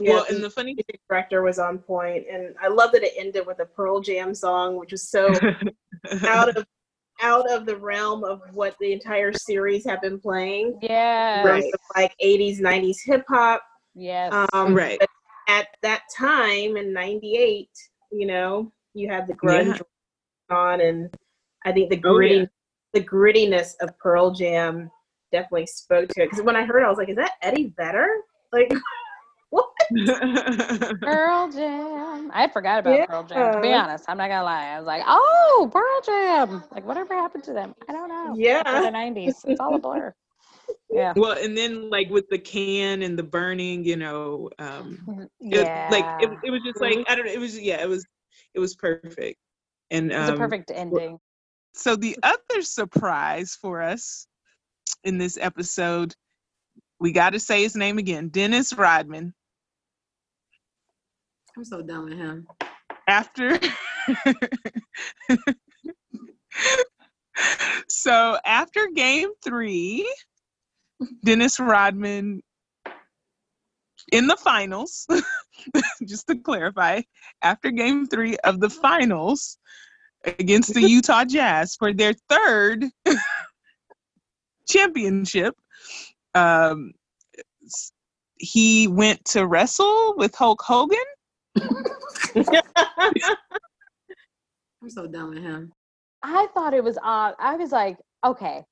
Yeah, well, the and the funny director was on point, and I love that it ended with a Pearl Jam song, which was so *laughs* out of out of the realm of what the entire series have been playing. Yeah. Right. Like 80s, 90s hip hop. Yes. Um, Right. but At that time in '98, you know, you had the grunge on, and I think the Oh, gritty, yeah. the grittiness of Pearl Jam definitely spoke to it. Because when I heard, it, I was like, "Is that Eddie Vedder?" Like, *laughs* what? *laughs* Pearl Jam. I forgot about Pearl Jam. To be honest, I'm not gonna lie. I was like, oh, Pearl Jam. Like, whatever happened to them? I don't know. After Yeah. the '90s, it's all a blur. *laughs* Yeah. well, and then like with the can and the burning, you know, um, *laughs* it, Yeah. like it, it was just like I don't know. It was yeah, it was it was perfect. And it was a um, perfect ending. So the other surprise for us in this episode, we got to say his name again, Dennis Rodman. I'm so done with him. After *laughs* So after game 3, *laughs* Dennis Rodman in the finals, *laughs* just to clarify, after game 3 of the finals against the Utah Jazz for their third *laughs* championship. Um, he went to wrestle with Hulk Hogan. I'm so done with him. I thought it was odd. I was like, okay,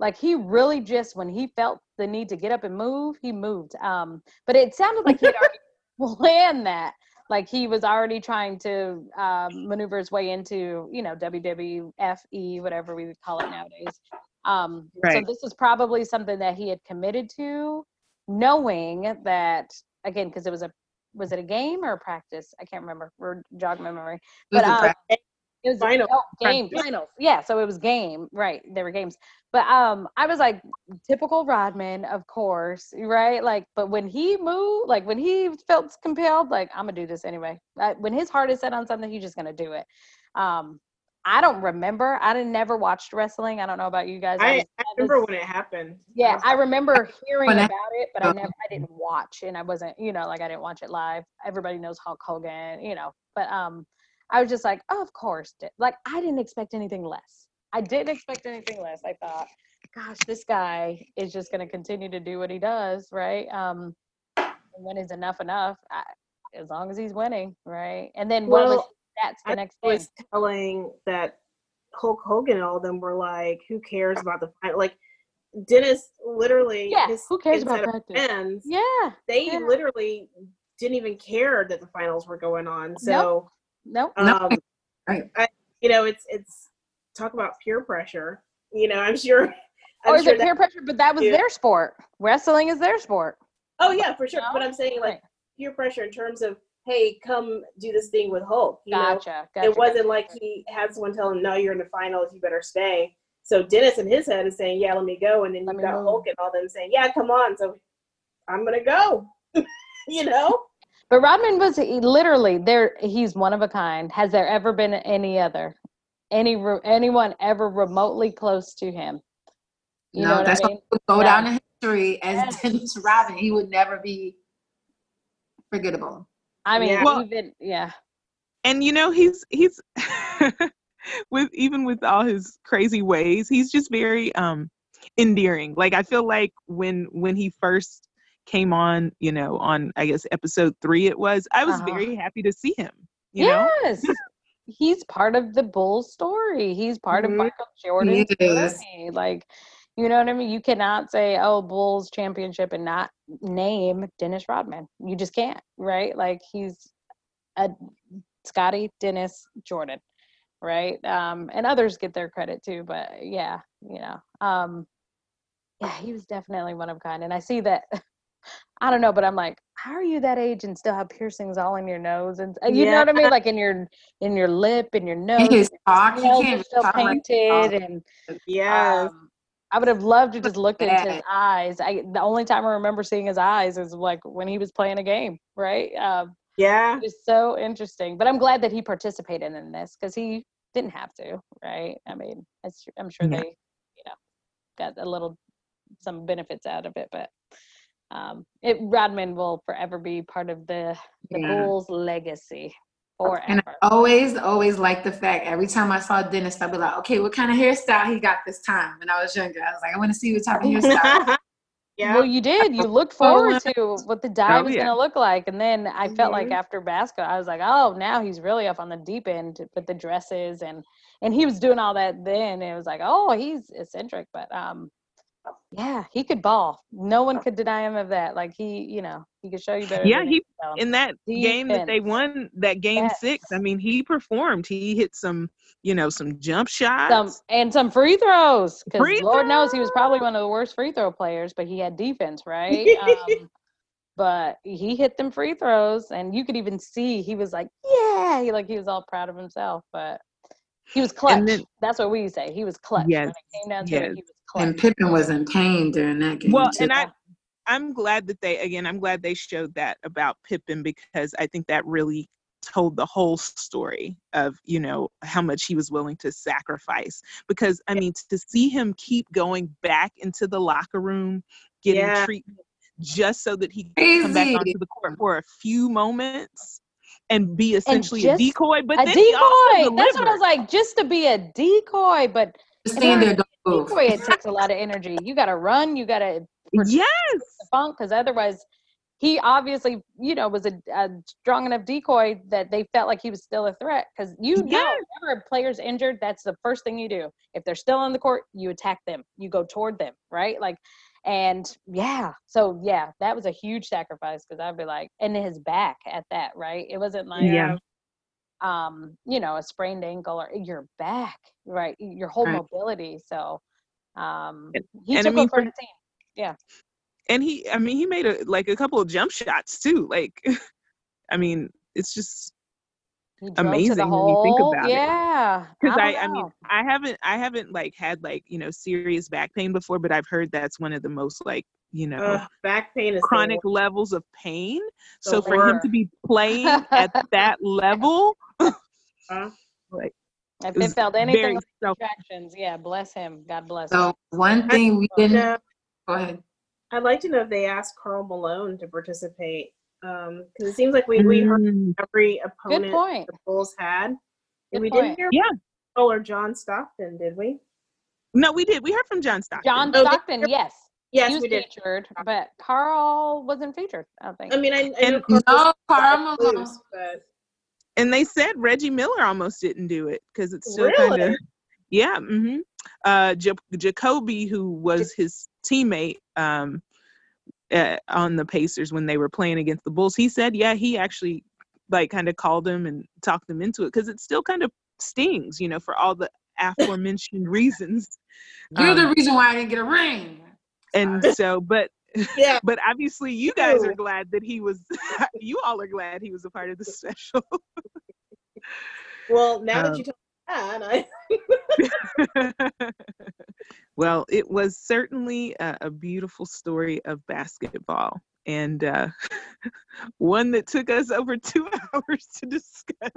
like he really just when he felt the need to get up and move, he moved. Um, but it sounded like he had already *laughs* planned that. Like he was already trying to um, maneuver his way into, you know, WWFE, whatever we would call it nowadays. Um, So this was probably something that he had committed to, knowing that again because it was a was it a game or a practice? I can't remember. We're jogging my memory. But a um, practice. It was Final. oh, game finals. Yeah, so it was game. Right, there were games. But um, I was like, typical Rodman, of course, right? Like, but when he moved, like when he felt compelled, like I'm gonna do this anyway. I, when his heart is set on something, he's just gonna do it. Um, I don't remember. I didn't never watched wrestling. I don't know about you guys. I, was- I was- remember when it happened. yeah, I remember hearing I- about it, but I never, I didn't watch, and I wasn't, you know, like I didn't watch it live. Everybody knows Hulk Hogan, you know, but um, I was just like, oh, of course, like I didn't expect anything less. I didn't expect anything less. I thought, gosh, this guy is just going to continue to do what he does, right? Um, when is enough enough? I, as long as he's winning, right? And then what was that's the I next thing. was telling that Hulk Hogan and all of them were like, "Who cares about the final?" Like Dennis, literally, Yeah, who cares about set of practice? friends, Yeah, they yeah. literally didn't even care that the finals were going on. So, nope. No. um, Right. I, you know, it's it's talk about peer pressure. You know, I'm sure. I'm or is sure it peer pressure? But that was Yeah. their sport. Wrestling is their sport. Oh yeah, for sure. No? But I'm saying like Right. peer pressure in terms of, hey, come do this thing with Hulk. You know, Gotcha. gotcha. it wasn't gotcha, like he had someone tell him, "No, you're in the finals. You better stay." So Dennis in his head is saying, "Yeah, let me go," and then Let you got. Hulk and all them saying, "Yeah, come on." So I'm gonna go. *laughs* you know? But Rodman was literally there. He's one of a kind. Has there ever been any other, any anyone ever remotely close to him? You no, what that's I why mean? he go Yeah. down in history as Yes. Dennis Rodman. He would never be forgettable. I mean, Yeah. Well- even yeah. and you know he's he's *laughs* with even with all his crazy ways he's just very um endearing like i feel like when when he first came on you know on i guess episode three it was i was Uh-huh. very happy to see him you know yes, he's part of the Bulls story. He's part Mhm. of Michael Jordan's Yes. journey. Like, you know what I mean? You cannot say, "Oh, Bulls championship" and not name Dennis Rodman. You just can't, right? Like, he's a Scottie Dennis Jordan, right? Um, and others get their credit too, but yeah, you know, um, yeah, he was definitely one of kind. And I see that. I don't know, but I'm like, how are you that age and still have piercings all in your nose and uh, you know what I mean, like in your in your lip and your nose, his talk, he can't are still talk like painted, and yeah. um, I would have loved to just look into his eyes. I the only time I remember seeing his eyes is like when he was playing a game, right? Um, yeah. it's so interesting. But I'm glad that he participated in this because he didn't have to, right? I mean, I'm sure Yeah. they, you know, got a little some benefits out of it, but um, it Rodman will forever be part of the the Yeah. Bulls legacy And forever. I always, always like the fact every time I saw Dennis, I'd be like, okay, what kind of hairstyle he got this time? When I was younger, I was like, I want to see what type of hairstyle. *laughs* yeah. Well, you did. You looked *laughs* forward to what the dye Oh, was yeah. going to look like, and then I felt like after basketball, I was like, oh, now he's really up on the deep end with the dresses, and and he was doing all that then. And It was like, oh, he's eccentric, but um, yeah, he could ball. No one could deny him of that. Like he, you know, he could show you better. Yeah, he- in that game that they won, that game six, I mean, he performed. He hit some, you know, some jump shots. some and some free throws because Lord knows he was probably one of the worst free throw players, but he had defense, right? *laughs* Um, but he hit them free throws, and you could even see he was like, "Yeah," he like he was all proud of himself, but he was clutch. then- That's what we say. He was clutch when Yes, it came down to yes. it. He was clutch. and Pippen was in pain during that game. Well, too. and I, I'm glad that they again. I'm glad they showed that about Pippen because I think that really told the whole story of you know how much he was willing to sacrifice. Because I mean, to see him keep going back into the locker room, getting Yeah. treatment just so that he could come back onto the court for a few moments and be essentially just a decoy. But a then he also decoy. That's what I was like. Just to be a decoy, but Just stand there, don't move. decoy it takes a lot of energy. You got to run. You got to Yes. the funk because otherwise he obviously you know was a, a strong enough decoy that they felt like he was still a threat because you know Yes. whenever a player's injured that's the first thing you do if they're still on the court you attack them you go toward them right like and yeah so yeah that was a huge sacrifice because i'd be like and his back at that right it wasn't like Yeah. um you know a sprained ankle or your back right your whole Right. mobility so um he and I took mean, over for- the team Yeah. and he i mean he made a like a couple of jump shots too like *laughs* i mean it's just He drove to the amazing when you think hole. about it. yeah, because don't I, I, mean i haven't i haven't like had like you know serious back pain before but i've heard that's one of the most like you know Ugh, back pain is chronic worst. levels of pain The so for him to be playing at *laughs* that level Huh? *laughs* like if it it felt anything like self- distractions, yeah, bless him. God bless him. So one thing we *laughs* didn't. Go ahead. I'd like to know if they asked Karl Malone to participate because it seems like we, we heard Mm, every Good opponent point. the Bulls had. Good And we point. didn't hear Yeah. from or John Stockton, did we? no we did we heard from john stockton John Oh, they- Stockton, yes, Yes, he was we did. featured, but Karl wasn't featured. I don't think. I mean, I, I And- know Karl No, was Karl five Malone. blues, but and they said reggie miller almost didn't do it because it's still kind of Really? yeah hmm uh Ja- jacoby who was his teammate um uh, on the pacers when they were playing against the bulls. He said yeah he actually like kind of called them and talked them into it because it still kind of stings you know for all the aforementioned *laughs* reasons. You're the Um, reason why I didn't get a ring. and so but *laughs* yeah, but obviously you guys are glad that he was *laughs* you all are glad he was a part of the special. Well, now Um, that you told me that, I, *laughs* well, it was certainly a, a beautiful story of basketball and uh, *laughs* one that took us over two *laughs* hours to discuss.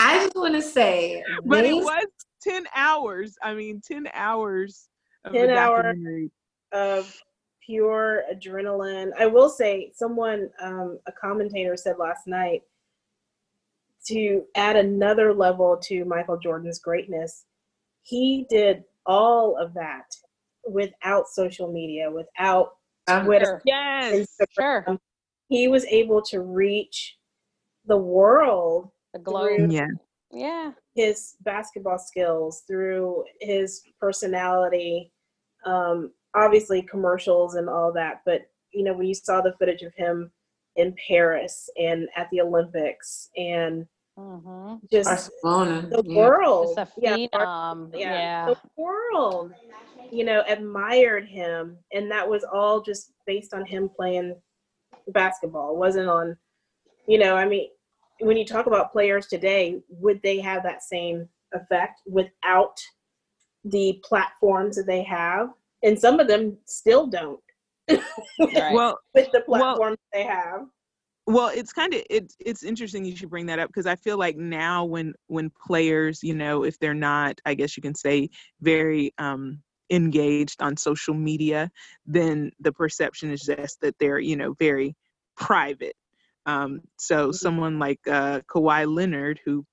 I just want to say, But it was 10 hours. I mean, 10 hours of 10 the hour- documentary. of pure adrenaline. I will say, someone, um, a commentator said last night, to add another level to Michael Jordan's greatness, he did all of that without social media, without Um, Twitter, Yes. Instagram. Sure, He was able to reach the world the globe. Yeah. Yeah, his basketball skills, through his personality, um, obviously commercials and all that. But you know, when you saw the footage of him in Paris and at the Olympics, and hmm just Barcelona. the yeah. world, just a yeah, yeah, yeah. the world, you know, admired him, and that was all just based on him playing basketball. It wasn't on, you know, I mean, when you talk about players today, would they have that same effect without the platforms that they have? And some of them still don't Right. Well, with the Well- they have. well it's kind of it's it's interesting you should bring that up because i feel like now when when players you know if they're not i guess you can say very um engaged on social media, then the perception is just that they're, you know, very private. Um, so Mm-hmm. someone like uh, Kawhi Leonard, who,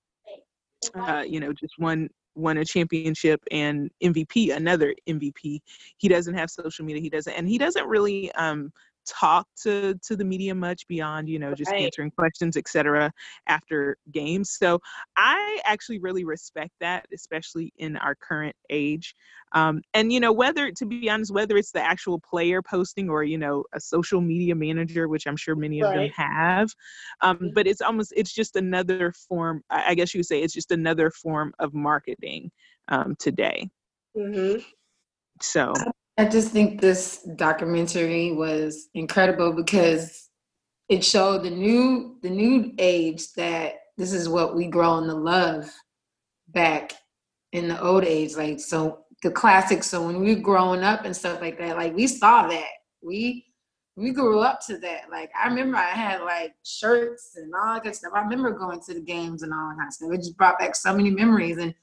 uh, you know, just won won a championship and MVP, another MVP. He doesn't have social media. He doesn't, and he doesn't really um, talk to to the media much beyond you know just Right. answering questions etc after games. So i actually really respect that especially in our current age. Um, and you know whether to be honest whether it's the actual player posting or you know a social media manager which i'm sure many of them have um, but it's almost it's just another form i guess you would say it's just another form of marketing um, today. Hmm so I just think this documentary was incredible because it showed the new the new age that this is what we grown to love back in the old age. Like so the classics. So when we were growing up and stuff like that, like we saw that. We we grew up to that. Like I remember I had like shirts and all that stuff. I remember going to the games and all that stuff. It just brought back so many memories. And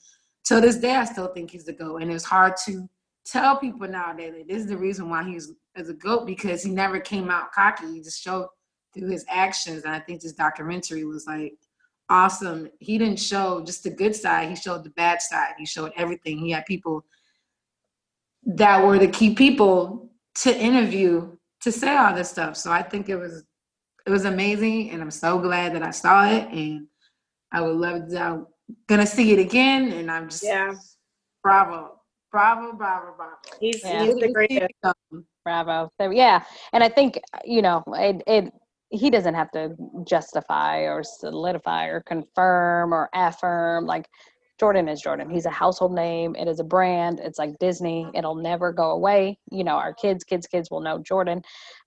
till this day I still think he's the GOAT. And it's hard to tell people nowadays that this is the reason why he's as a goat because he never came out cocky. He just showed through his actions. And I think this documentary was like awesome. He didn't show just the good side, he showed the bad side. He showed everything. He had people that were the key people to interview to say all this stuff. So I think it was it was amazing and I'm so glad that I saw it and I would love to I'm gonna see it again and I'm just Yeah, bravo. Bravo, bravo, bravo. he's Yeah. he's the greatest. Bravo. So yeah, and I think you know it. it he doesn't have to justify or solidify or confirm or affirm like Jordan is Jordan. He's a household name. It is a brand. It's like Disney. It'll never go away. You know, our kids, kids, kids will know Jordan,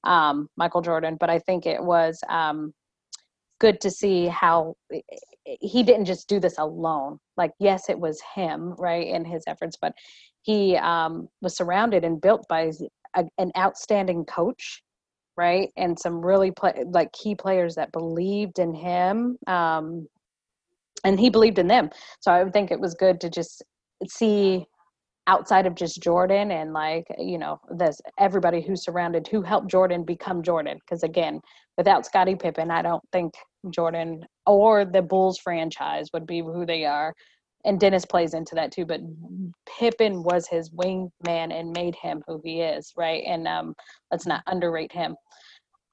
um, Michael Jordan. But I think it was um, good to see how he didn't just do this alone. Like, yes, it was him, right, in his efforts, but he um, was surrounded and built by a, an outstanding coach right? And some really play, like key players that believed in him um, and he believed in them. So i would think it was good to just see outside of just jordan and like you know there's everybody who surrounded who helped jordan become jordan. Because again without scottie pippen i don't think jordan or the bulls franchise would be who they are and Dennis plays into that too. But Pippen was his wingman and made him who he is, right? And um, let's not underrate him.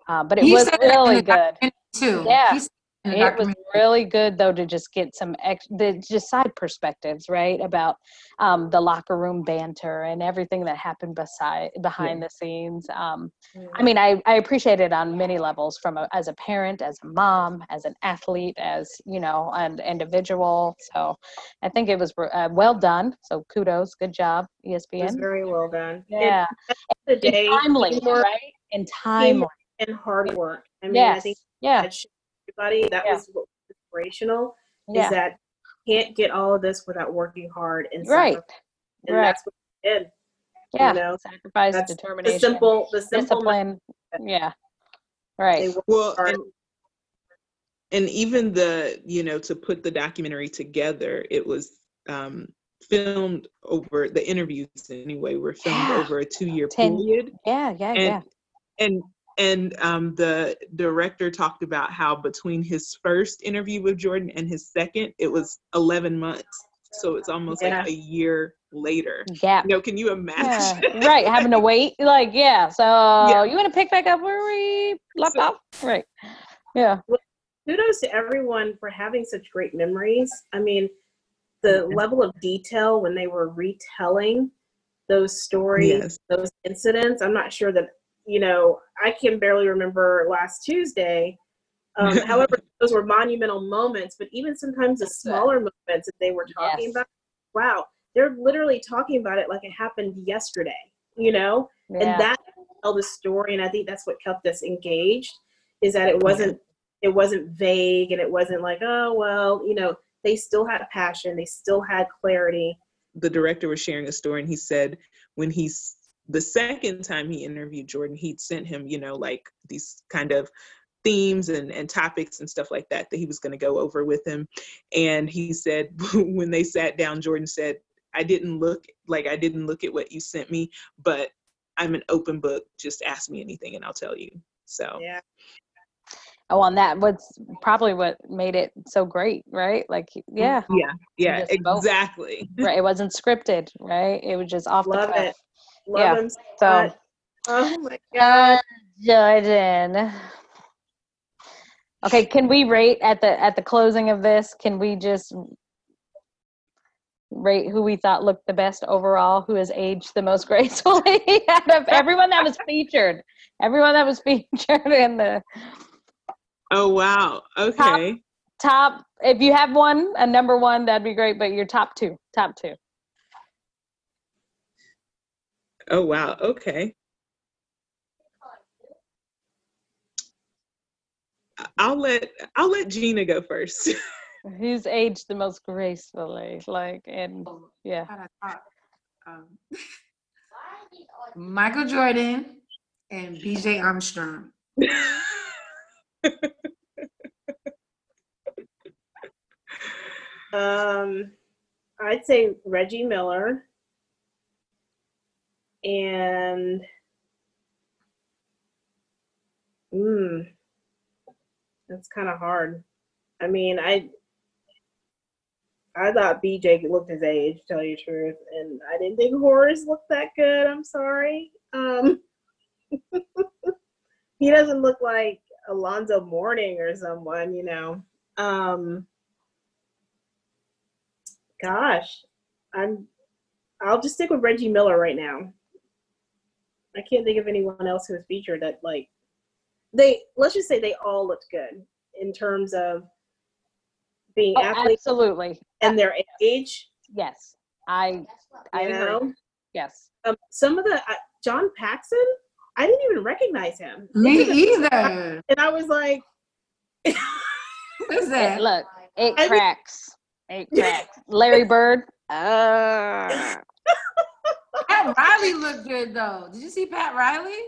Uh, but it He was really good. Too. Yeah. He said It was really good though to just get some ex- the just side perspectives, right, about um, the locker room banter and everything that happened beside behind the scenes. Um, I mean, I, I appreciate it on many levels from a, as a parent, as a mom, as an athlete, as you know, an individual. So I think it was uh, well done. So kudos, good job, It was ESPN. very well done. Yeah, the day timely, right? And timely. and hard work. I mean, I think Yeah. that everybody that Yeah. was what was inspirational. Yeah. Is that you can't get all of this without working hard and Right. sacrifice. And Right. that's what we did. Yeah. know, Sacrifice, that's The simple, the simple. discipline. Yeah. Right. well hard. and and even the you know to put the documentary together it was um filmed over the interviews anyway were filmed Yeah. over a two year period Yeah. Yeah. and yeah. and and um the director talked about how between his first interview with jordan and his second it was 11 months so it's almost Yeah. like a year later Yeah. you know can you Yeah, imagine right. Having to wait, like, yeah. So Yeah. you want to pick back up where we left So- off, right? Yeah, kudos to everyone for having such great memories. I mean, the Yeah. level of detail when they were retelling those stories, Yes. those incidents. I'm not sure that, you know, I can barely remember last Tuesday. Um, *laughs* however, those were monumental moments, but even sometimes the smaller moments that they were talking Yes. about, wow, they're literally talking about it like it happened yesterday, you know? yeah. and that tell the story and i think that's what kept us engaged is that it wasn't it wasn't vague and it wasn't like oh well you know they still had passion they still had clarity the director was sharing a story and he said when he's the second time he interviewed jordan he'd sent him you know like these kind of themes and, and topics and stuff like that that he was going to go over with him and he said *laughs* when they sat down jordan said I didn't look like I didn't look at what you sent me, but I'm an open book. Just ask me anything and I'll tell you. So Yeah. Oh, on that, what's probably what made it so great, right? Like, yeah, yeah, yeah, just both. exactly. right. It wasn't scripted, right? It was just off Love the cuff. it. Love Yeah. him so So, much. Oh my god. uh, Jordan. Okay, can we rate at the at the closing of this? Can we just rate who we thought looked the best overall, who has aged the most *laughs* gracefully out of everyone that was featured? Everyone that was *laughs* featured in the Oh wow. Okay. top. If you have one, a number one, that'd be great. But your top two, top two. Oh wow. Okay. I'll let I'll let Gina go first. *laughs* Who's aged the most gracefully? Like, and yeah. Um, Michael Jordan and BJ Armstrong. *laughs* Um, I'd say Reggie Miller and mm, that's kind of hard. I mean, I I thought BJ looked his age, tell you the truth, and I didn't think Horace looked that good. I'm sorry. Um, *laughs* he doesn't look like Alonzo Mourning or someone, you know. Um, gosh, I'm. I'll just stick with Reggie Miller right now. I can't think of anyone else who was featured that like they. Let's just say they all looked good in terms of being Oh, athletes absolutely. and their age. Yes. I I You agree. know, Yes. um, some of the uh, John Paxson, I didn't even recognize him. Me either. And I was like, What's It- that? look, eight I mean- cracks. Eight cracks. Larry Bird. *laughs* Uh, Pat Riley looked good though. Did you see Pat Riley?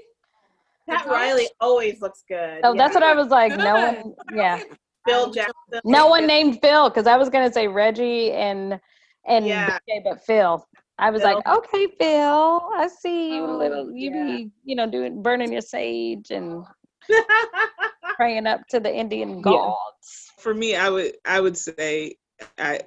Pat? Riley always looks good. Oh, so that's what I was like. No one, yeah, *laughs* Phil Jackson. no one named Phil because I was gonna say Reggie and and Yeah. BJ, but Phil. I was like, okay, Phil, I see you, Oh, little. You yeah. be, you know, doing burning your sage and *laughs* praying up to the Indian gods. For me, I would I would say I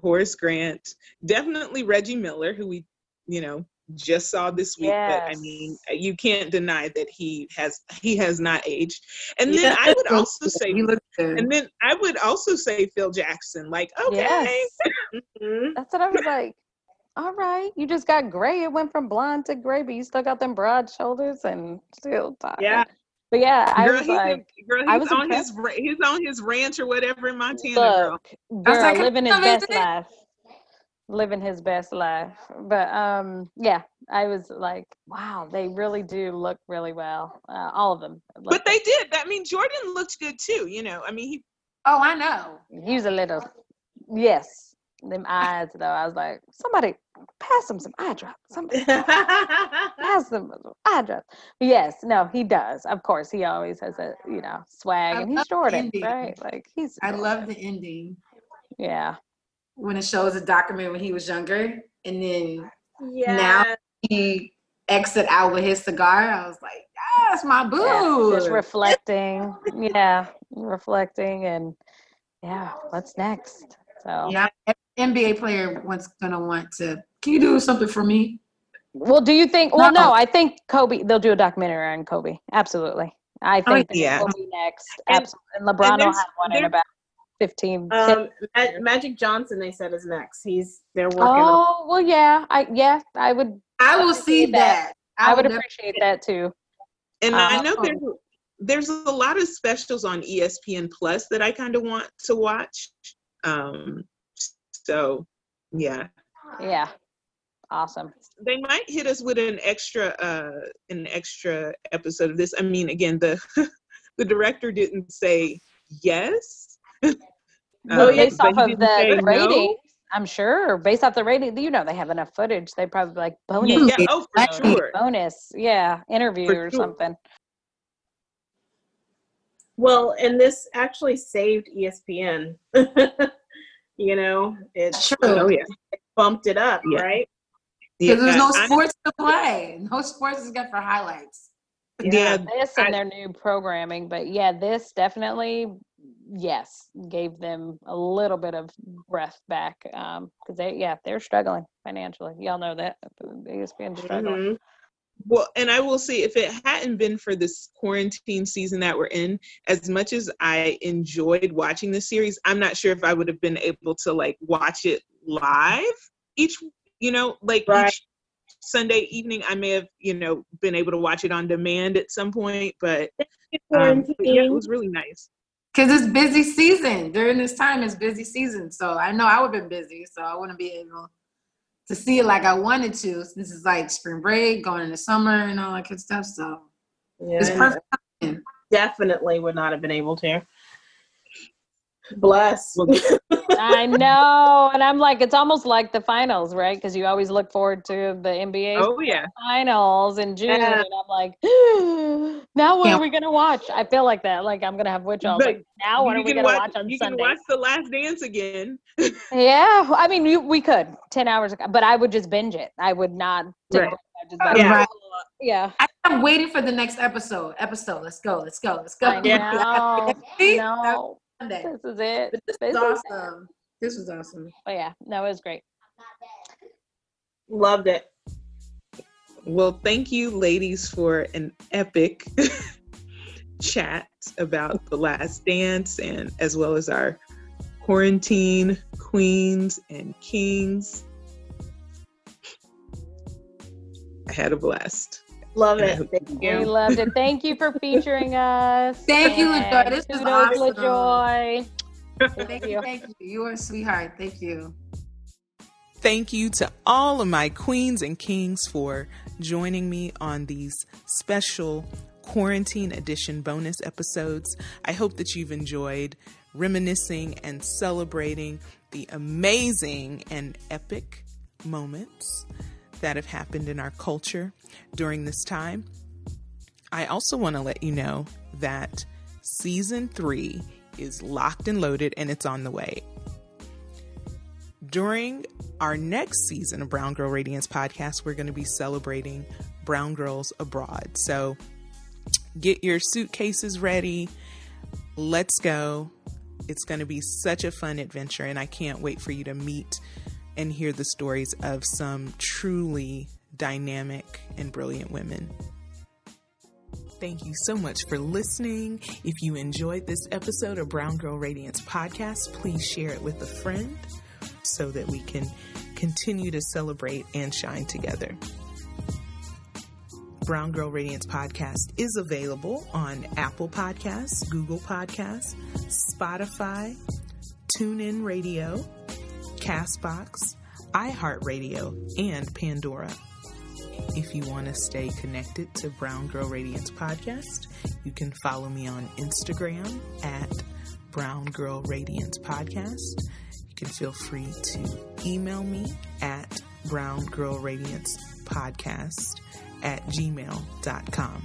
Horace Grant, definitely Reggie Miller, who we you know just saw this week. But I mean, you can't deny that he has he has not aged. And then Yeah. I would *laughs* also say, he looked good. and then I would also say Phil Jackson. Like, okay, Yes. Mhm. *laughs* That's what I was like. All right, you just got gray. It went from blonde to gray, but you still got them broad shoulders and still talking. Yeah. But yeah, I girl, was he's, like, in- girl, I was on impressed. his he's on his ranch or whatever in Montana, girl. look, I was girl, like, living his best life. Living his best life. But um, yeah, I was like, wow, they really do look really well. Uh, all of them. But Look, they did. I mean, Jordan looked good too. You know, I mean, he oh, I know. he was a little, yes. Them eyes though, I was like, somebody pass him some eye drops. Somebody *laughs* him them eye drops. Yes, no, he does. Of course, he always has a you know swag, I and he's love Jordan, Indy. right? Like he's. I love the ending Yeah, when it shows a document when he was younger, and then yeah. Now- he exit out with his cigar. I was like, that's my yeah, boo. just reflecting. Yeah, reflecting, and yeah, what's next? So, yeah, NBA player wants gonna want to. Can you do something for me? well, do you think? Well, no, No. I think Kobe. They'll do a documentary on Kobe. Absolutely, I Oh, think that yeah. Kobe next. And- Absolutely, and LeBron will have one in about 15, Um, Ma- Magic Johnson, they said is next. He's they're working on. Oh well, yeah, I yeah, I would I will see that. that. I would never- appreciate that too. And I know there's there's a lot of specials on ESPN Plus that I kind of want to watch. Um, so yeah, Yeah, awesome. they might hit us with an extra uh an extra episode of this. I mean, again, the *laughs* the director didn't say yes. *laughs* Well, Um, based off of didn't say the no. I'm sure. Based off the rating, you know, they have enough footage. They probably like bonus, You- Yeah, oh for Right. sure. bonus, yeah, interview For or sure. something. Well, and this actually saved ESPN. *laughs* you know, it's True. Oh yeah. bumped it up, Yeah. right? Yeah, Because there's no I- sports to play. No sports is good for highlights. yeah, this and their new programming, but yeah, this definitely, yes, gave them a little bit of breath back because they, yeah, they're struggling financially. Y'all know that ESPN struggling. Mhm. Well, and I will say, if it hadn't been for this quarantine season that we're in, as much as I enjoyed watching the series, I'm not sure if I would have been able to like watch it live each, you know, like Right. each Sunday evening. I may have, you know, been able to watch it on demand at some point, but, um, but yeah, it was really nice. Because it's busy season. During this time, it's busy season. So I know I would have been busy. So I wouldn't be able to see it like I wanted to. This is like spring break, going into summer and all that good stuff. So Yeah, it's perfect. definitely would not have been able to. Bless. Well, *laughs* I know, and I'm like, it's almost like the finals, right? Because you always look forward to the NBA oh yeah, finals in June, Yeah. and I'm like, *gasps* now what Yeah. are we gonna watch? I feel like that, like I'm gonna have withdrawals. But Like, now what you are we can gonna watch, watch on you Sunday? can watch The Last Dance again. *laughs* Yeah, I mean, you, we could ten hours, ago, but I would just binge it. I would not. Right. break. I'd just be like, Yeah. Right. yeah. I'm waiting for the next episode. Episode. Let's go. Let's go. Let's go. I *laughs* know. See? no, Sunday. this is it. But this This was is it. awesome. This was awesome. Oh yeah, no, it was great. Loved it. Well, thank you, ladies, for an epic *laughs* chat about the last dance and as well as our quarantine queens and kings. I had a blast. Love it. hope *laughs* Thank We loved it. Thank you for featuring us. *laughs* Thank you, LaJoy. This was kudos, awesome. LaJoy. Thank you. Thank you. You are a sweetheart. Thank you. Thank you to all of my queens and kings for joining me on these special quarantine edition bonus episodes. I hope that you've enjoyed reminiscing and celebrating the amazing and epic moments that have happened in our culture during this time. I also want to let you know that season three is locked and loaded and it's on the way. During our next season of Brown Girl Radiance podcast, we're going to be celebrating Brown Girls Abroad. So get your suitcases ready. Let's go. It's going to be such a fun adventure, and I can't wait for you to meet and hear the stories of some truly dynamic and brilliant women. Thank you so much for listening. If you enjoyed this episode of Brown Girl Radiance podcast, please share it with a friend so that we can continue to celebrate and shine together. Brown Girl Radiance podcast is available on Apple Podcasts, Google Podcasts, Spotify, TuneIn Radio, Castbox, iHeartRadio, and Pandora. If you want to stay connected to Brown Girl Radiance podcast, you can follow me on Instagram at Brown Girl Radiance podcast. You can feel free to email me at Brown Girl Radiance podcast at gmail.com.